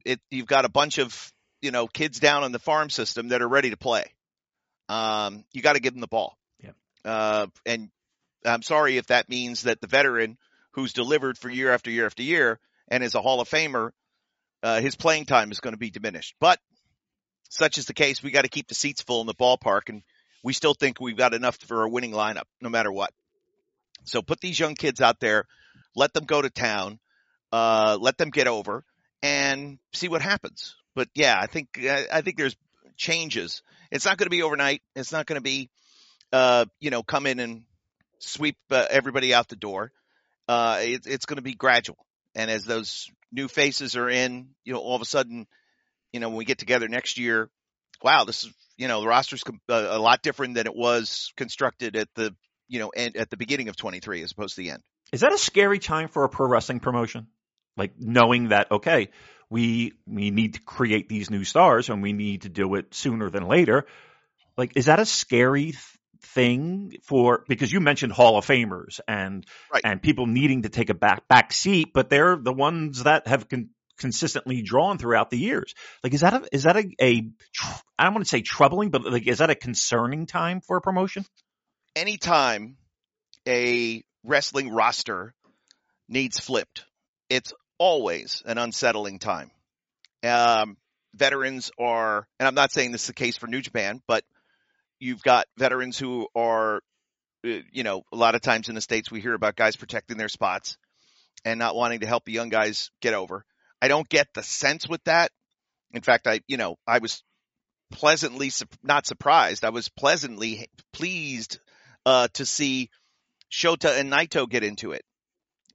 it you've got a bunch of you know kids down on the farm system that are ready to play. Um, you got to give them the ball. Yeah. Uh, and I'm sorry if that means that the veteran who's delivered for year after year after year and is a Hall of Famer, uh, his playing time is going to be diminished. But such is the case. We got to keep the seats full in the ballpark and we still think we've got enough for a winning lineup, no matter what. So put these young kids out there, let them go to town, uh, let them get over, and see what happens. But yeah, I think I think there's changes. It's not going to be overnight. It's not going to be, uh, you know, come in and sweep uh, everybody out the door. Uh, it, it's going to be gradual. And as those new faces are in, you know, all of a sudden, you know, when we get together next year, wow, this is you know the roster's uh, a lot different than it was constructed at the you know and at the beginning of 23 as opposed to the end. Is that a scary time for a pro wrestling promotion? Like knowing that okay, we we need to create these new stars and we need to do it sooner than later. Like is that a scary th- thing for because you mentioned Hall of Famers and right. and people needing to take a back back seat, but they're the ones that have con- consistently drawn throughout the years. Like, is that a, is that a, a I don't want to say troubling, but like, is that a concerning time for a promotion? Anytime a wrestling roster needs flipped, it's always an unsettling time. Um, veterans are, and I'm not saying this is the case for New Japan, but you've got veterans who are, uh, you know, a lot of times in the States we hear about guys protecting their spots and not wanting to help the young guys get over. I don't get the sense with that. In fact, I, you know, I was pleasantly, not surprised. I was pleasantly pleased, uh, to see Shota and Naito get into it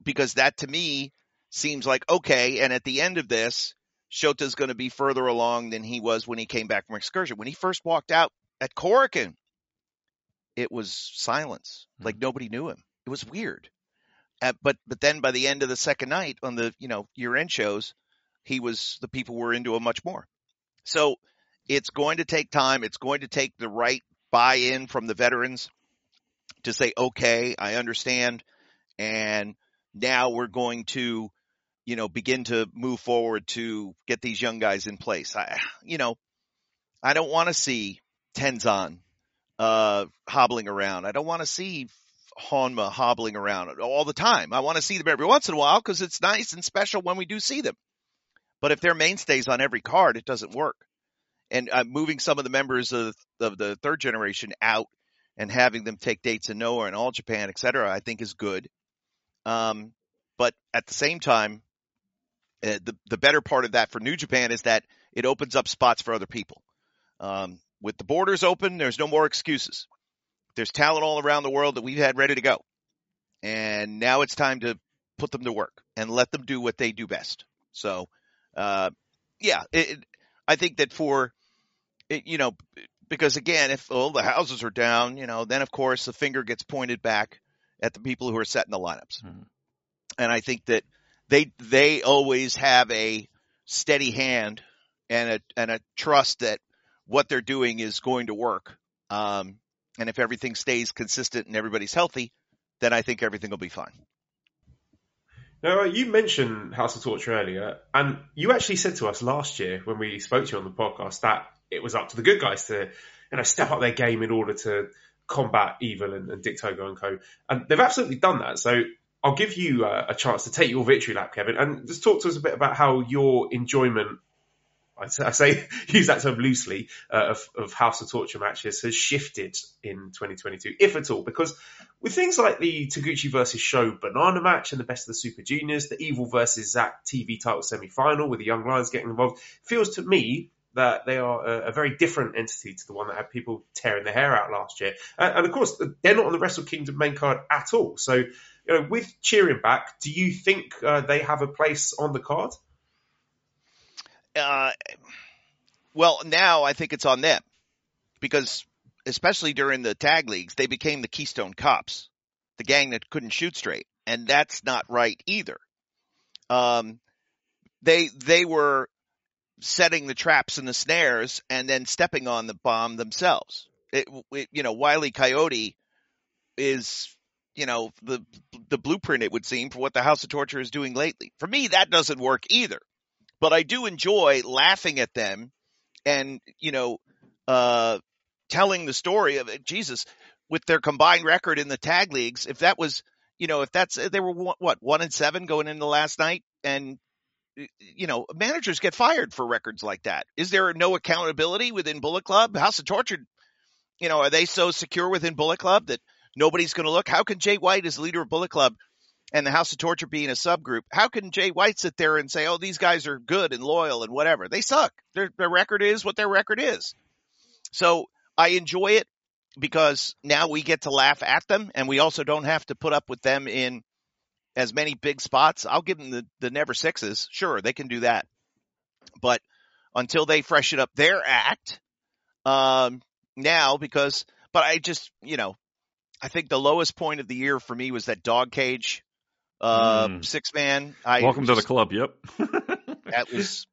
because that to me seems like okay. And at the end of this, Shota's going to be further along than he was when he came back from excursion. When he first walked out at Korakuen, it was silence. Mm-hmm. Like nobody knew him. It was weird. Uh, but but then by the end of the second night on the you know year end shows, he was the people were into him much more. So it's going to take time. It's going to take the right buy in from the veterans to say, okay, I understand, and now we're going to you know, begin to move forward to get these young guys in place. I, you know, I don't want to see Tenzan uh, hobbling around. I don't want to see Honma hobbling around all the time. I want to see them every once in a while because it's nice and special when we do see them. But if they're mainstays on every card, it doesn't work. And uh, moving some of the members of, of the third generation out and having them take dates in Noah and All Japan, et cetera, I think is good. Um, but at the same time, uh, the the better part of that for New Japan is that it opens up spots for other people. Um, with the borders open, there's no more excuses. There's talent all around the world that we've had ready to go, and now it's time to put them to work and let them do what they do best. So, uh, yeah, it, I think that for it, you know, because again, if all the houses are down, you know, then of course the finger gets pointed back at the people who are setting the lineups. Mm-hmm. And I think that they they always have a steady hand and a and a trust that what they're doing is going to work. Um, and if everything stays consistent and everybody's healthy, then I think everything will be fine. Now, you mentioned House of Torture earlier, and you actually said to us last year when we spoke to you on the podcast that it was up to the good guys to, you know, step up their game in order to combat evil and, and Dick Togo and co. And they've absolutely done that. So I'll give you a, a, chance to take your victory lap, Kevin, and just talk to us a bit about how your enjoyment, I say, use that term loosely, uh, of, of, House of Torture matches has shifted in 2022, if at all. Because with things like the Taguchi versus SHO banana match and the best of the Super Juniors, the Evil versus Zack TV title semi final with the Young Lions getting involved, feels to me that they are a, a, very different entity to the one that had people tearing their hair out last year. And, and of course, they're not on the Wrestle Kingdom main card at all. So you know, with cheering back, do you think uh, they have a place on the card? Uh, well, now I think it's on them because, especially during the tag leagues, they became the Keystone Cops, the gang that couldn't shoot straight, and that's not right either. Um, they they were setting the traps and the snares and then stepping on the bomb themselves. It, it, you know, Wiley Coyote is you know, the the blueprint it would seem for what the House of Torture is doing lately. For me, that doesn't work either. But I do enjoy laughing at them and, you know, uh, telling the story of it. Jesus, with their combined record in the tag leagues, if that was, you know, if that's, they were what, one and seven going into last night and, you know, managers get fired for records like that. Is there no accountability within Bullet Club? House of Torture, you know, are they so secure within Bullet Club that nobody's going to look. How can Jay White, as leader of Bullet Club and the House of Torture being a subgroup, how can Jay White sit there and say, oh, these guys are good and loyal and whatever? They suck. Their, their record is what their record is. So I enjoy it because now we get to laugh at them and we also don't have to put up with them in as many big spots. I'll give them the, the never sixes. Sure, they can do that. But until they freshen up their act, um, now because, but I just, you know, I think the lowest point of the year for me was that dog cage uh, mm. six man. I Welcome just, to the club. Yep. that was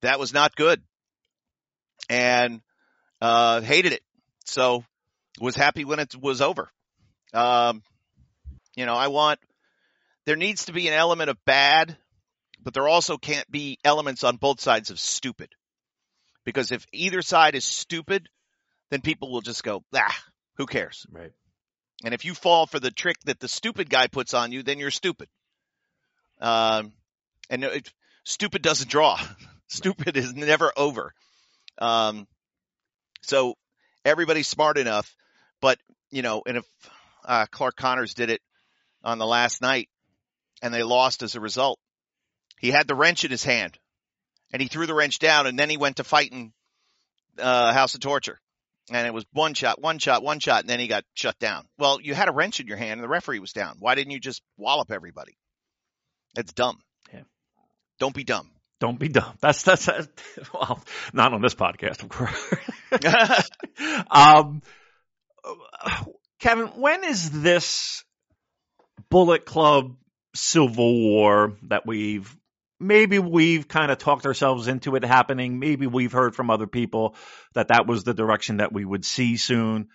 that was not good, and uh, hated it. So was happy when it was over. Um, you know, I want there needs to be an element of bad, but there also can't be elements on both sides of stupid. Because if either side is stupid, then people will just go, ah, who cares? Right. And if you fall for the trick that the stupid guy puts on you, then you're stupid. Um, and it, stupid doesn't draw. stupid is never over. Um, so everybody's smart enough, but you know, and if uh, Clark Connors did it on the last night and they lost as a result, he had the wrench in his hand and he threw the wrench down and then he went to fighting uh, House of Torture and it was one shot, one shot, one shot, and then he got shut down. Well, you had a wrench in your hand and the referee was down. Why didn't you just wallop everybody? It's dumb. Yeah. Don't be dumb. Don't be dumb. That's that's, that's well, not on this podcast, of course. um, Kevin, when is this Bullet Club Civil War that we've maybe we've kind of talked ourselves into it happening. Maybe we've heard from other people that that was the direction that we would see soon.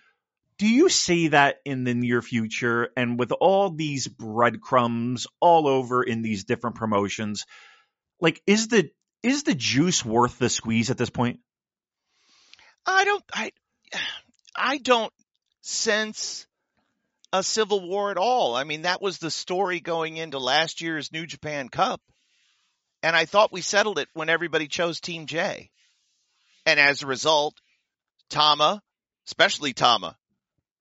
do you see that in the near future? And with all these breadcrumbs all over in these different promotions, like is the is the juice worth the squeeze at this point? I don't I I don't sense a civil war at all. I mean, that was the story going into last year's New Japan Cup. And I thought we settled it when everybody chose Team J. And as a result, Tama, especially Tama,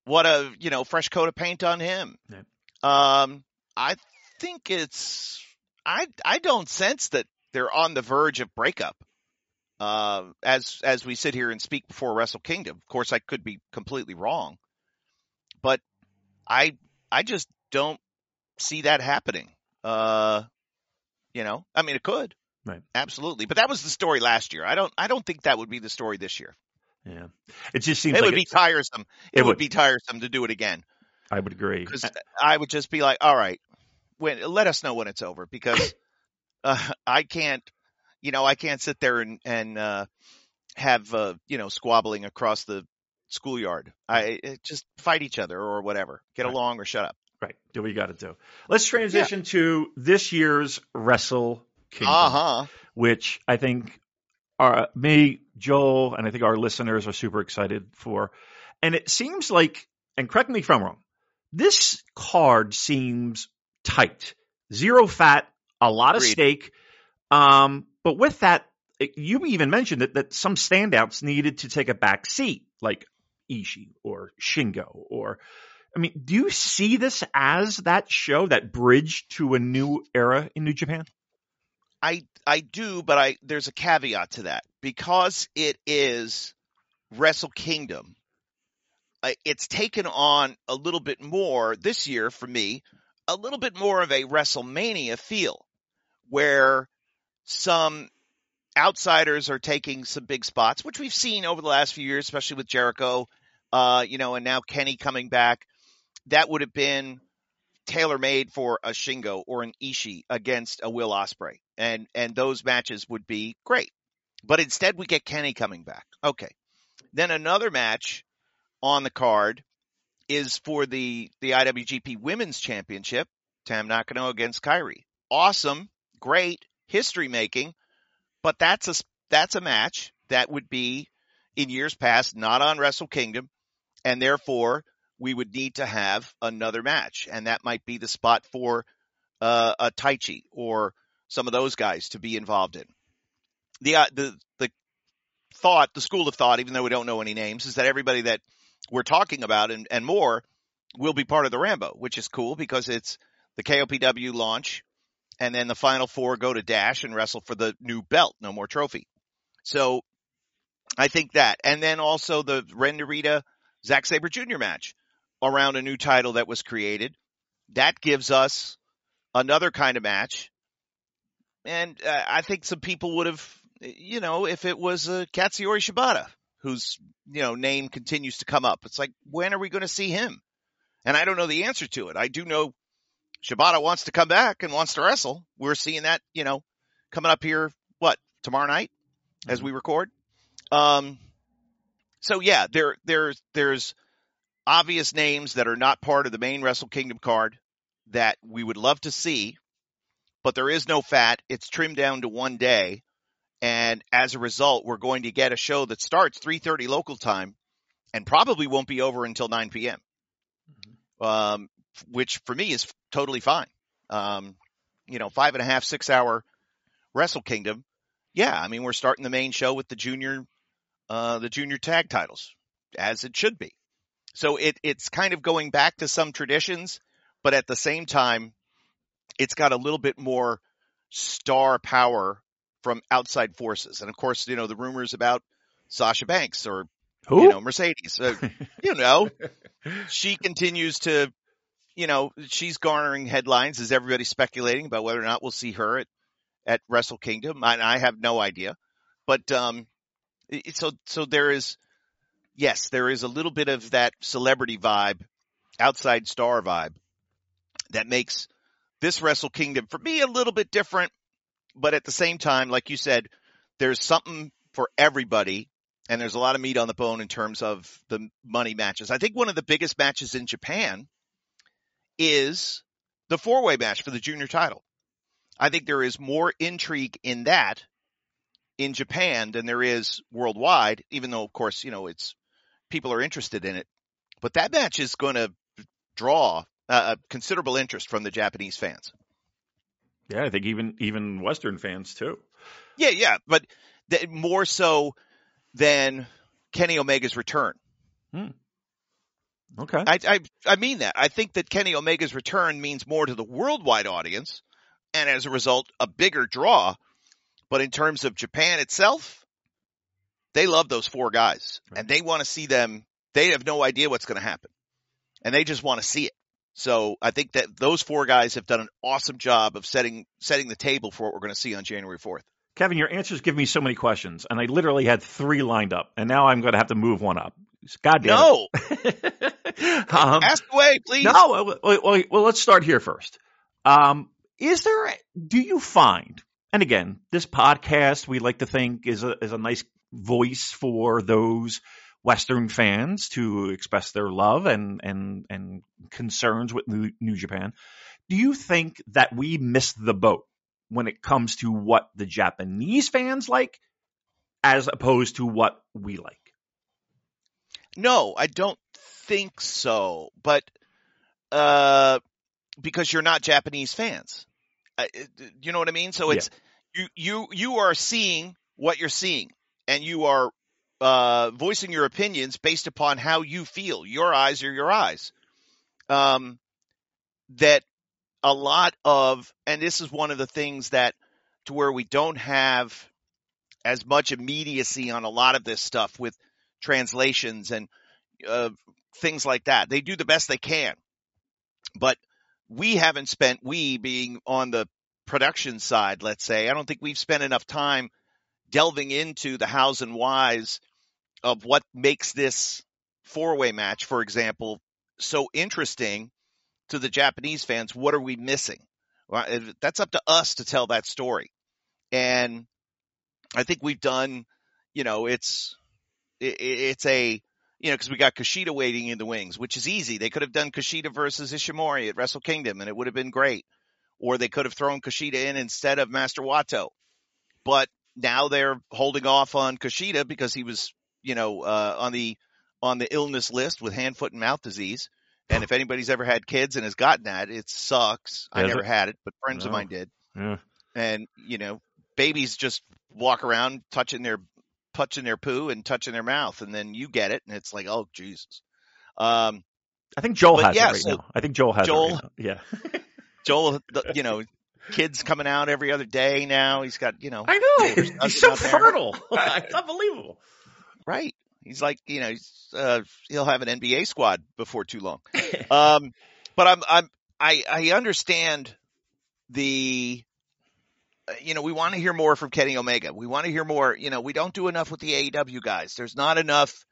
what a, you know, fresh coat of paint on him. Yeah. Um, I think it's, I, I don't sense that they're on the verge of breakup. Uh, as, as we sit here and speak before Wrestle Kingdom. Of course, I could be completely wrong, but I, I just don't see that happening. Uh, you know, I mean, it could. Right. Absolutely. But that was the story last year. I don't, I don't think that would be the story this year. Yeah. It just seems It like would be tiresome. It, It would would. be tiresome to do it again I would agree. because I would just be like, all right, when, let us know when it's over because, uh, I can't, you know, I can't sit there and, and, uh, have, uh, you know, squabbling across the schoolyard. I just fight each other or whatever. Get Right. along or shut up. Right. Do what you got to do. Let's transition to this year's Wrestle Kingdom, Uh huh. which I think our, me, Joel, and I think our listeners are super excited for. And it seems like, and correct me if I'm wrong, this card seems tight. Zero fat, a lot of Agreed. steak. Um, but with that, you even mentioned that, that some standouts needed to take a back seat, like Ishii or Shingo or I mean, do you see this as that show, that bridge to a new era in New Japan? I I do, but I there's a caveat to that because it is Wrestle Kingdom. It's taken on a little bit more this year for me, a little bit more of a WrestleMania feel, where some outsiders are taking some big spots, which we've seen over the last few years, especially with Jericho, uh, you know, and now Kenny coming back. That would have been tailor made for a Shingo or an Ishii against a Will Ospreay, and and those matches would be great. But instead, we get Kenny coming back. Okay, then another match on the card is for the the IWGP Women's Championship. Tam Nakano against Kairi. Awesome, great, history making, but that's a that's a match that would be in years past not on Wrestle Kingdom, and therefore we would need to have another match, and that might be the spot for uh, a Taichi or some of those guys to be involved in. The uh, the the thought, the school of thought, even though we don't know any names, is that everybody that we're talking about and, and more will be part of the Rambo, which is cool because it's the KOPW launch, and then the final four go to Dash and wrestle for the new belt, no more trophy. So I think that, and then also the Ren Narita Zack Sabre Jr. match around a new title that was created. That gives us another kind of match. And uh, I think some people would have, you know, if it was uh, Katsuyori Shibata, whose, you know, name continues to come up, it's like, when are we going to see him? And I don't know the answer to it. I do know Shibata wants to come back and wants to wrestle. We're seeing that, you know, coming up here, what, tomorrow night as we record? Um, so yeah, there, there's, there's obvious names that are not part of the main Wrestle Kingdom card that we would love to see, but there is no fat. It's trimmed down to one day. And as a result, we're going to get a show that starts 3.30 local time and probably won't be over until 9 p.m. Um, which for me is totally fine. Um, you know, five and a half, six hour Wrestle Kingdom. Yeah. I mean, we're starting the main show with the junior, uh, the junior tag titles as it should be. So it, it's kind of going back to some traditions, but at the same time, it's got a little bit more star power from outside forces. And of course, you know, the rumors about Sasha Banks or, Who? you know, Mercedes, uh, you know, she continues to, you know, she's garnering headlines as everybody's speculating about whether or not we'll see her at, at Wrestle Kingdom. I, I have no idea, but, um, so, so there is, yes, there is a little bit of that celebrity vibe, outside star vibe that makes this Wrestle Kingdom for me a little bit different, but at the same time, like you said, there's something for everybody and there's a lot of meat on the bone in terms of the money matches. I think one of the biggest matches in Japan is the four way match for the junior title. I think there is more intrigue in that in Japan than there is worldwide, even though, of course, you know, it's people are interested in it. But that match is going to draw uh, considerable interest from the Japanese fans. Yeah, I think even even Western fans too. Yeah, yeah, but th- more so than Kenny Omega's return. Hmm. Okay. I, I I mean that. I think that Kenny Omega's return means more to the worldwide audience, and as a result, a bigger draw. But in terms of Japan itself, they love those four guys, Right. and they want to see them. They have no idea what's going to happen, and they just want to see it. So I think that those four guys have done an awesome job of setting setting the table for what we're going to see on January fourth. Kevin, your answers give me so many questions, and I literally had three lined up, and now I'm going to have to move one up. God damn No, it. um, ask away, please. no, well, well, well, well, let's start here first. Um, is there? Do you find? And again, this podcast we like to think is a is a nice voice for those Western fans to express their love and and and concerns with New, Japan. Do you think that we missed the boat when it comes to what the Japanese fans like, as opposed to what we like? No, I don't think so. But uh, because you're not Japanese fans, you know what I mean. So Yeah. it's you you you are seeing what you're seeing, and you are uh, voicing your opinions based upon how you feel. Your eyes are your eyes. Um, that a lot of, and this is one of the things that to where we don't have as much immediacy on a lot of this stuff with translations and uh, things like that. They do the best they can, but we haven't spent we being on the production side. Let's say I don't think we've spent enough time delving into the hows and whys of what makes this four way match, for example, so interesting to the Japanese fans. What are we missing? Well, That's up to us to tell that story, and I think we've done. You know, it's it, it's a you know because we got Kushida waiting in the wings, which is easy. They could have done Kushida versus Ishimori at Wrestle Kingdom, and it would have been great. Or they could have thrown Kushida in instead of Master Wato. But now they're holding off on Kushida because he was, you know, uh, on the on the illness list with hand, foot, and mouth disease. And if anybody's ever had kids and has gotten that, it sucks. I never it? had it, but friends of mine did Yeah. and you know babies just walk around touching their touching their poo and touching their mouth and then you get it and it's like oh jesus um I think Joel has yeah, it right so now. I think Joel has Joel- it right. Yeah. joel the, you know kids coming out every other day now he's got you know I know. He's so fertile. it's unbelievable. right he's like you know he's, uh, he'll have an nba squad before too long um but i'm i'm i i understand the you know, we want to hear more from Kenny Omega. We want to hear more. You know, we don't do enough with the AEW guys. There's not enough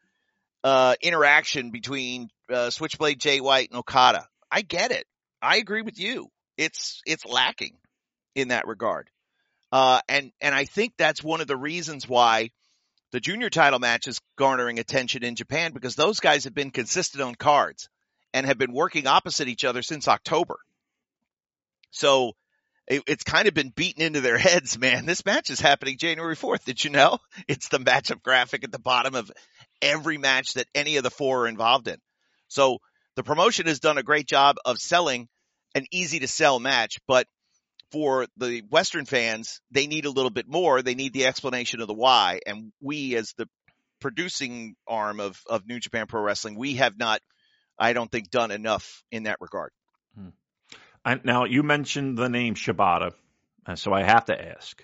uh, interaction between uh, Switchblade Jay White and Okada. I get it. I agree with you. It's it's lacking in that regard. Uh, and and I think that's one of the reasons why the junior title match is garnering attention in Japan because those guys have been consistent on cards and have been working opposite each other since October. So it, it's kind of been beaten into their heads, man. This match is happening January 4th. Did you know? It's the matchup graphic at the bottom of every match that any of the four are involved in. So the promotion has done a great job of selling an easy to sell match, but for the Western fans, they need a little bit more. They need the explanation of the why. And we, as the producing arm of, of New Japan Pro Wrestling, we have not, I don't think, done enough in that regard. I, now you mentioned the name Shibata, and so I have to ask.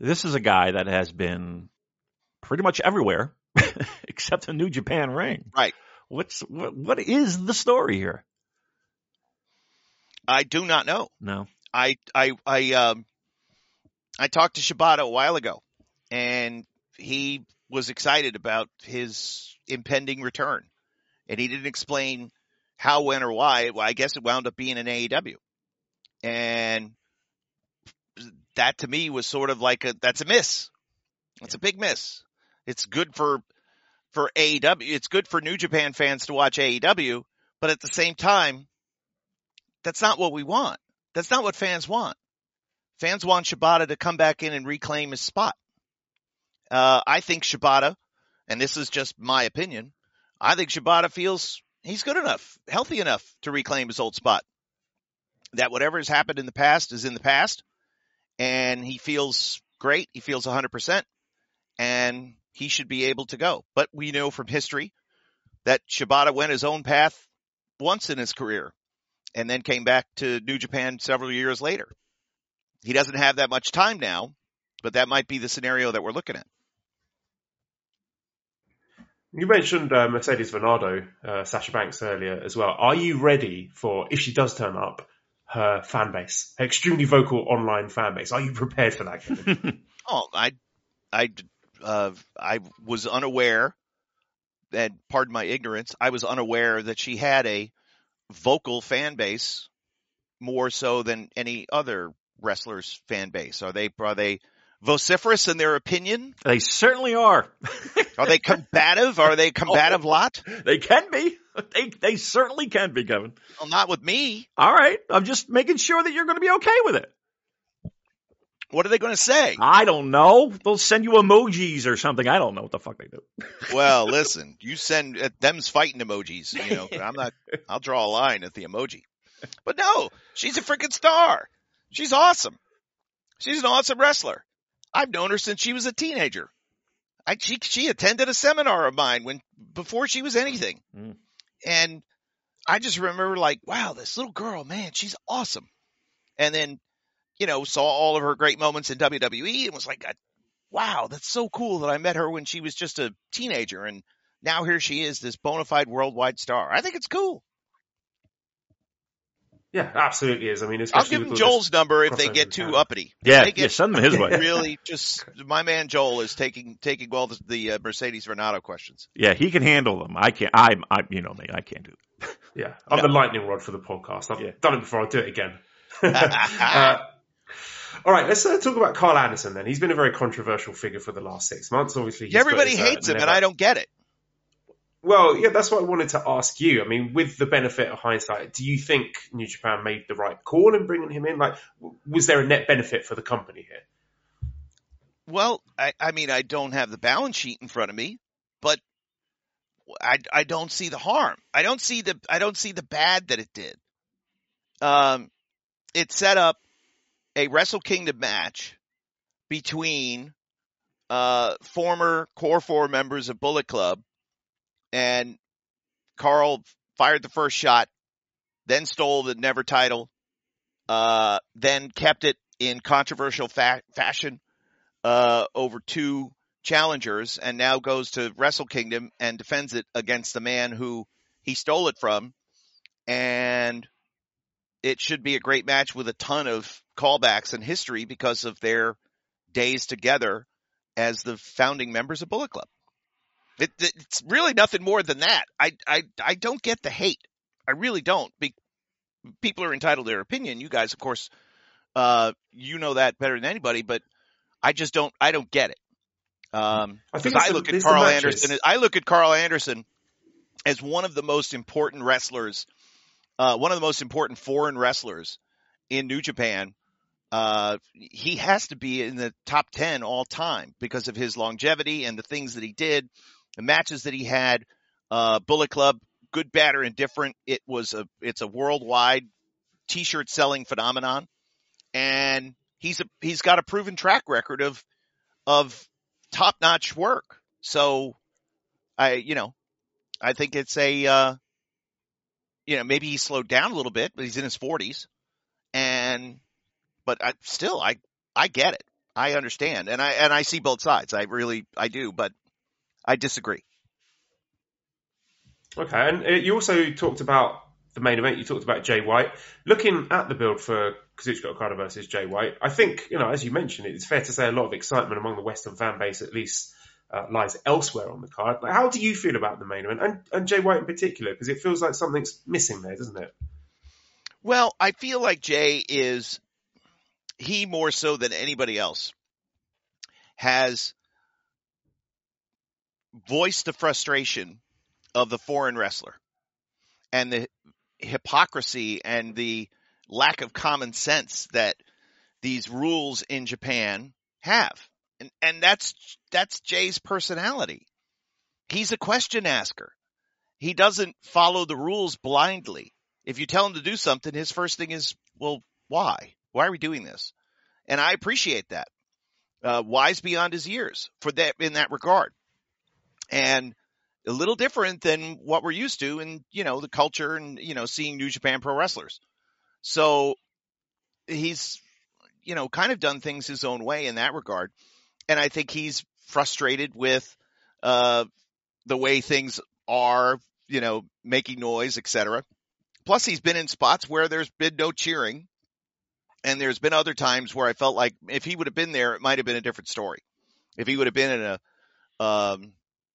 This is a guy that has been pretty much everywhere except the New Japan ring. Right. What's what, what is the story here? I do not know. No. I I I um I talked to Shibata a while ago, and he was excited about his impending return, and he didn't explain how, when, or why. Well, I guess it wound up being an AEW, and that to me was sort of like a that's a miss. That's a big miss. It's good for for AEW. It's good for New Japan fans to watch AEW, but at the same time, that's not what we want. That's not what fans want. Fans want Shibata to come back in and reclaim his spot. Uh, I think Shibata, and this is just my opinion, I think Shibata feels he's good enough, healthy enough to reclaim his old spot. That whatever has happened in the past is in the past, and he feels great. He feels 100%, and he should be able to go. But we know from history that Shibata went his own path once in his career and then came back to New Japan several years later. He doesn't have that much time now, but that might be the scenario that we're looking at. You mentioned uh, Mercedes Varnado, uh, Sasha Banks earlier as well. Are you ready for, if she does turn up, her fan base, her extremely vocal online fan base? Are you prepared for that? oh, I, I, uh, I was unaware, and pardon my ignorance, I was unaware that she had a vocal fan base more so than any other wrestlers fan base. Are they are they vociferous in their opinion? They certainly are. are they combative? Are they combative oh, lot? They can be. They they certainly can be, Kevin. Well, not with me. All right. I'm just making sure that you're going to be okay with it. What are they going to say? I don't know. They'll send you emojis or something. I don't know what the fuck they do. well, listen, you send uh, them's fighting emojis. You know, I'm not. I'll draw a line at the emoji. But no, she's a freaking star. She's awesome. She's an awesome wrestler. I've known her since she was a teenager. I, she she attended a seminar of mine when before she was anything, mm. and I just remember like, wow, this little girl, man, she's awesome. And then you know, saw all of her great moments in WWE and was like, wow, that's so cool that I met her when she was just a teenager. And now here she is, this bona fide worldwide star. I think it's cool. Yeah, absolutely is. I mean, I'll give him Joel's number if they get too uppity. Yeah, they get, yeah, send them his way. Really, just my man Joel is taking taking well the, the uh, Mercedes Renato questions. Yeah, he can handle them. I can't. I'm, I, you know me. I can't do it. Yeah, I'm no. the lightning rod for the podcast. I've yeah. done it before. I'll do it again. uh, all right, let's uh, talk about Karl Anderson then. He's been a very controversial figure for the last six months. Obviously, everybody his, uh, hates him, never... and I don't get it. Well, yeah, that's what I wanted to ask you. I mean, with the benefit of hindsight, do you think New Japan made the right call in bringing him in? Like, was there a net benefit for the company here? Well, I, I mean, I don't have the balance sheet in front of me, but I, I don't see the harm. I don't see the I don't see the bad that it did. Um, it set up a Wrestle Kingdom match between uh, former Core 4 members of Bullet Club, and Karl fired the first shot, then stole the Never title, uh, then kept it in controversial fa- fashion uh, over two challengers, and now goes to Wrestle Kingdom and defends it against the man who he stole it from. And it should be a great match with a ton of callbacks and history because of their days together as the founding members of Bullet Club. It, it's really nothing more than that. I, I, I don't get the hate. I really don't. Be, people are entitled to their opinion. You guys, of course, uh, you know that better than anybody, but I just don't, I don't get it. Um, I think I look at Karl Anderson. I look at Karl Anderson as one of the most important wrestlers uh, one of the most important foreign wrestlers in New Japan. Uh, he has to be in the top 10 all time because of his longevity and the things that he did, the matches that he had. Uh, Bullet Club, good, bad, or indifferent. It was a, it's a worldwide t-shirt selling phenomenon. And he's a, he's got a proven track record of, of top notch work. So I, you know, I think it's a, uh, you know, maybe he slowed down a little bit, but he's in his forties. And, but I still, I, I get it. I understand. And I, and I see both sides. I really, I do, but I disagree. Okay. And uh, you also talked about the main event. You talked about Jay White. Looking at the build for Kazuchika Okada versus Jay White, I think, you know, as you mentioned, it's fair to say a lot of excitement among the Western fan base, at least uh, lies elsewhere on the card. Like, how do you feel about the main event and, and Jay White in particular? Because it feels like something's missing there, doesn't it? Well, I feel like Jay is he more so than anybody else has voiced the frustration of the foreign wrestler and the hypocrisy and the lack of common sense that these rules in Japan have. And and that's that's Jay's personality. He's a question asker. He doesn't follow the rules blindly. If you tell him to do something, his first thing is, well, why? Why are we doing this? And I appreciate that. Uh, wise beyond his years for that in that regard. And a little different than what we're used to in, you know, the culture and, you know, seeing New Japan Pro wrestlers. So he's, you know, kind of done things his own way in that regard. And I think he's frustrated with, uh, the way things are, you know, making noise, etc. Plus he's been in spots where there's been no cheering. And there's been other times where I felt like if he would have been there, it might have been a different story. If he would have been in a, um,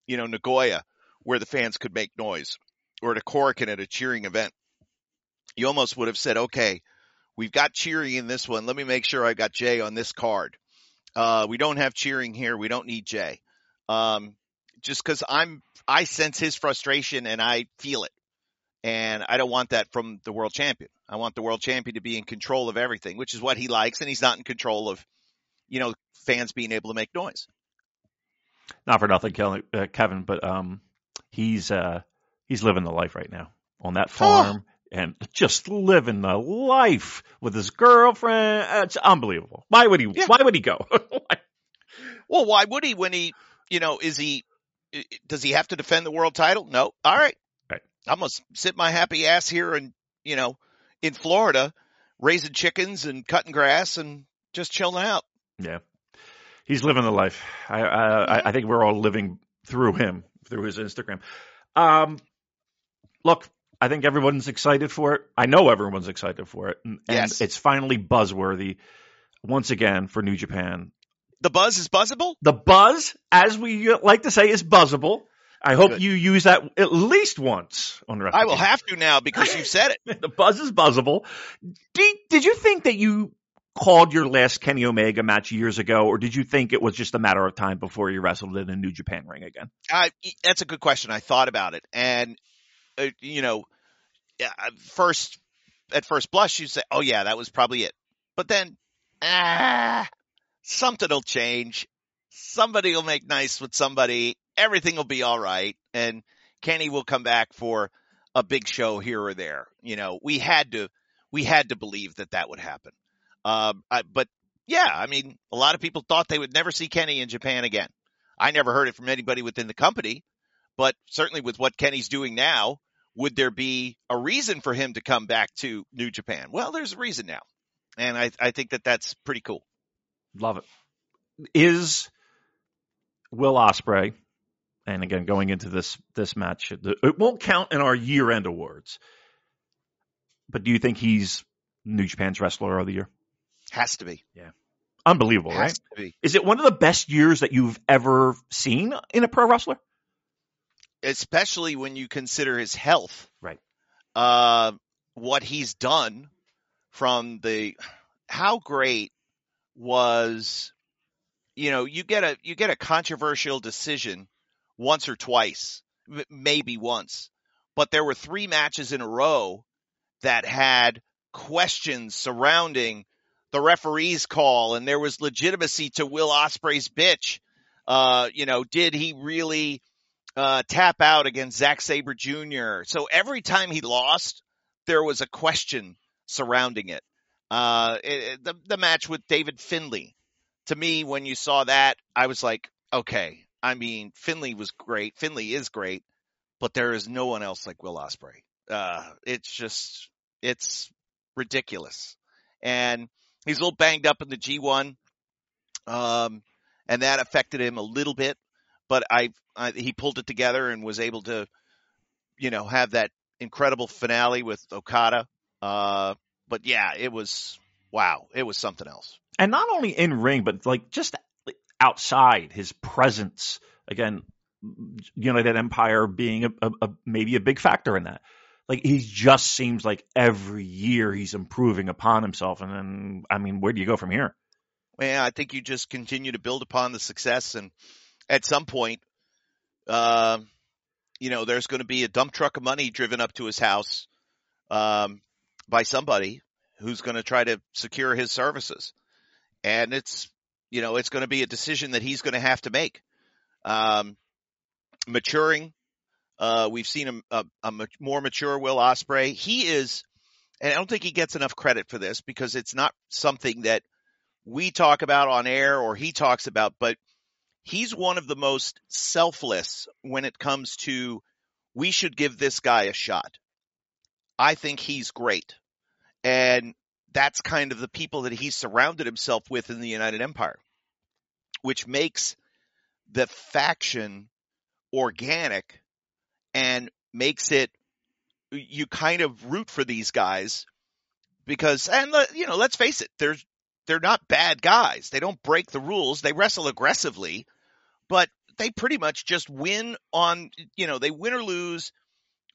you know, Nagoya where the fans could make noise or at a Korakuen at a cheering event, you almost would have said, okay, we've got cheering in this one. Let me make sure I got Jay on this card. Uh, we don't have cheering here. We don't need Jay. Um, just cause I'm, I sense his frustration and I feel it. And I don't want that from the world champion. I want the world champion to be in control of everything, which is what he likes. And he's not in control of, you know, fans being able to make noise. Not for nothing, uh, Kevin, but um, he's uh, he's living the life right now on that farm oh. and just living the life with his girlfriend. It's unbelievable. Why would he? Yeah. Why would he go? well, why would he when he? You know, is he? Does he have to defend the world title? No. All right. Right. I'm gonna sit my happy ass here and you know in Florida raising chickens and cutting grass and just chilling out. Yeah. He's living the life. I, I, I think we're all living through him through his Instagram. Um, look, I think everyone's excited for it. I know everyone's excited for it, and, yes. it's finally buzzworthy once again for New Japan. The buzz is buzzable. The buzz, as we like to say, is buzzable. I hope Good. you use that at least once on record. I will have to now because you said it. the buzz is buzzable. Did, did you think that you called your last Kenny Omega match years ago, or did you think it was just a matter of time before you wrestled in a New Japan ring again? That's a good question. I thought about it, and uh, you know, first at first blush, you say, "Oh yeah, that was probably it," but then, ah, something will change. Somebody will make nice with somebody. Everything will be all right, and Kenny will come back for a big show here or there. You know, we had to we had to believe that that would happen. Um, I, but yeah, I mean, a lot of people thought they would never see Kenny in Japan again. I never heard it from anybody within the company, but certainly with what Kenny's doing now, would there be a reason for him to come back to New Japan? Well, there's a reason now. And I, I think that that's pretty cool. Love it. Is Will Ospreay, and again, going into this, this match, it won't count in our year end awards, but do you think he's New Japan's wrestler of the year? Has to be. Yeah. Unbelievable, Has right? Is it one of the best years that you've ever seen in a pro wrestler? Especially when you consider his health. Right. Uh, what he's done from the, how great was, you know, you get a, you get a controversial decision once or twice, maybe once, but there were three matches in a row that had questions surrounding the referee's call and there was legitimacy to Will Ospreay's bitch. Uh, you know, did he really uh, tap out against Zack Sabre Jr.? So every time he lost, there was a question surrounding it. Uh, it, the, the match with David Finlay, to me, when you saw that, I was like, okay. I mean, Finlay was great. Finley is great, but there is no one else like Will Ospreay. Uh, it's just, it's ridiculous. And He's a little banged up in the G1, um, and that affected him a little bit. But I, I, he pulled it together and was able to, you know, have that incredible finale with Okada. Uh, but yeah, it was wow, it was something else. And not only in ring, but like just outside, his presence again. United Empire being a, a, a, maybe a big factor in that like he just seems like every year he's improving upon himself. And then, I mean, where do you go from here? Well, I think you just continue to build upon the success, and at some point, uh, you know, there's going to be a dump truck of money driven up to his house um, by somebody who's going to try to secure his services, and it's you know it's going to be a decision that he's going to have to make. Um, maturing, uh, we've seen a, a, a more mature Will Ospreay. He is, and I don't think he gets enough credit for this because it's not something that we talk about on air or he talks about, but he's one of the most selfless when it comes to we should give this guy a shot. I think he's great. And that's kind of the people that he's surrounded himself with in the United Empire, which makes the faction organic and makes it you kind of root for these guys because and you know let's face it they're they're not bad guys. They don't break the rules. They wrestle aggressively but they pretty much just win on you know they win or lose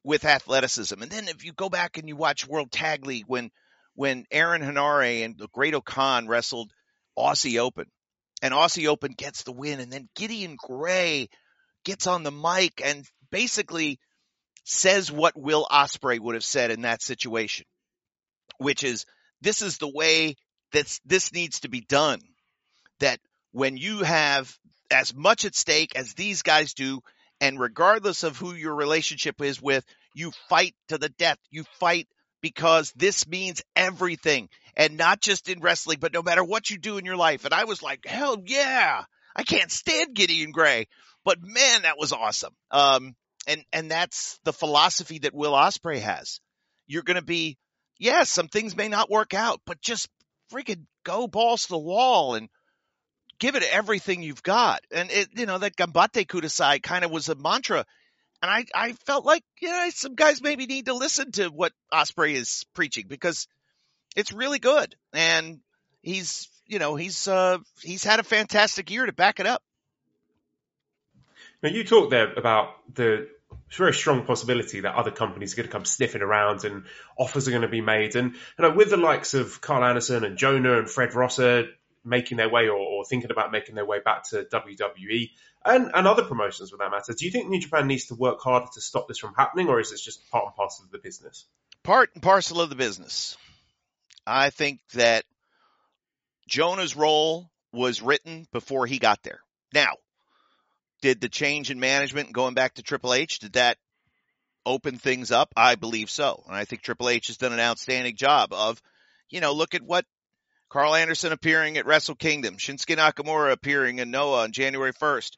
with athleticism. And then if you go back and you watch world tag league when when aaron henare and the Great-O-Khan wrestled aussie open and aussie open gets the win and then gideon grey gets on the mic and basically says what Will Ospreay would have said in that situation, which is this is the way that this needs to be done. That when you have as much at stake as these guys do, and regardless of who your relationship is with, you fight to the death. You fight because this means everything and not just in wrestling, but no matter what you do in your life. And I was like, hell yeah. I can't stand Gideon Grey, but man, that was awesome. Um, and and that's the philosophy that Will Ospreay has. You're going to be, yes, yeah, some things may not work out, but just freaking go balls to the wall and give it everything you've got. And it, you know, that Gambate Kudasai kind of was a mantra. And I, I felt like, yeah, some guys maybe need to listen to what Ospreay is preaching because it's really good. And he's, you know, he's, uh, he's had a fantastic year to back it up. Now, you talked there about the very strong possibility that other companies are going to come sniffing around and offers are going to be made. And you know, with the likes of Karl Anderson and Jonah and Fred Rosser making their way or, or, thinking about making their way back to WWE and, and other promotions for that matter, do you think New Japan needs to work harder to stop this from happening or is this just part and parcel of the business? Part and parcel of the business. I think that Jonah's role was written before he got there. Now, did the change in management going back to Triple H, did that open things up? I believe so. And I think Triple H has done an outstanding job of, you know, look at what Karl Anderson appearing at Wrestle Kingdom, Shinsuke Nakamura appearing in Noah on January 1st.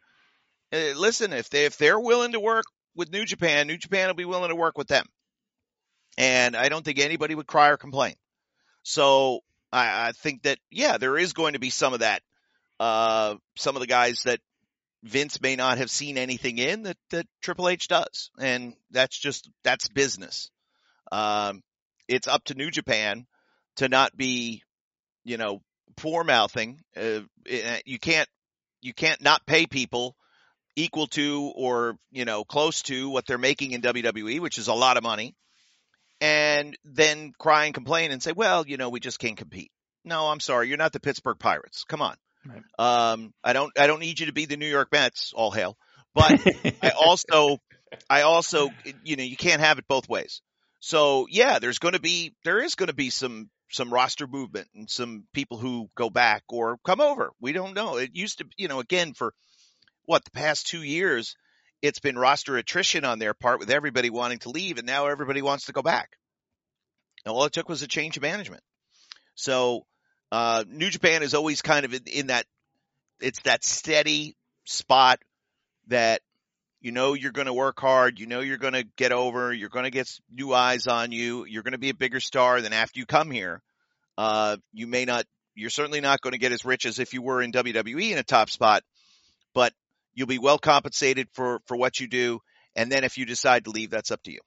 Uh, listen, if they if they're willing to work with New Japan, New Japan will be willing to work with them. And I don't think anybody would cry or complain. So I, I think that yeah, there is going to be some of that. Uh, some of the guys that Vince may not have seen anything in that, that Triple H does. And that's just, that's business. Um, it's up to New Japan to not be, you know, poor mouthing. Uh, eh, you can't, you can't not pay people equal to or, you know, close to what they're making in WWE, which is a lot of money. And then cry and complain and say, well, you know, we just can't compete. No, I'm sorry. You're not the Pittsburgh Pirates. Come on. Right. Um, I don't, I don't need you to be the New York Mets, all hail, but I also, I also, you know, you can't have it both ways. So yeah, there's going to be, there is going to be some, some roster movement and some people who go back or come over. We don't know. It used to, you know, again for what the past two years, it's been roster attrition on their part with everybody wanting to leave and now everybody wants to go back. And all it took was a change of management. So uh, New Japan is always kind of in, in that, it's that steady spot that you know you're going to work hard. You know you're going to get over. You're going to get new eyes on you. You're going to be a bigger star than after you come here. Uh, you may not. You're certainly not going to get as rich as if you were in WWE in a top spot, but you'll be well compensated for for what you do. And then if you decide to leave, that's up to you.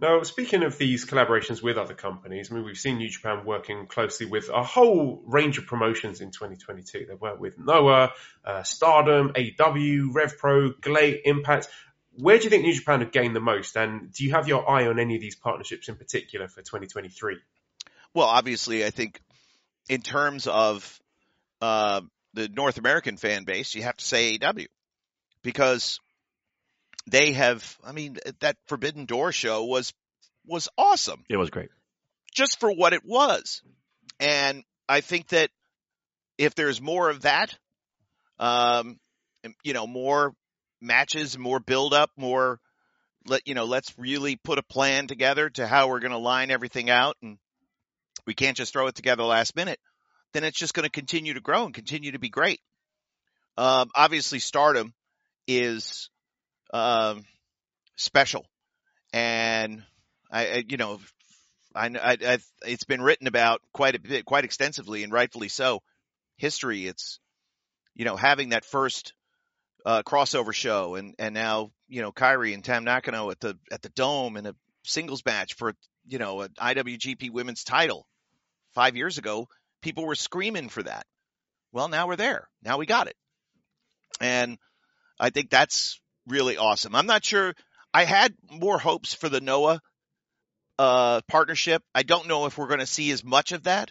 Now, speaking of these collaborations with other companies, I mean, we've seen New Japan working closely with a whole range of promotions in 2022. They worked with Noah, uh, Stardom, AEW, RevPro, GLEAT, Impact. Where do you think New Japan have gained the most? And do you have your eye on any of these partnerships in particular for 2023? Well, obviously, I think in terms of uh, the North American fan base, you have to say AW because they have. I mean, that Forbidden Door show was was awesome It was great. just for what it was. And I think that if there's more of that, um, you know, more matches, more build up, more let you know, let's really put a plan together to how we're going to line everything out, and we can't just throw it together last minute. Then it's just going to continue to grow and continue to be great. Um, obviously, Stardom is um, special, and I, I you know, I, I, it's been written about quite a bit, quite extensively, and rightfully so. History, it's you know having that first uh, crossover show, and and now you know Kairi and Tam Nakano at the at the Dome in a singles match for you know an IWGP Women's Title five years ago. People were screaming for that. Well, now we're there. Now we got it, and I think that's really awesome. I'm not sure. I had more hopes for the Noah uh, partnership. I don't know if we're going to see as much of that.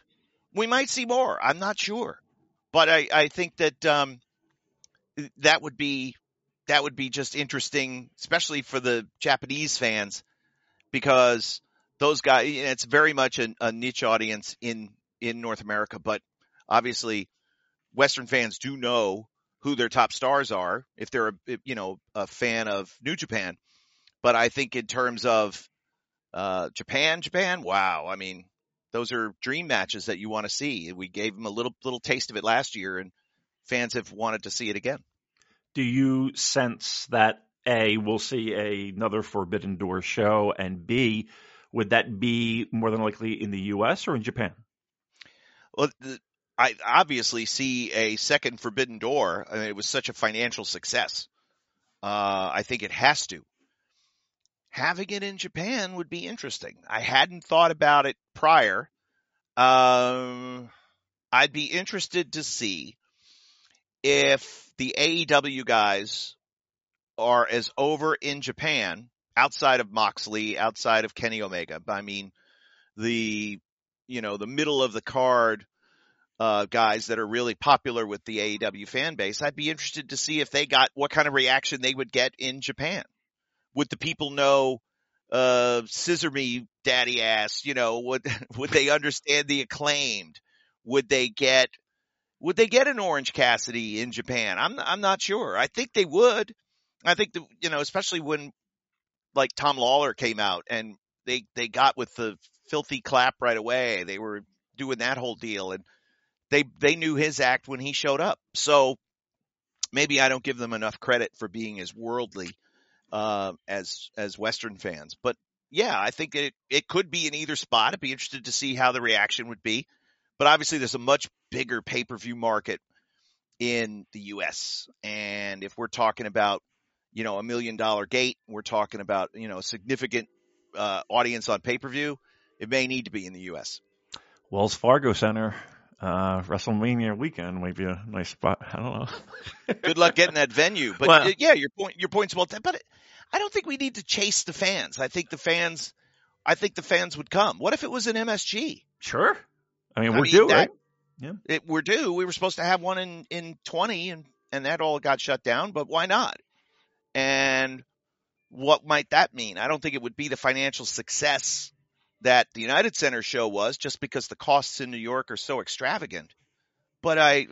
We might see more. I'm not sure, but I, I think that um, that would be that would be just interesting, especially for the Japanese fans, because those guys. It's very much a, a niche audience in in North America, but obviously Western fans do know who their top stars are if they're a you know a fan of New Japan. But I think in terms of uh, Japan, Japan, wow! I mean, those are dream matches that you want to see. We gave them a little little taste of it last year, and fans have wanted to see it again. Do you sense that A, we'll see a, another Forbidden Door show, and B, would that be more than likely in the U.S. or in Japan? Well, the, I obviously see a second Forbidden Door. I mean, it was such a financial success. Uh, I think it has to. Having it in Japan would be interesting. I hadn't thought about it prior. Um, I'd be interested to see if the AEW guys are as over in Japan outside of Moxley, outside of Kenny Omega. I mean, the you know the middle of the card uh, guys that are really popular with the AEW fan base. I'd be interested to see if they got what kind of reaction they would get in Japan. Would the people know uh, "Scissor Me, Daddy Ass"? You know, would would they understand the acclaimed? Would they get would they get an Orange Cassidy in Japan? I'm I'm not sure. I think they would. I think the, you know, especially when like Tom Lawlor came out and they they got with the filthy clap right away. They were doing that whole deal and they they knew his act when he showed up. So maybe I don't give them enough credit for being as worldly uh, as as Western fans. But yeah, I think it it could be in either spot. I'd be interested to see how the reaction would be. But obviously, there's a much bigger pay per view market in the U.S. And if we're talking about you know a million dollar gate, we're talking about you know a significant uh, audience on pay per view. It may need to be in the U.S. Wells Fargo Center, uh, WrestleMania weekend might be a nice spot. I don't know. Good luck getting that venue. But Well- yeah, your point your point's well taken. But I don't think we need to chase the fans. I think the fans, I think the fans would come. What if it was an MSG? Sure. I mean, I we're mean, due, that- right? It, we're due. We were supposed to have one in in twenty, and and that all got shut down. But why not? And what might that mean? I don't think it would be the financial success that the United Center show was, just because the costs in New York are so extravagant. But I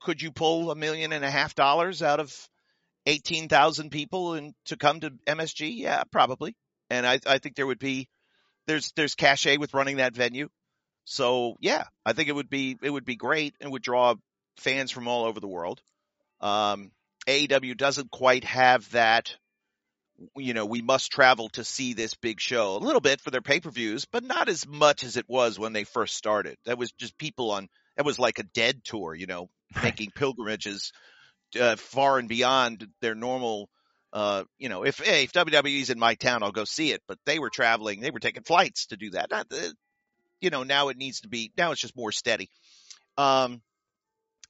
could you pull a million and a half dollars out of eighteen thousand people and to come to MSG? Yeah, probably. And I I think there would be there's there's cachet with running that venue. So yeah, I think it would be it would be great and would draw fans from all over the world. Um, AEW doesn't quite have that. You know, we must travel to see this big show. A little bit for their pay per views, but not as much as it was when they first started. That was just people on. That was like a dead tour. You know, making pilgrimages uh, far and beyond their normal. Uh, you know, if hey, if WWE's in my town, I'll go see it. But they were traveling, they were taking flights to do that. Not the, you know, now it needs to be. Now it's just more steady. Um,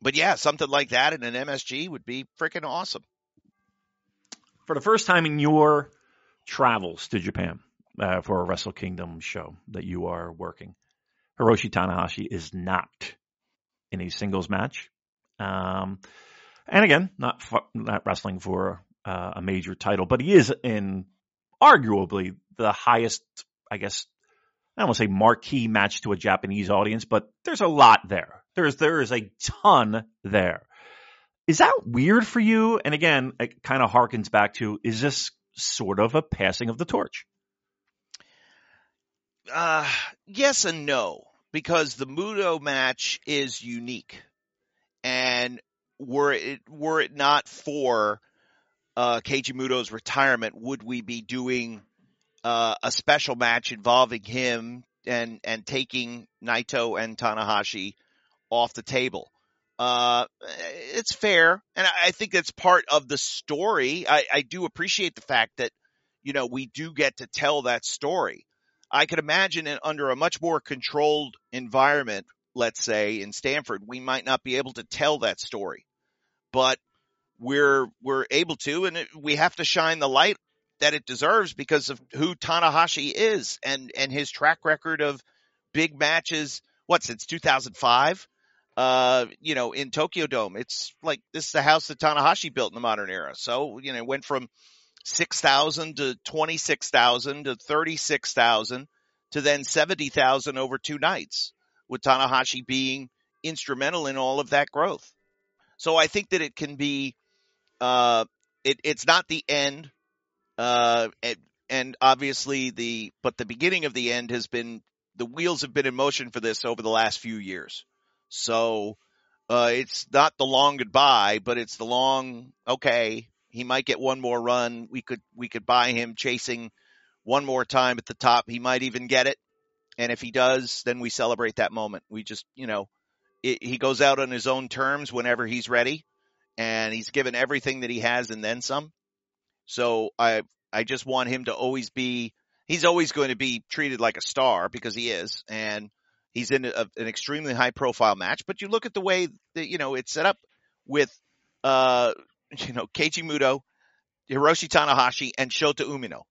but yeah, something like that in an MSG would be freaking awesome. For the first time in your travels to Japan uh, for a Wrestle Kingdom show that you are working, Hiroshi Tanahashi is not in a singles match. Um, and again, not not wrestling for uh, a major title, but he is in arguably the highest, I guess, I don't want to say marquee match to a Japanese audience, but there's a lot there. There's there is a ton there. Is that weird for you? And again, it kind of harkens back to is this sort of a passing of the torch? Uh, yes and no, because the Muto match is unique, and were it were it not for uh, Keiji Muto's retirement, would we be doing uh, a special match involving him and and taking Naito and Tanahashi off the table? Uh, it's fair, and I think that's part of the story. I, I do appreciate the fact that you know we do get to tell that story. I could imagine it under a much more controlled environment, let's say in Stamford, we might not be able to tell that story, but we're we're able to, and it, we have to shine the light that it deserves because of who Tanahashi is and and his track record of big matches. What since 2005? Uh, you know, in Tokyo Dome, it's like this is the house that Tanahashi built in the modern era. So you know, it went from 6,000 to 26,000 to 36,000 to then 70,000 over two nights with Tanahashi being instrumental in all of that growth. So I think that it can be, uh, it, it's not the end, uh, and, and obviously the, but the beginning of the end has been, the wheels have been in motion for this over the last few years. So, uh, it's not the long goodbye, but it's the long, okay, he might get one more run. We could we could buy him chasing one more time at the top. He might even get it. And if he does, then we celebrate that moment. We just, you know, it, he goes out on his own terms whenever he's ready and he's given everything that he has and then some. So I I just want him to always be he's always going to be treated like a star because he is and he's in a, an extremely high profile match, but you look at the way that you know it's set up with uh you know, Keiji Muto, Hiroshi Tanahashi, and Shota Umino.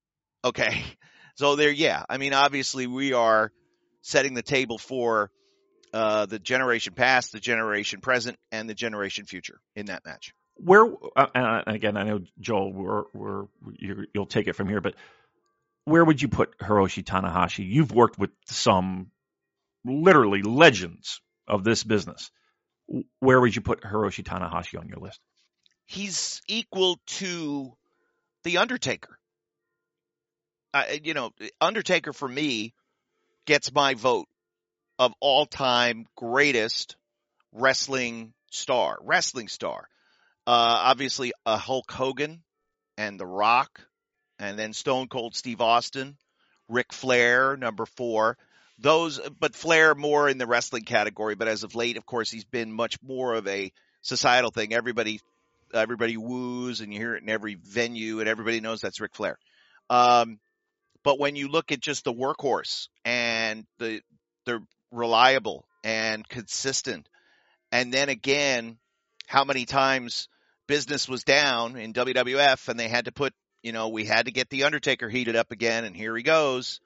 Okay. So there, yeah. I mean, obviously we are setting the table for uh, the generation past, the generation present, and the generation future in that match. Where uh, again, I know Joel, we're, we're you will take it from here, but where would you put Hiroshi Tanahashi? You've worked with some literally legends of this business. Where would you put Hiroshi Tanahashi on your list? he's equal to the Undertaker. Uh, you know, Undertaker for me gets my vote of all time greatest wrestling star, wrestling star. Uh, obviously a Hulk Hogan and The Rock and then Stone Cold Steve Austin, Ric Flair, number four. Those, but Flair more in the wrestling category, but as of late, of course, he's been much more of a societal thing. Everybody everybody woos and you hear it in every venue and everybody knows that's Ric Flair. Um, but when you look at just the workhorse and the the reliable and consistent, and then again, how many times business was down in WWF and they had to put, you know, we had to get the Undertaker heated up again, and here he goes.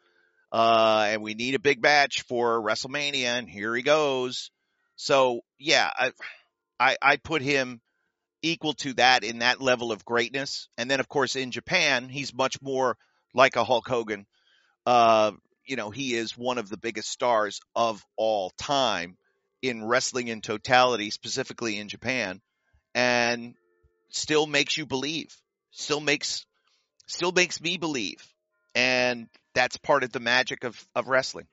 Uh, and we need a big match for WrestleMania, and here he goes. So yeah, I, I, I put him equal to that in that level of greatness. And then, of course, in Japan, he's much more like a Hulk Hogan. Uh, you know, he is one of the biggest stars of all time in wrestling in totality, specifically in Japan, and still makes you believe. Still makes, still makes me believe, and that's part of the magic of of wrestling.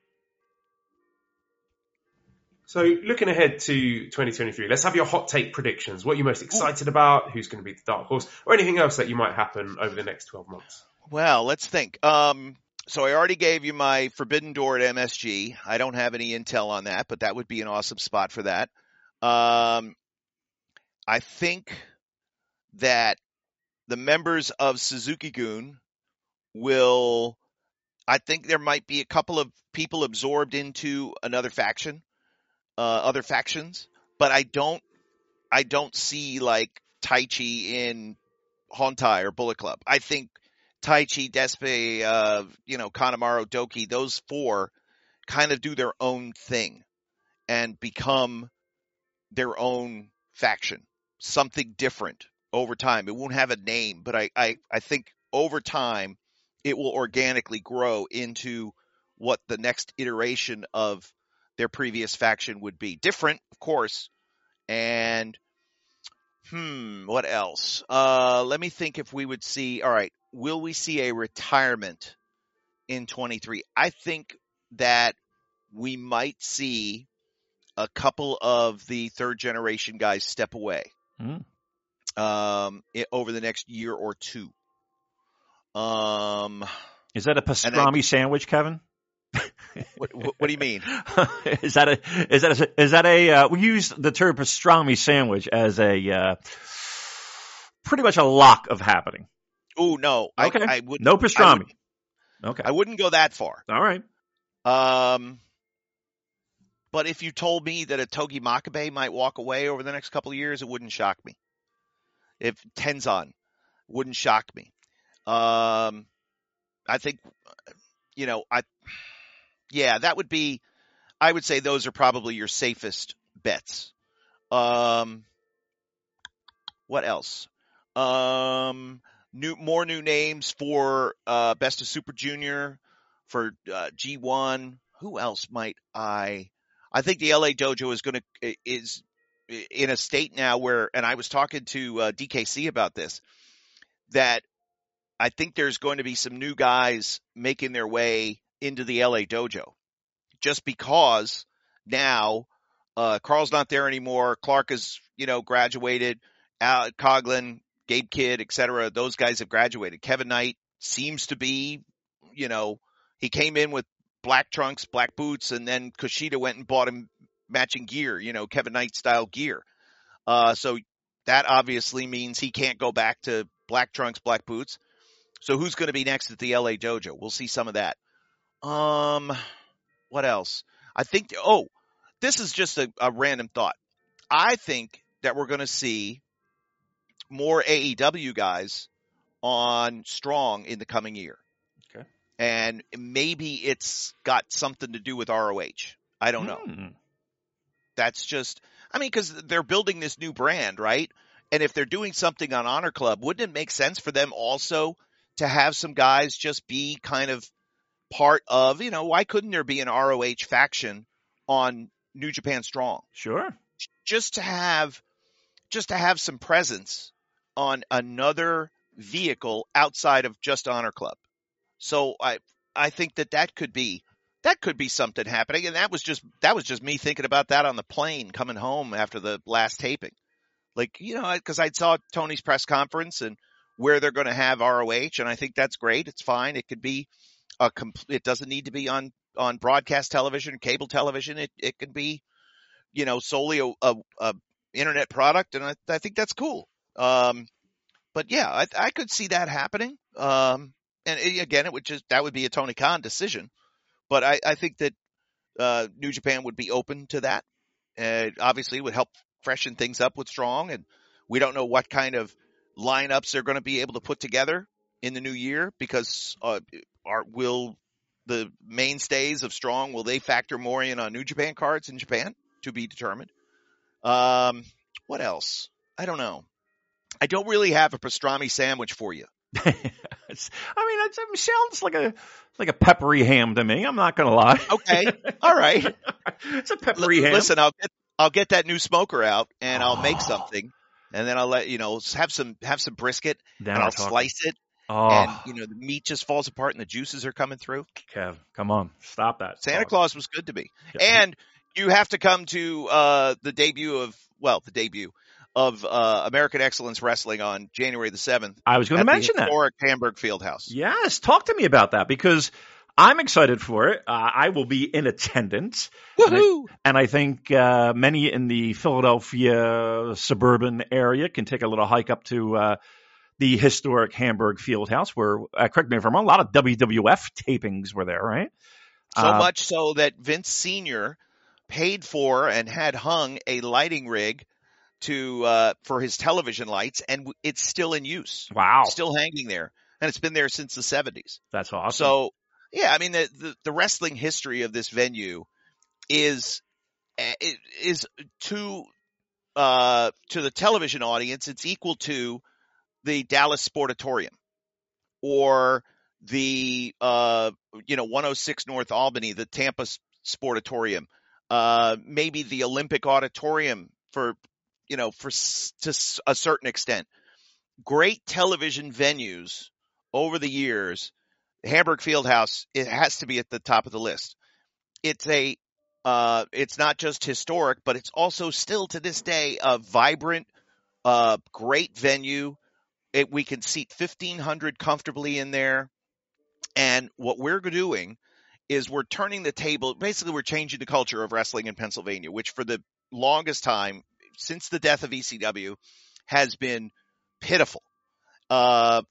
So, looking ahead to 2023, let's have your hot take predictions. What are you most excited about? Who's going to be the dark horse, or anything else that you might happen over the next 12 months? Well, let's think. Um, so I already gave you my Forbidden Door at MSG. I don't have any intel on that, but that would be an awesome spot for that. Um, I think that the members of Suzuki-gun will. I think there might be a couple of people absorbed into another faction uh, other factions, but I don't I don't see like Taichi in Hontai or Bullet Club. I think Taichi, Despe, uh, you know, Kanemaru, Doki, those four kind of do their own thing and become their own faction, something different over time. It won't have a name, but I, I, I think over time it will organically grow into what the next iteration of their previous faction would be. Different, of course. And hmm, what else? Uh, let me think if we would see. All right, will we see a retirement in 23? I think that we might see a couple of the third generation guys step away Mm. um, i over the next year or two. Um, Is that a pastrami sandwich, Kevin? what, what, what do you mean? is that a is that a is that a uh, we use the term pastrami sandwich as a uh, pretty much a lock of happening. Oh no, Okay. I, I would No I, pastrami. would, Okay. I wouldn't go that far. All right. Um, but if you told me that a Togi Makabe might walk away over the next couple of years, it wouldn't shock me. If Tenzan wouldn't shock me. Um, I think, you know, I, yeah, that would be, I would say those are probably your safest bets. Um, what else? Um, new, more new names for, uh, Best of Super Junior, for, uh, G1. Who else might I, I think the LA Dojo is going to, is in a state now where, and I was talking to, uh, DKC about this, that I think there's going to be some new guys making their way into the LA dojo just because now uh, Karl's not there anymore. Clark has, you know, graduated. Coughlin, Gabe Kidd, et cetera. Those guys have graduated. Kevin Knight seems to be, you know, he came in with black trunks, black boots, and then Kushida went and bought him matching gear, you know, Kevin Knight style gear. Uh, so that obviously means he can't go back to black trunks, black boots. So who's going to be next at the LA dojo? We'll see some of that. Um, what else? I think, oh, this is just a, a random thought. I think that we're going to see more AEW guys on Strong in the coming year. Okay. And maybe it's got something to do with ROH. I don't know. Hmm. That's just, I mean, because they're building this new brand, right? And if they're doing something on Honor Club, wouldn't it make sense for them also to have some guys just be kind of part of, you know, why couldn't there be an ROH faction on New Japan Strong? Sure. Just to have, just to have some presence on another vehicle outside of just Honor Club. So I, I think that that could be, that could be something happening. And that was just, that was just me thinking about that on the plane coming home after the last taping. Like, you know, cause I saw Tony's press conference and where they're going to have ROH. And I think that's great. It's fine. It could be a complete, it doesn't need to be on, on broadcast television, cable television. It, it could be, you know, solely a, a, a internet product. And I, I think that's cool. Um, but yeah, I, I could see that happening. Um, and it, again, it would just, that would be a Tony Khan decision. But I, I think that, uh, New Japan would be open to that. Uh, obviously would help freshen things up with Strong. And we don't know what kind of lineups they're going to be able to put together in the new year because, uh, are, will the mainstays of Strong, will they factor more in on New Japan cards in Japan to be determined? Um, what else? I don't know. I don't really have a pastrami sandwich for you. I mean, it sounds like a like a peppery ham to me. I'm not going to lie. Okay. All right. it's a peppery L- ham. Listen, I'll get I'll get that new smoker out and I'll make Oh. something, and then I'll let you know have some have some brisket Then and I'll slice it, Oh, and you know the meat just falls apart and the juices are coming through. Kev, come on, stop that. Santa talk. Claus was good to me, Yeah. and you have to come to uh the debut of well the debut of uh American Excellence Wrestling on January the seventh. I was going to mention that. historic Hamburg Fieldhouse. Yes, talk to me about that because I'm excited for it. Uh, I will be in attendance. And I- Woohoo! And I think uh, many in the Philadelphia suburban area can take a little hike up to uh, the historic Hamburg Fieldhouse, where, uh, correct me if I'm wrong, a lot of WWF tapings were there, right? So Uh, much so that Vince Senior paid for and had hung a lighting rig to uh, for his television lights, and it's still in use, Wow, still hanging there, and it's been there since the seventies. that's awesome. So, yeah, I mean the, the the wrestling history of this venue is eh, is too uh, to the television audience, it's equal to the Dallas Sportatorium or the uh, you know 106 North Albany, the Tampa Sportatorium, uh, maybe the Olympic Auditorium for you know for to a certain extent. Great television venues over the years. Hamburg Fieldhouse it has to be at the top of the list. It's a uh, it's not just historic, but it's also still to this day a vibrant, uh, great venue. It, we can seat 1500 comfortably in there. And what we're doing is we're turning the table. Basically, we're changing the culture of wrestling in Pennsylvania, which for the longest time, since the death of ECW, has been pitiful. Uh,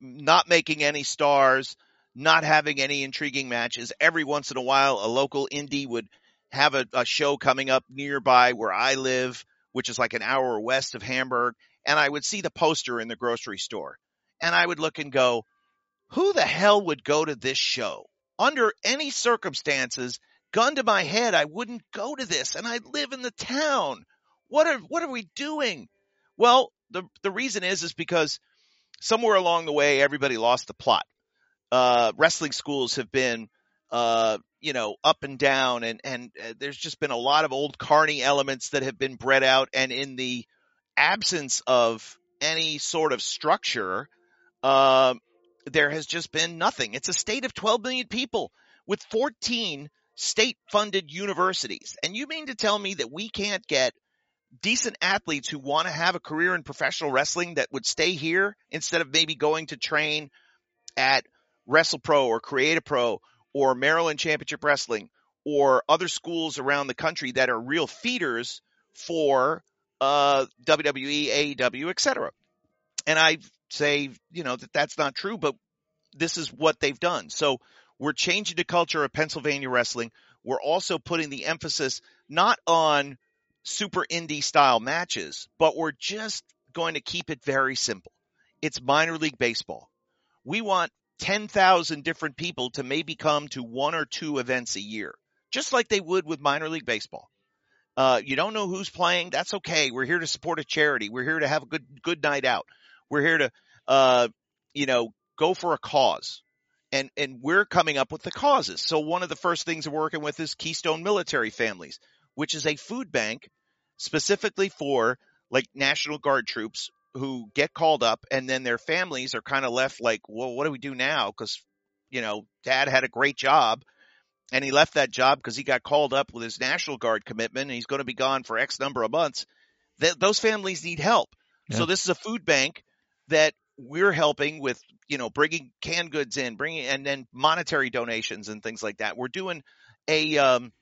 not making any stars, not having any intriguing matches. Every once in a while, a local indie would have a, a show coming up nearby where I live, which is like an hour west of Hamburg, and I would see the poster in the grocery store. And I would look and go, who the hell would go to this show? Under any circumstances, gun to my head, I wouldn't go to this and I live in the town. What are what are we doing? Well, the the reason is is because somewhere along the way everybody lost the plot. Uh, wrestling schools have been uh, you know, up and down and, and uh, there's just been a lot of old carny elements that have been bred out. And in the absence of any sort of structure, uh, there has just been nothing. It's a state of 12 million people with 14 state funded universities. And you mean to tell me that we can't get decent athletes who want to have a career in professional wrestling that would stay here instead of maybe going to train at WrestlePro or Create A Pro or Maryland Championship Wrestling or other schools around the country that are real feeders for uh, WWE, AEW, etc. And I say, you know, that that's not true, but this is what they've done. So we're changing the culture of Pennsylvania wrestling. We're also putting the emphasis not on super indie style matches, but we're just going to keep it very simple. It's minor league baseball. We want 10,000 different people to maybe come to one or two events a year, just like they would with minor league baseball. Uh, you don't know who's playing. That's okay. We're here to support a charity. We're here to have a good, good night out. We're here to, uh, you know, go for a cause. And, and we're coming up with the causes. So one of the first things we're working with is Keystone Military Families, which is a food bank specifically for like National Guard troops who get called up and then their families are kind of left like, well, what do we do now? Cause, you know, dad had a great job and he left that job because he got called up with his National Guard commitment and he's going to be gone for X number of months. Th- those families need help. Yeah. So this is a food bank that we're helping with, you know, bringing canned goods in, bringing, and then monetary donations and things like that. We're doing a, um,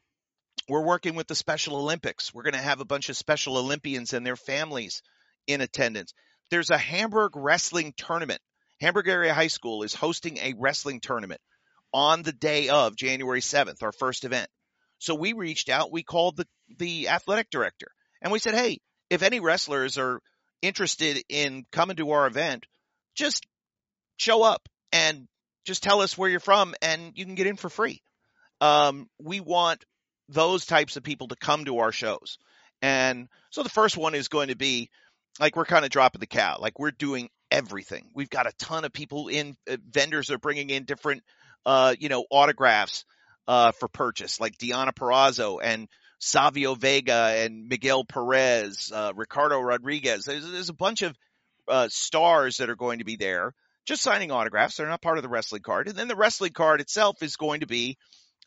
we're working with the Special Olympics. We're going to have a bunch of Special Olympians and their families in attendance. There's a Hamburg wrestling tournament. Hamburg Area High School is hosting a wrestling tournament on the day of January 7th, our first event. So we reached out, we called the, the athletic director and we said, Hey, if any wrestlers are interested in coming to our event, just show up and just tell us where you're from and you can get in for free. Um, we want those types of people to come to our shows. And so the first one is going to be like we're kind of dropping the cow. Like we're doing everything. We've got a ton of people in. Uh, vendors are bringing in different, uh, you know, autographs uh, for purchase, like Deonna Purrazzo and Savio Vega and Miguel Perez, uh, Ricardo Rodriguez. There's, there's, a bunch of uh, stars that are going to be there, just signing autographs. They're not part of the wrestling card, and then the wrestling card itself is going to be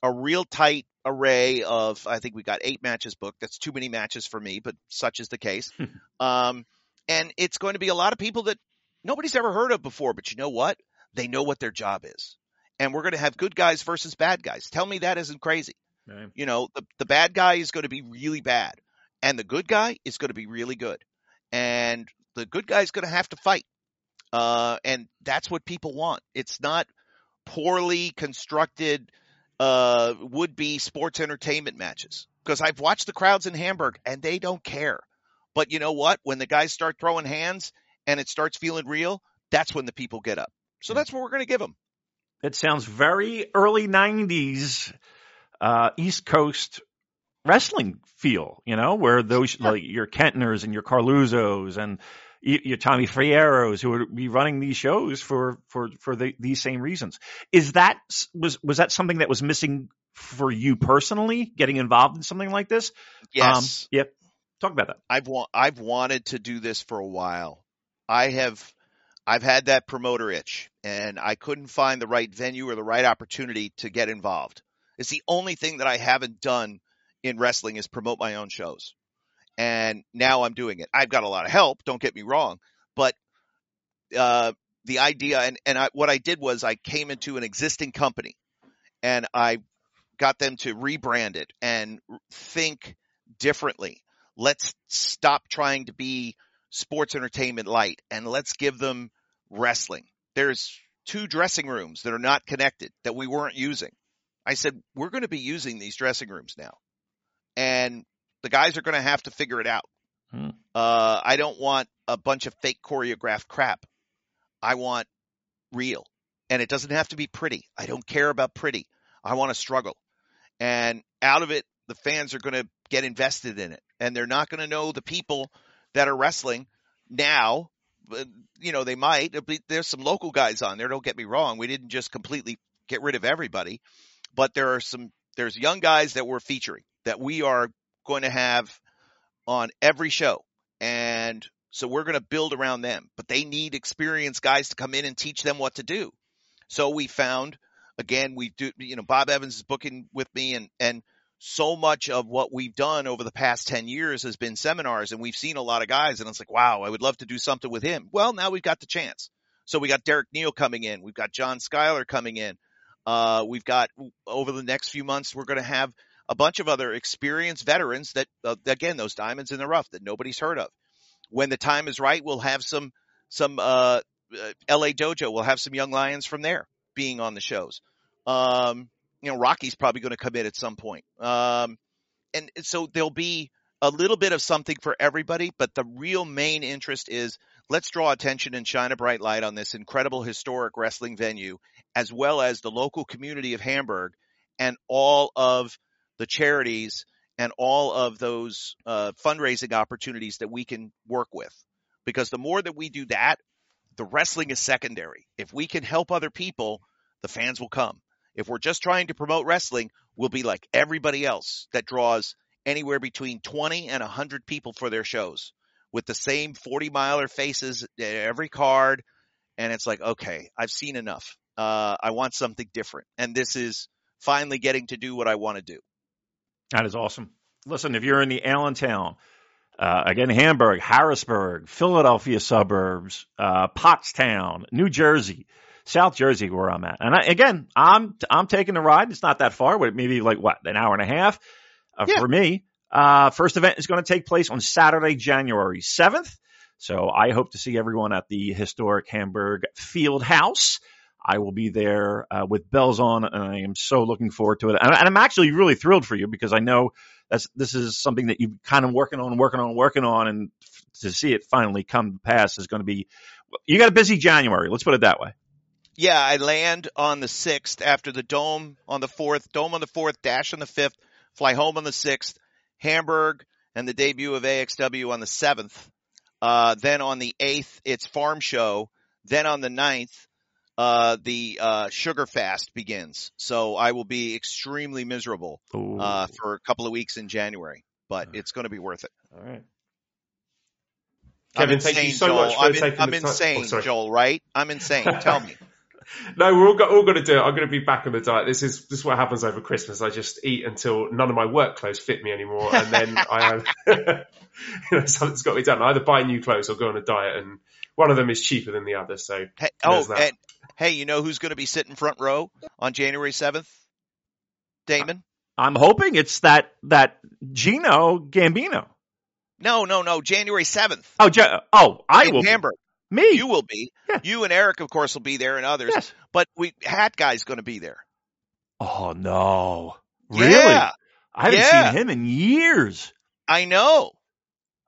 a real tight array of I think we got eight matches booked. That's too many matches for me, but such is the case. um, and it's going to be a lot of people that nobody's ever heard of before, but you know what? They know what their job is. And we're going to have good guys versus bad guys. Tell me that isn't crazy. Right. You know, the, the bad guy is going to be really bad and the good guy is going to be really good. And the good guy is going to have to fight. Uh, and that's what people want. It's not poorly constructed, uh, would be sports entertainment matches because I've watched the crowds in Hamburg and they don't care. But you know what? When the guys start throwing hands and it starts feeling real, that's when the people get up. So that's what we're going to give them. It sounds very early 90s uh, East Coast wrestling feel, you know, where those like your Kettners and your Coralluzzos and your Tommy Fierros who would be running these shows for for for the, these same reasons. Is that was was that something that was missing for you personally, getting involved in something like this? Yes. Um, yep. Talk about that. I've wa- I've wanted to do this for a while. I have I've had that promoter itch and I couldn't find the right venue or the right opportunity to get involved. It's the only thing that I haven't done in wrestling is promote my own shows. And now I'm doing it. I've got a lot of help, don't get me wrong, but uh, the idea and, and I, what I did was I came into an existing company and I got them to rebrand it and think differently. Let's stop trying to be sports entertainment light and let's give them wrestling. There's two dressing rooms that are not connected that we weren't using. I said, we're going to be using these dressing rooms now and the guys are going to have to figure it out. Hmm. Uh, I don't want a bunch of fake choreographed crap. I want real and it doesn't have to be pretty. I don't care about pretty. I want to struggle and out of it, the fans are going to get invested in it and they're not going to know the people that are wrestling now. You know, they might. There's some local guys on there. Don't get me wrong. We didn't just completely get rid of everybody, but there are some, there's young guys that we're featuring that we are going to have on every show. And so we're going to build around them, but they need experienced guys to come in and teach them what to do. So we found again, we do, you know, Bob Evans is booking with me and, and so much of what we've done over the past 10 years has been seminars and we've seen a lot of guys and it's like, wow, I would love to do something with him. Well, now we've got the chance. So we got Derek Neal coming in. We've got John Schuyler coming in. Uh, we've got over the next few months, we're going to have a bunch of other experienced veterans that, uh, again, those diamonds in the rough that nobody's heard of. When the time is right, we'll have some, some, uh, uh LA Dojo. We'll have some young lions from there being on the shows. Um, you know, Rocky's probably going to come in at some point. Um, and so there'll be a little bit of something for everybody, but the real main interest is let's draw attention and shine a bright light on this incredible historic wrestling venue, as well as the local community of Hamburg and all of the charities and all of those uh, fundraising opportunities that we can work with. Because the more that we do that, the wrestling is secondary. If we can help other people, the fans will come. If we're just trying to promote wrestling, we'll be like everybody else that draws anywhere between 20 and 100 people for their shows with the same 40 miler faces every card. And it's like, okay, I've seen enough. Uh, I want something different. And this is finally getting to do what I want to do. That is awesome. Listen, if you're in the Allentown, uh, again, Hamburg, Harrisburg, Philadelphia suburbs, uh, Pottstown, New Jersey, South Jersey, where I'm at. And I, again, I'm I'm taking the ride. It's not that far, but maybe like what an hour and a half uh, yeah. for me. Uh, first event is going to take place on Saturday, January 7th. So I hope to see everyone at the historic Hamburg Field House. I will be there uh, with bells on, and I am so looking forward to it. And, and I'm actually really thrilled for you because I know that's this is something that you've kind of working on, working on, working on, and to see it finally come to pass is going to be. You got a busy January. Let's put it that way. Yeah, I land on the sixth after the dome on the fourth, dome on the fourth, dash on the fifth, fly home on the sixth, Hamburg, and the debut of AXW on the seventh. Uh, then on the eighth, it's Farm Show. Then on the ninth, uh, the uh, sugar fast begins. So I will be extremely miserable uh, for a couple of weeks in January, but it's going to be worth it. All right. Kevin, insane, thank you so Joel. much for I'm, taking I'm the time. insane, Oh, sorry. Joel. Right? I'm insane. Tell me. No, we're all, go- all going to do it. I'm going to be back on the diet. This is this is what happens over Christmas. I just eat until none of my work clothes fit me anymore, and then I have, you know, something's got to be done. I either buy new clothes or go on a diet, and one of them is cheaper than the other. So Hey, oh, that. and hey, you know who's going to be sitting front row on January seventh? Damon. I'm hoping it's that that Gino Gambino. No, no, no. January seventh. Oh, Je- oh, I in will. be. Hamburg. Me. You will be. Yeah. You and Eric, of course, will be there, and others. Yes. But we Hat Guy's going to be there. Oh no. Really? Yeah, I haven't Yeah. seen him in years. I know.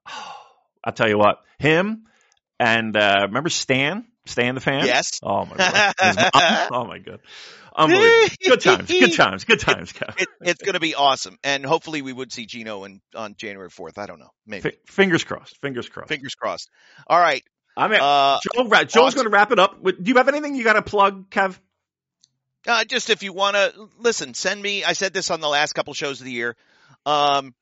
I'll tell you what. Him and uh remember Stan? Stan the fan? Yes. Oh my god. Oh my god. Unbelievable. good times. Good times. Good times, Kev. It, it's going to be awesome, and hopefully we would see Gino in, on January fourth. I don't know, maybe. F- fingers crossed. Fingers crossed. Fingers crossed. All right, I mean, Uh, Joel, Joel's going to wrap it up. Do you have anything you got to plug, Kev? Uh, just if you want to listen, send me. I said this on the last couple shows of the year. Um,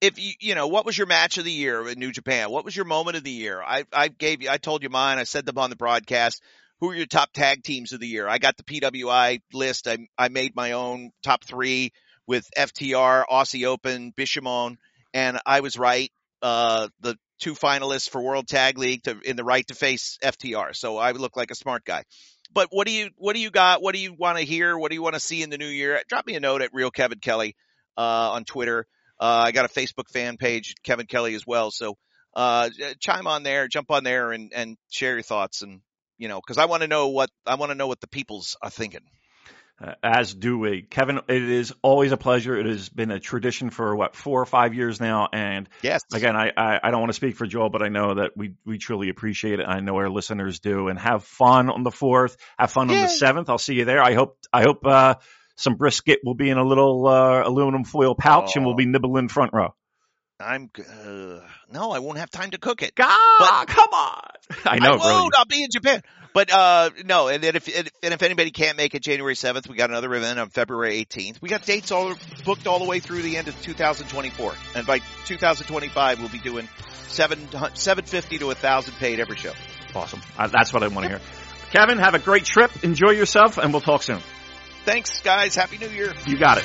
if you, you know, what was your match of the year in New Japan? What was your moment of the year? I, I gave you, I told you mine. I said them on the broadcast. Who are your top tag teams of the year? I got the PWI list. I, I made my own top three with FTR, Aussie Open, Bishamon, and I was right. Uh, the two finalists for World Tag League to, in the right to face FTR. So I look like a smart guy but what do you what do you got? What do you want to hear? What do you want to see in the new year? Drop me a note at Real Kevin Kelly uh, on Twitter. Uh, I got a Facebook fan page, Kevin Kelly as well. So uh, chime on there, jump on there, and and share your thoughts. And you know, because I want to know what I want to know what the peoples are thinking. Uh, as do we. Kevin, it is always a pleasure. It has been a tradition for what, four or five years now. And Yes, again, I, I, I don't want to speak for Joel, but I know that we, we truly appreciate it. I know our listeners do and have fun on the fourth, have fun on the seventh. I'll see you there. I hope, I hope, uh, some brisket will be in a little, uh, aluminum foil pouch and we'll be nibbling front row. I'm. Uh, no, I won't have time to cook it. God, come on. I know, I won't. I'll be in Japan. But uh, no, and then if and if anybody can't make it January seventh, we got another event on February eighteenth. We got dates all booked all the way through the end of 2024, and by 2025 we'll be doing seven seven fifty to a thousand paid every show. Awesome. Uh, that's what I want to hear. Kevin, have a great trip. Enjoy yourself and we'll talk soon. Thanks, guys. Happy New Year. You got it.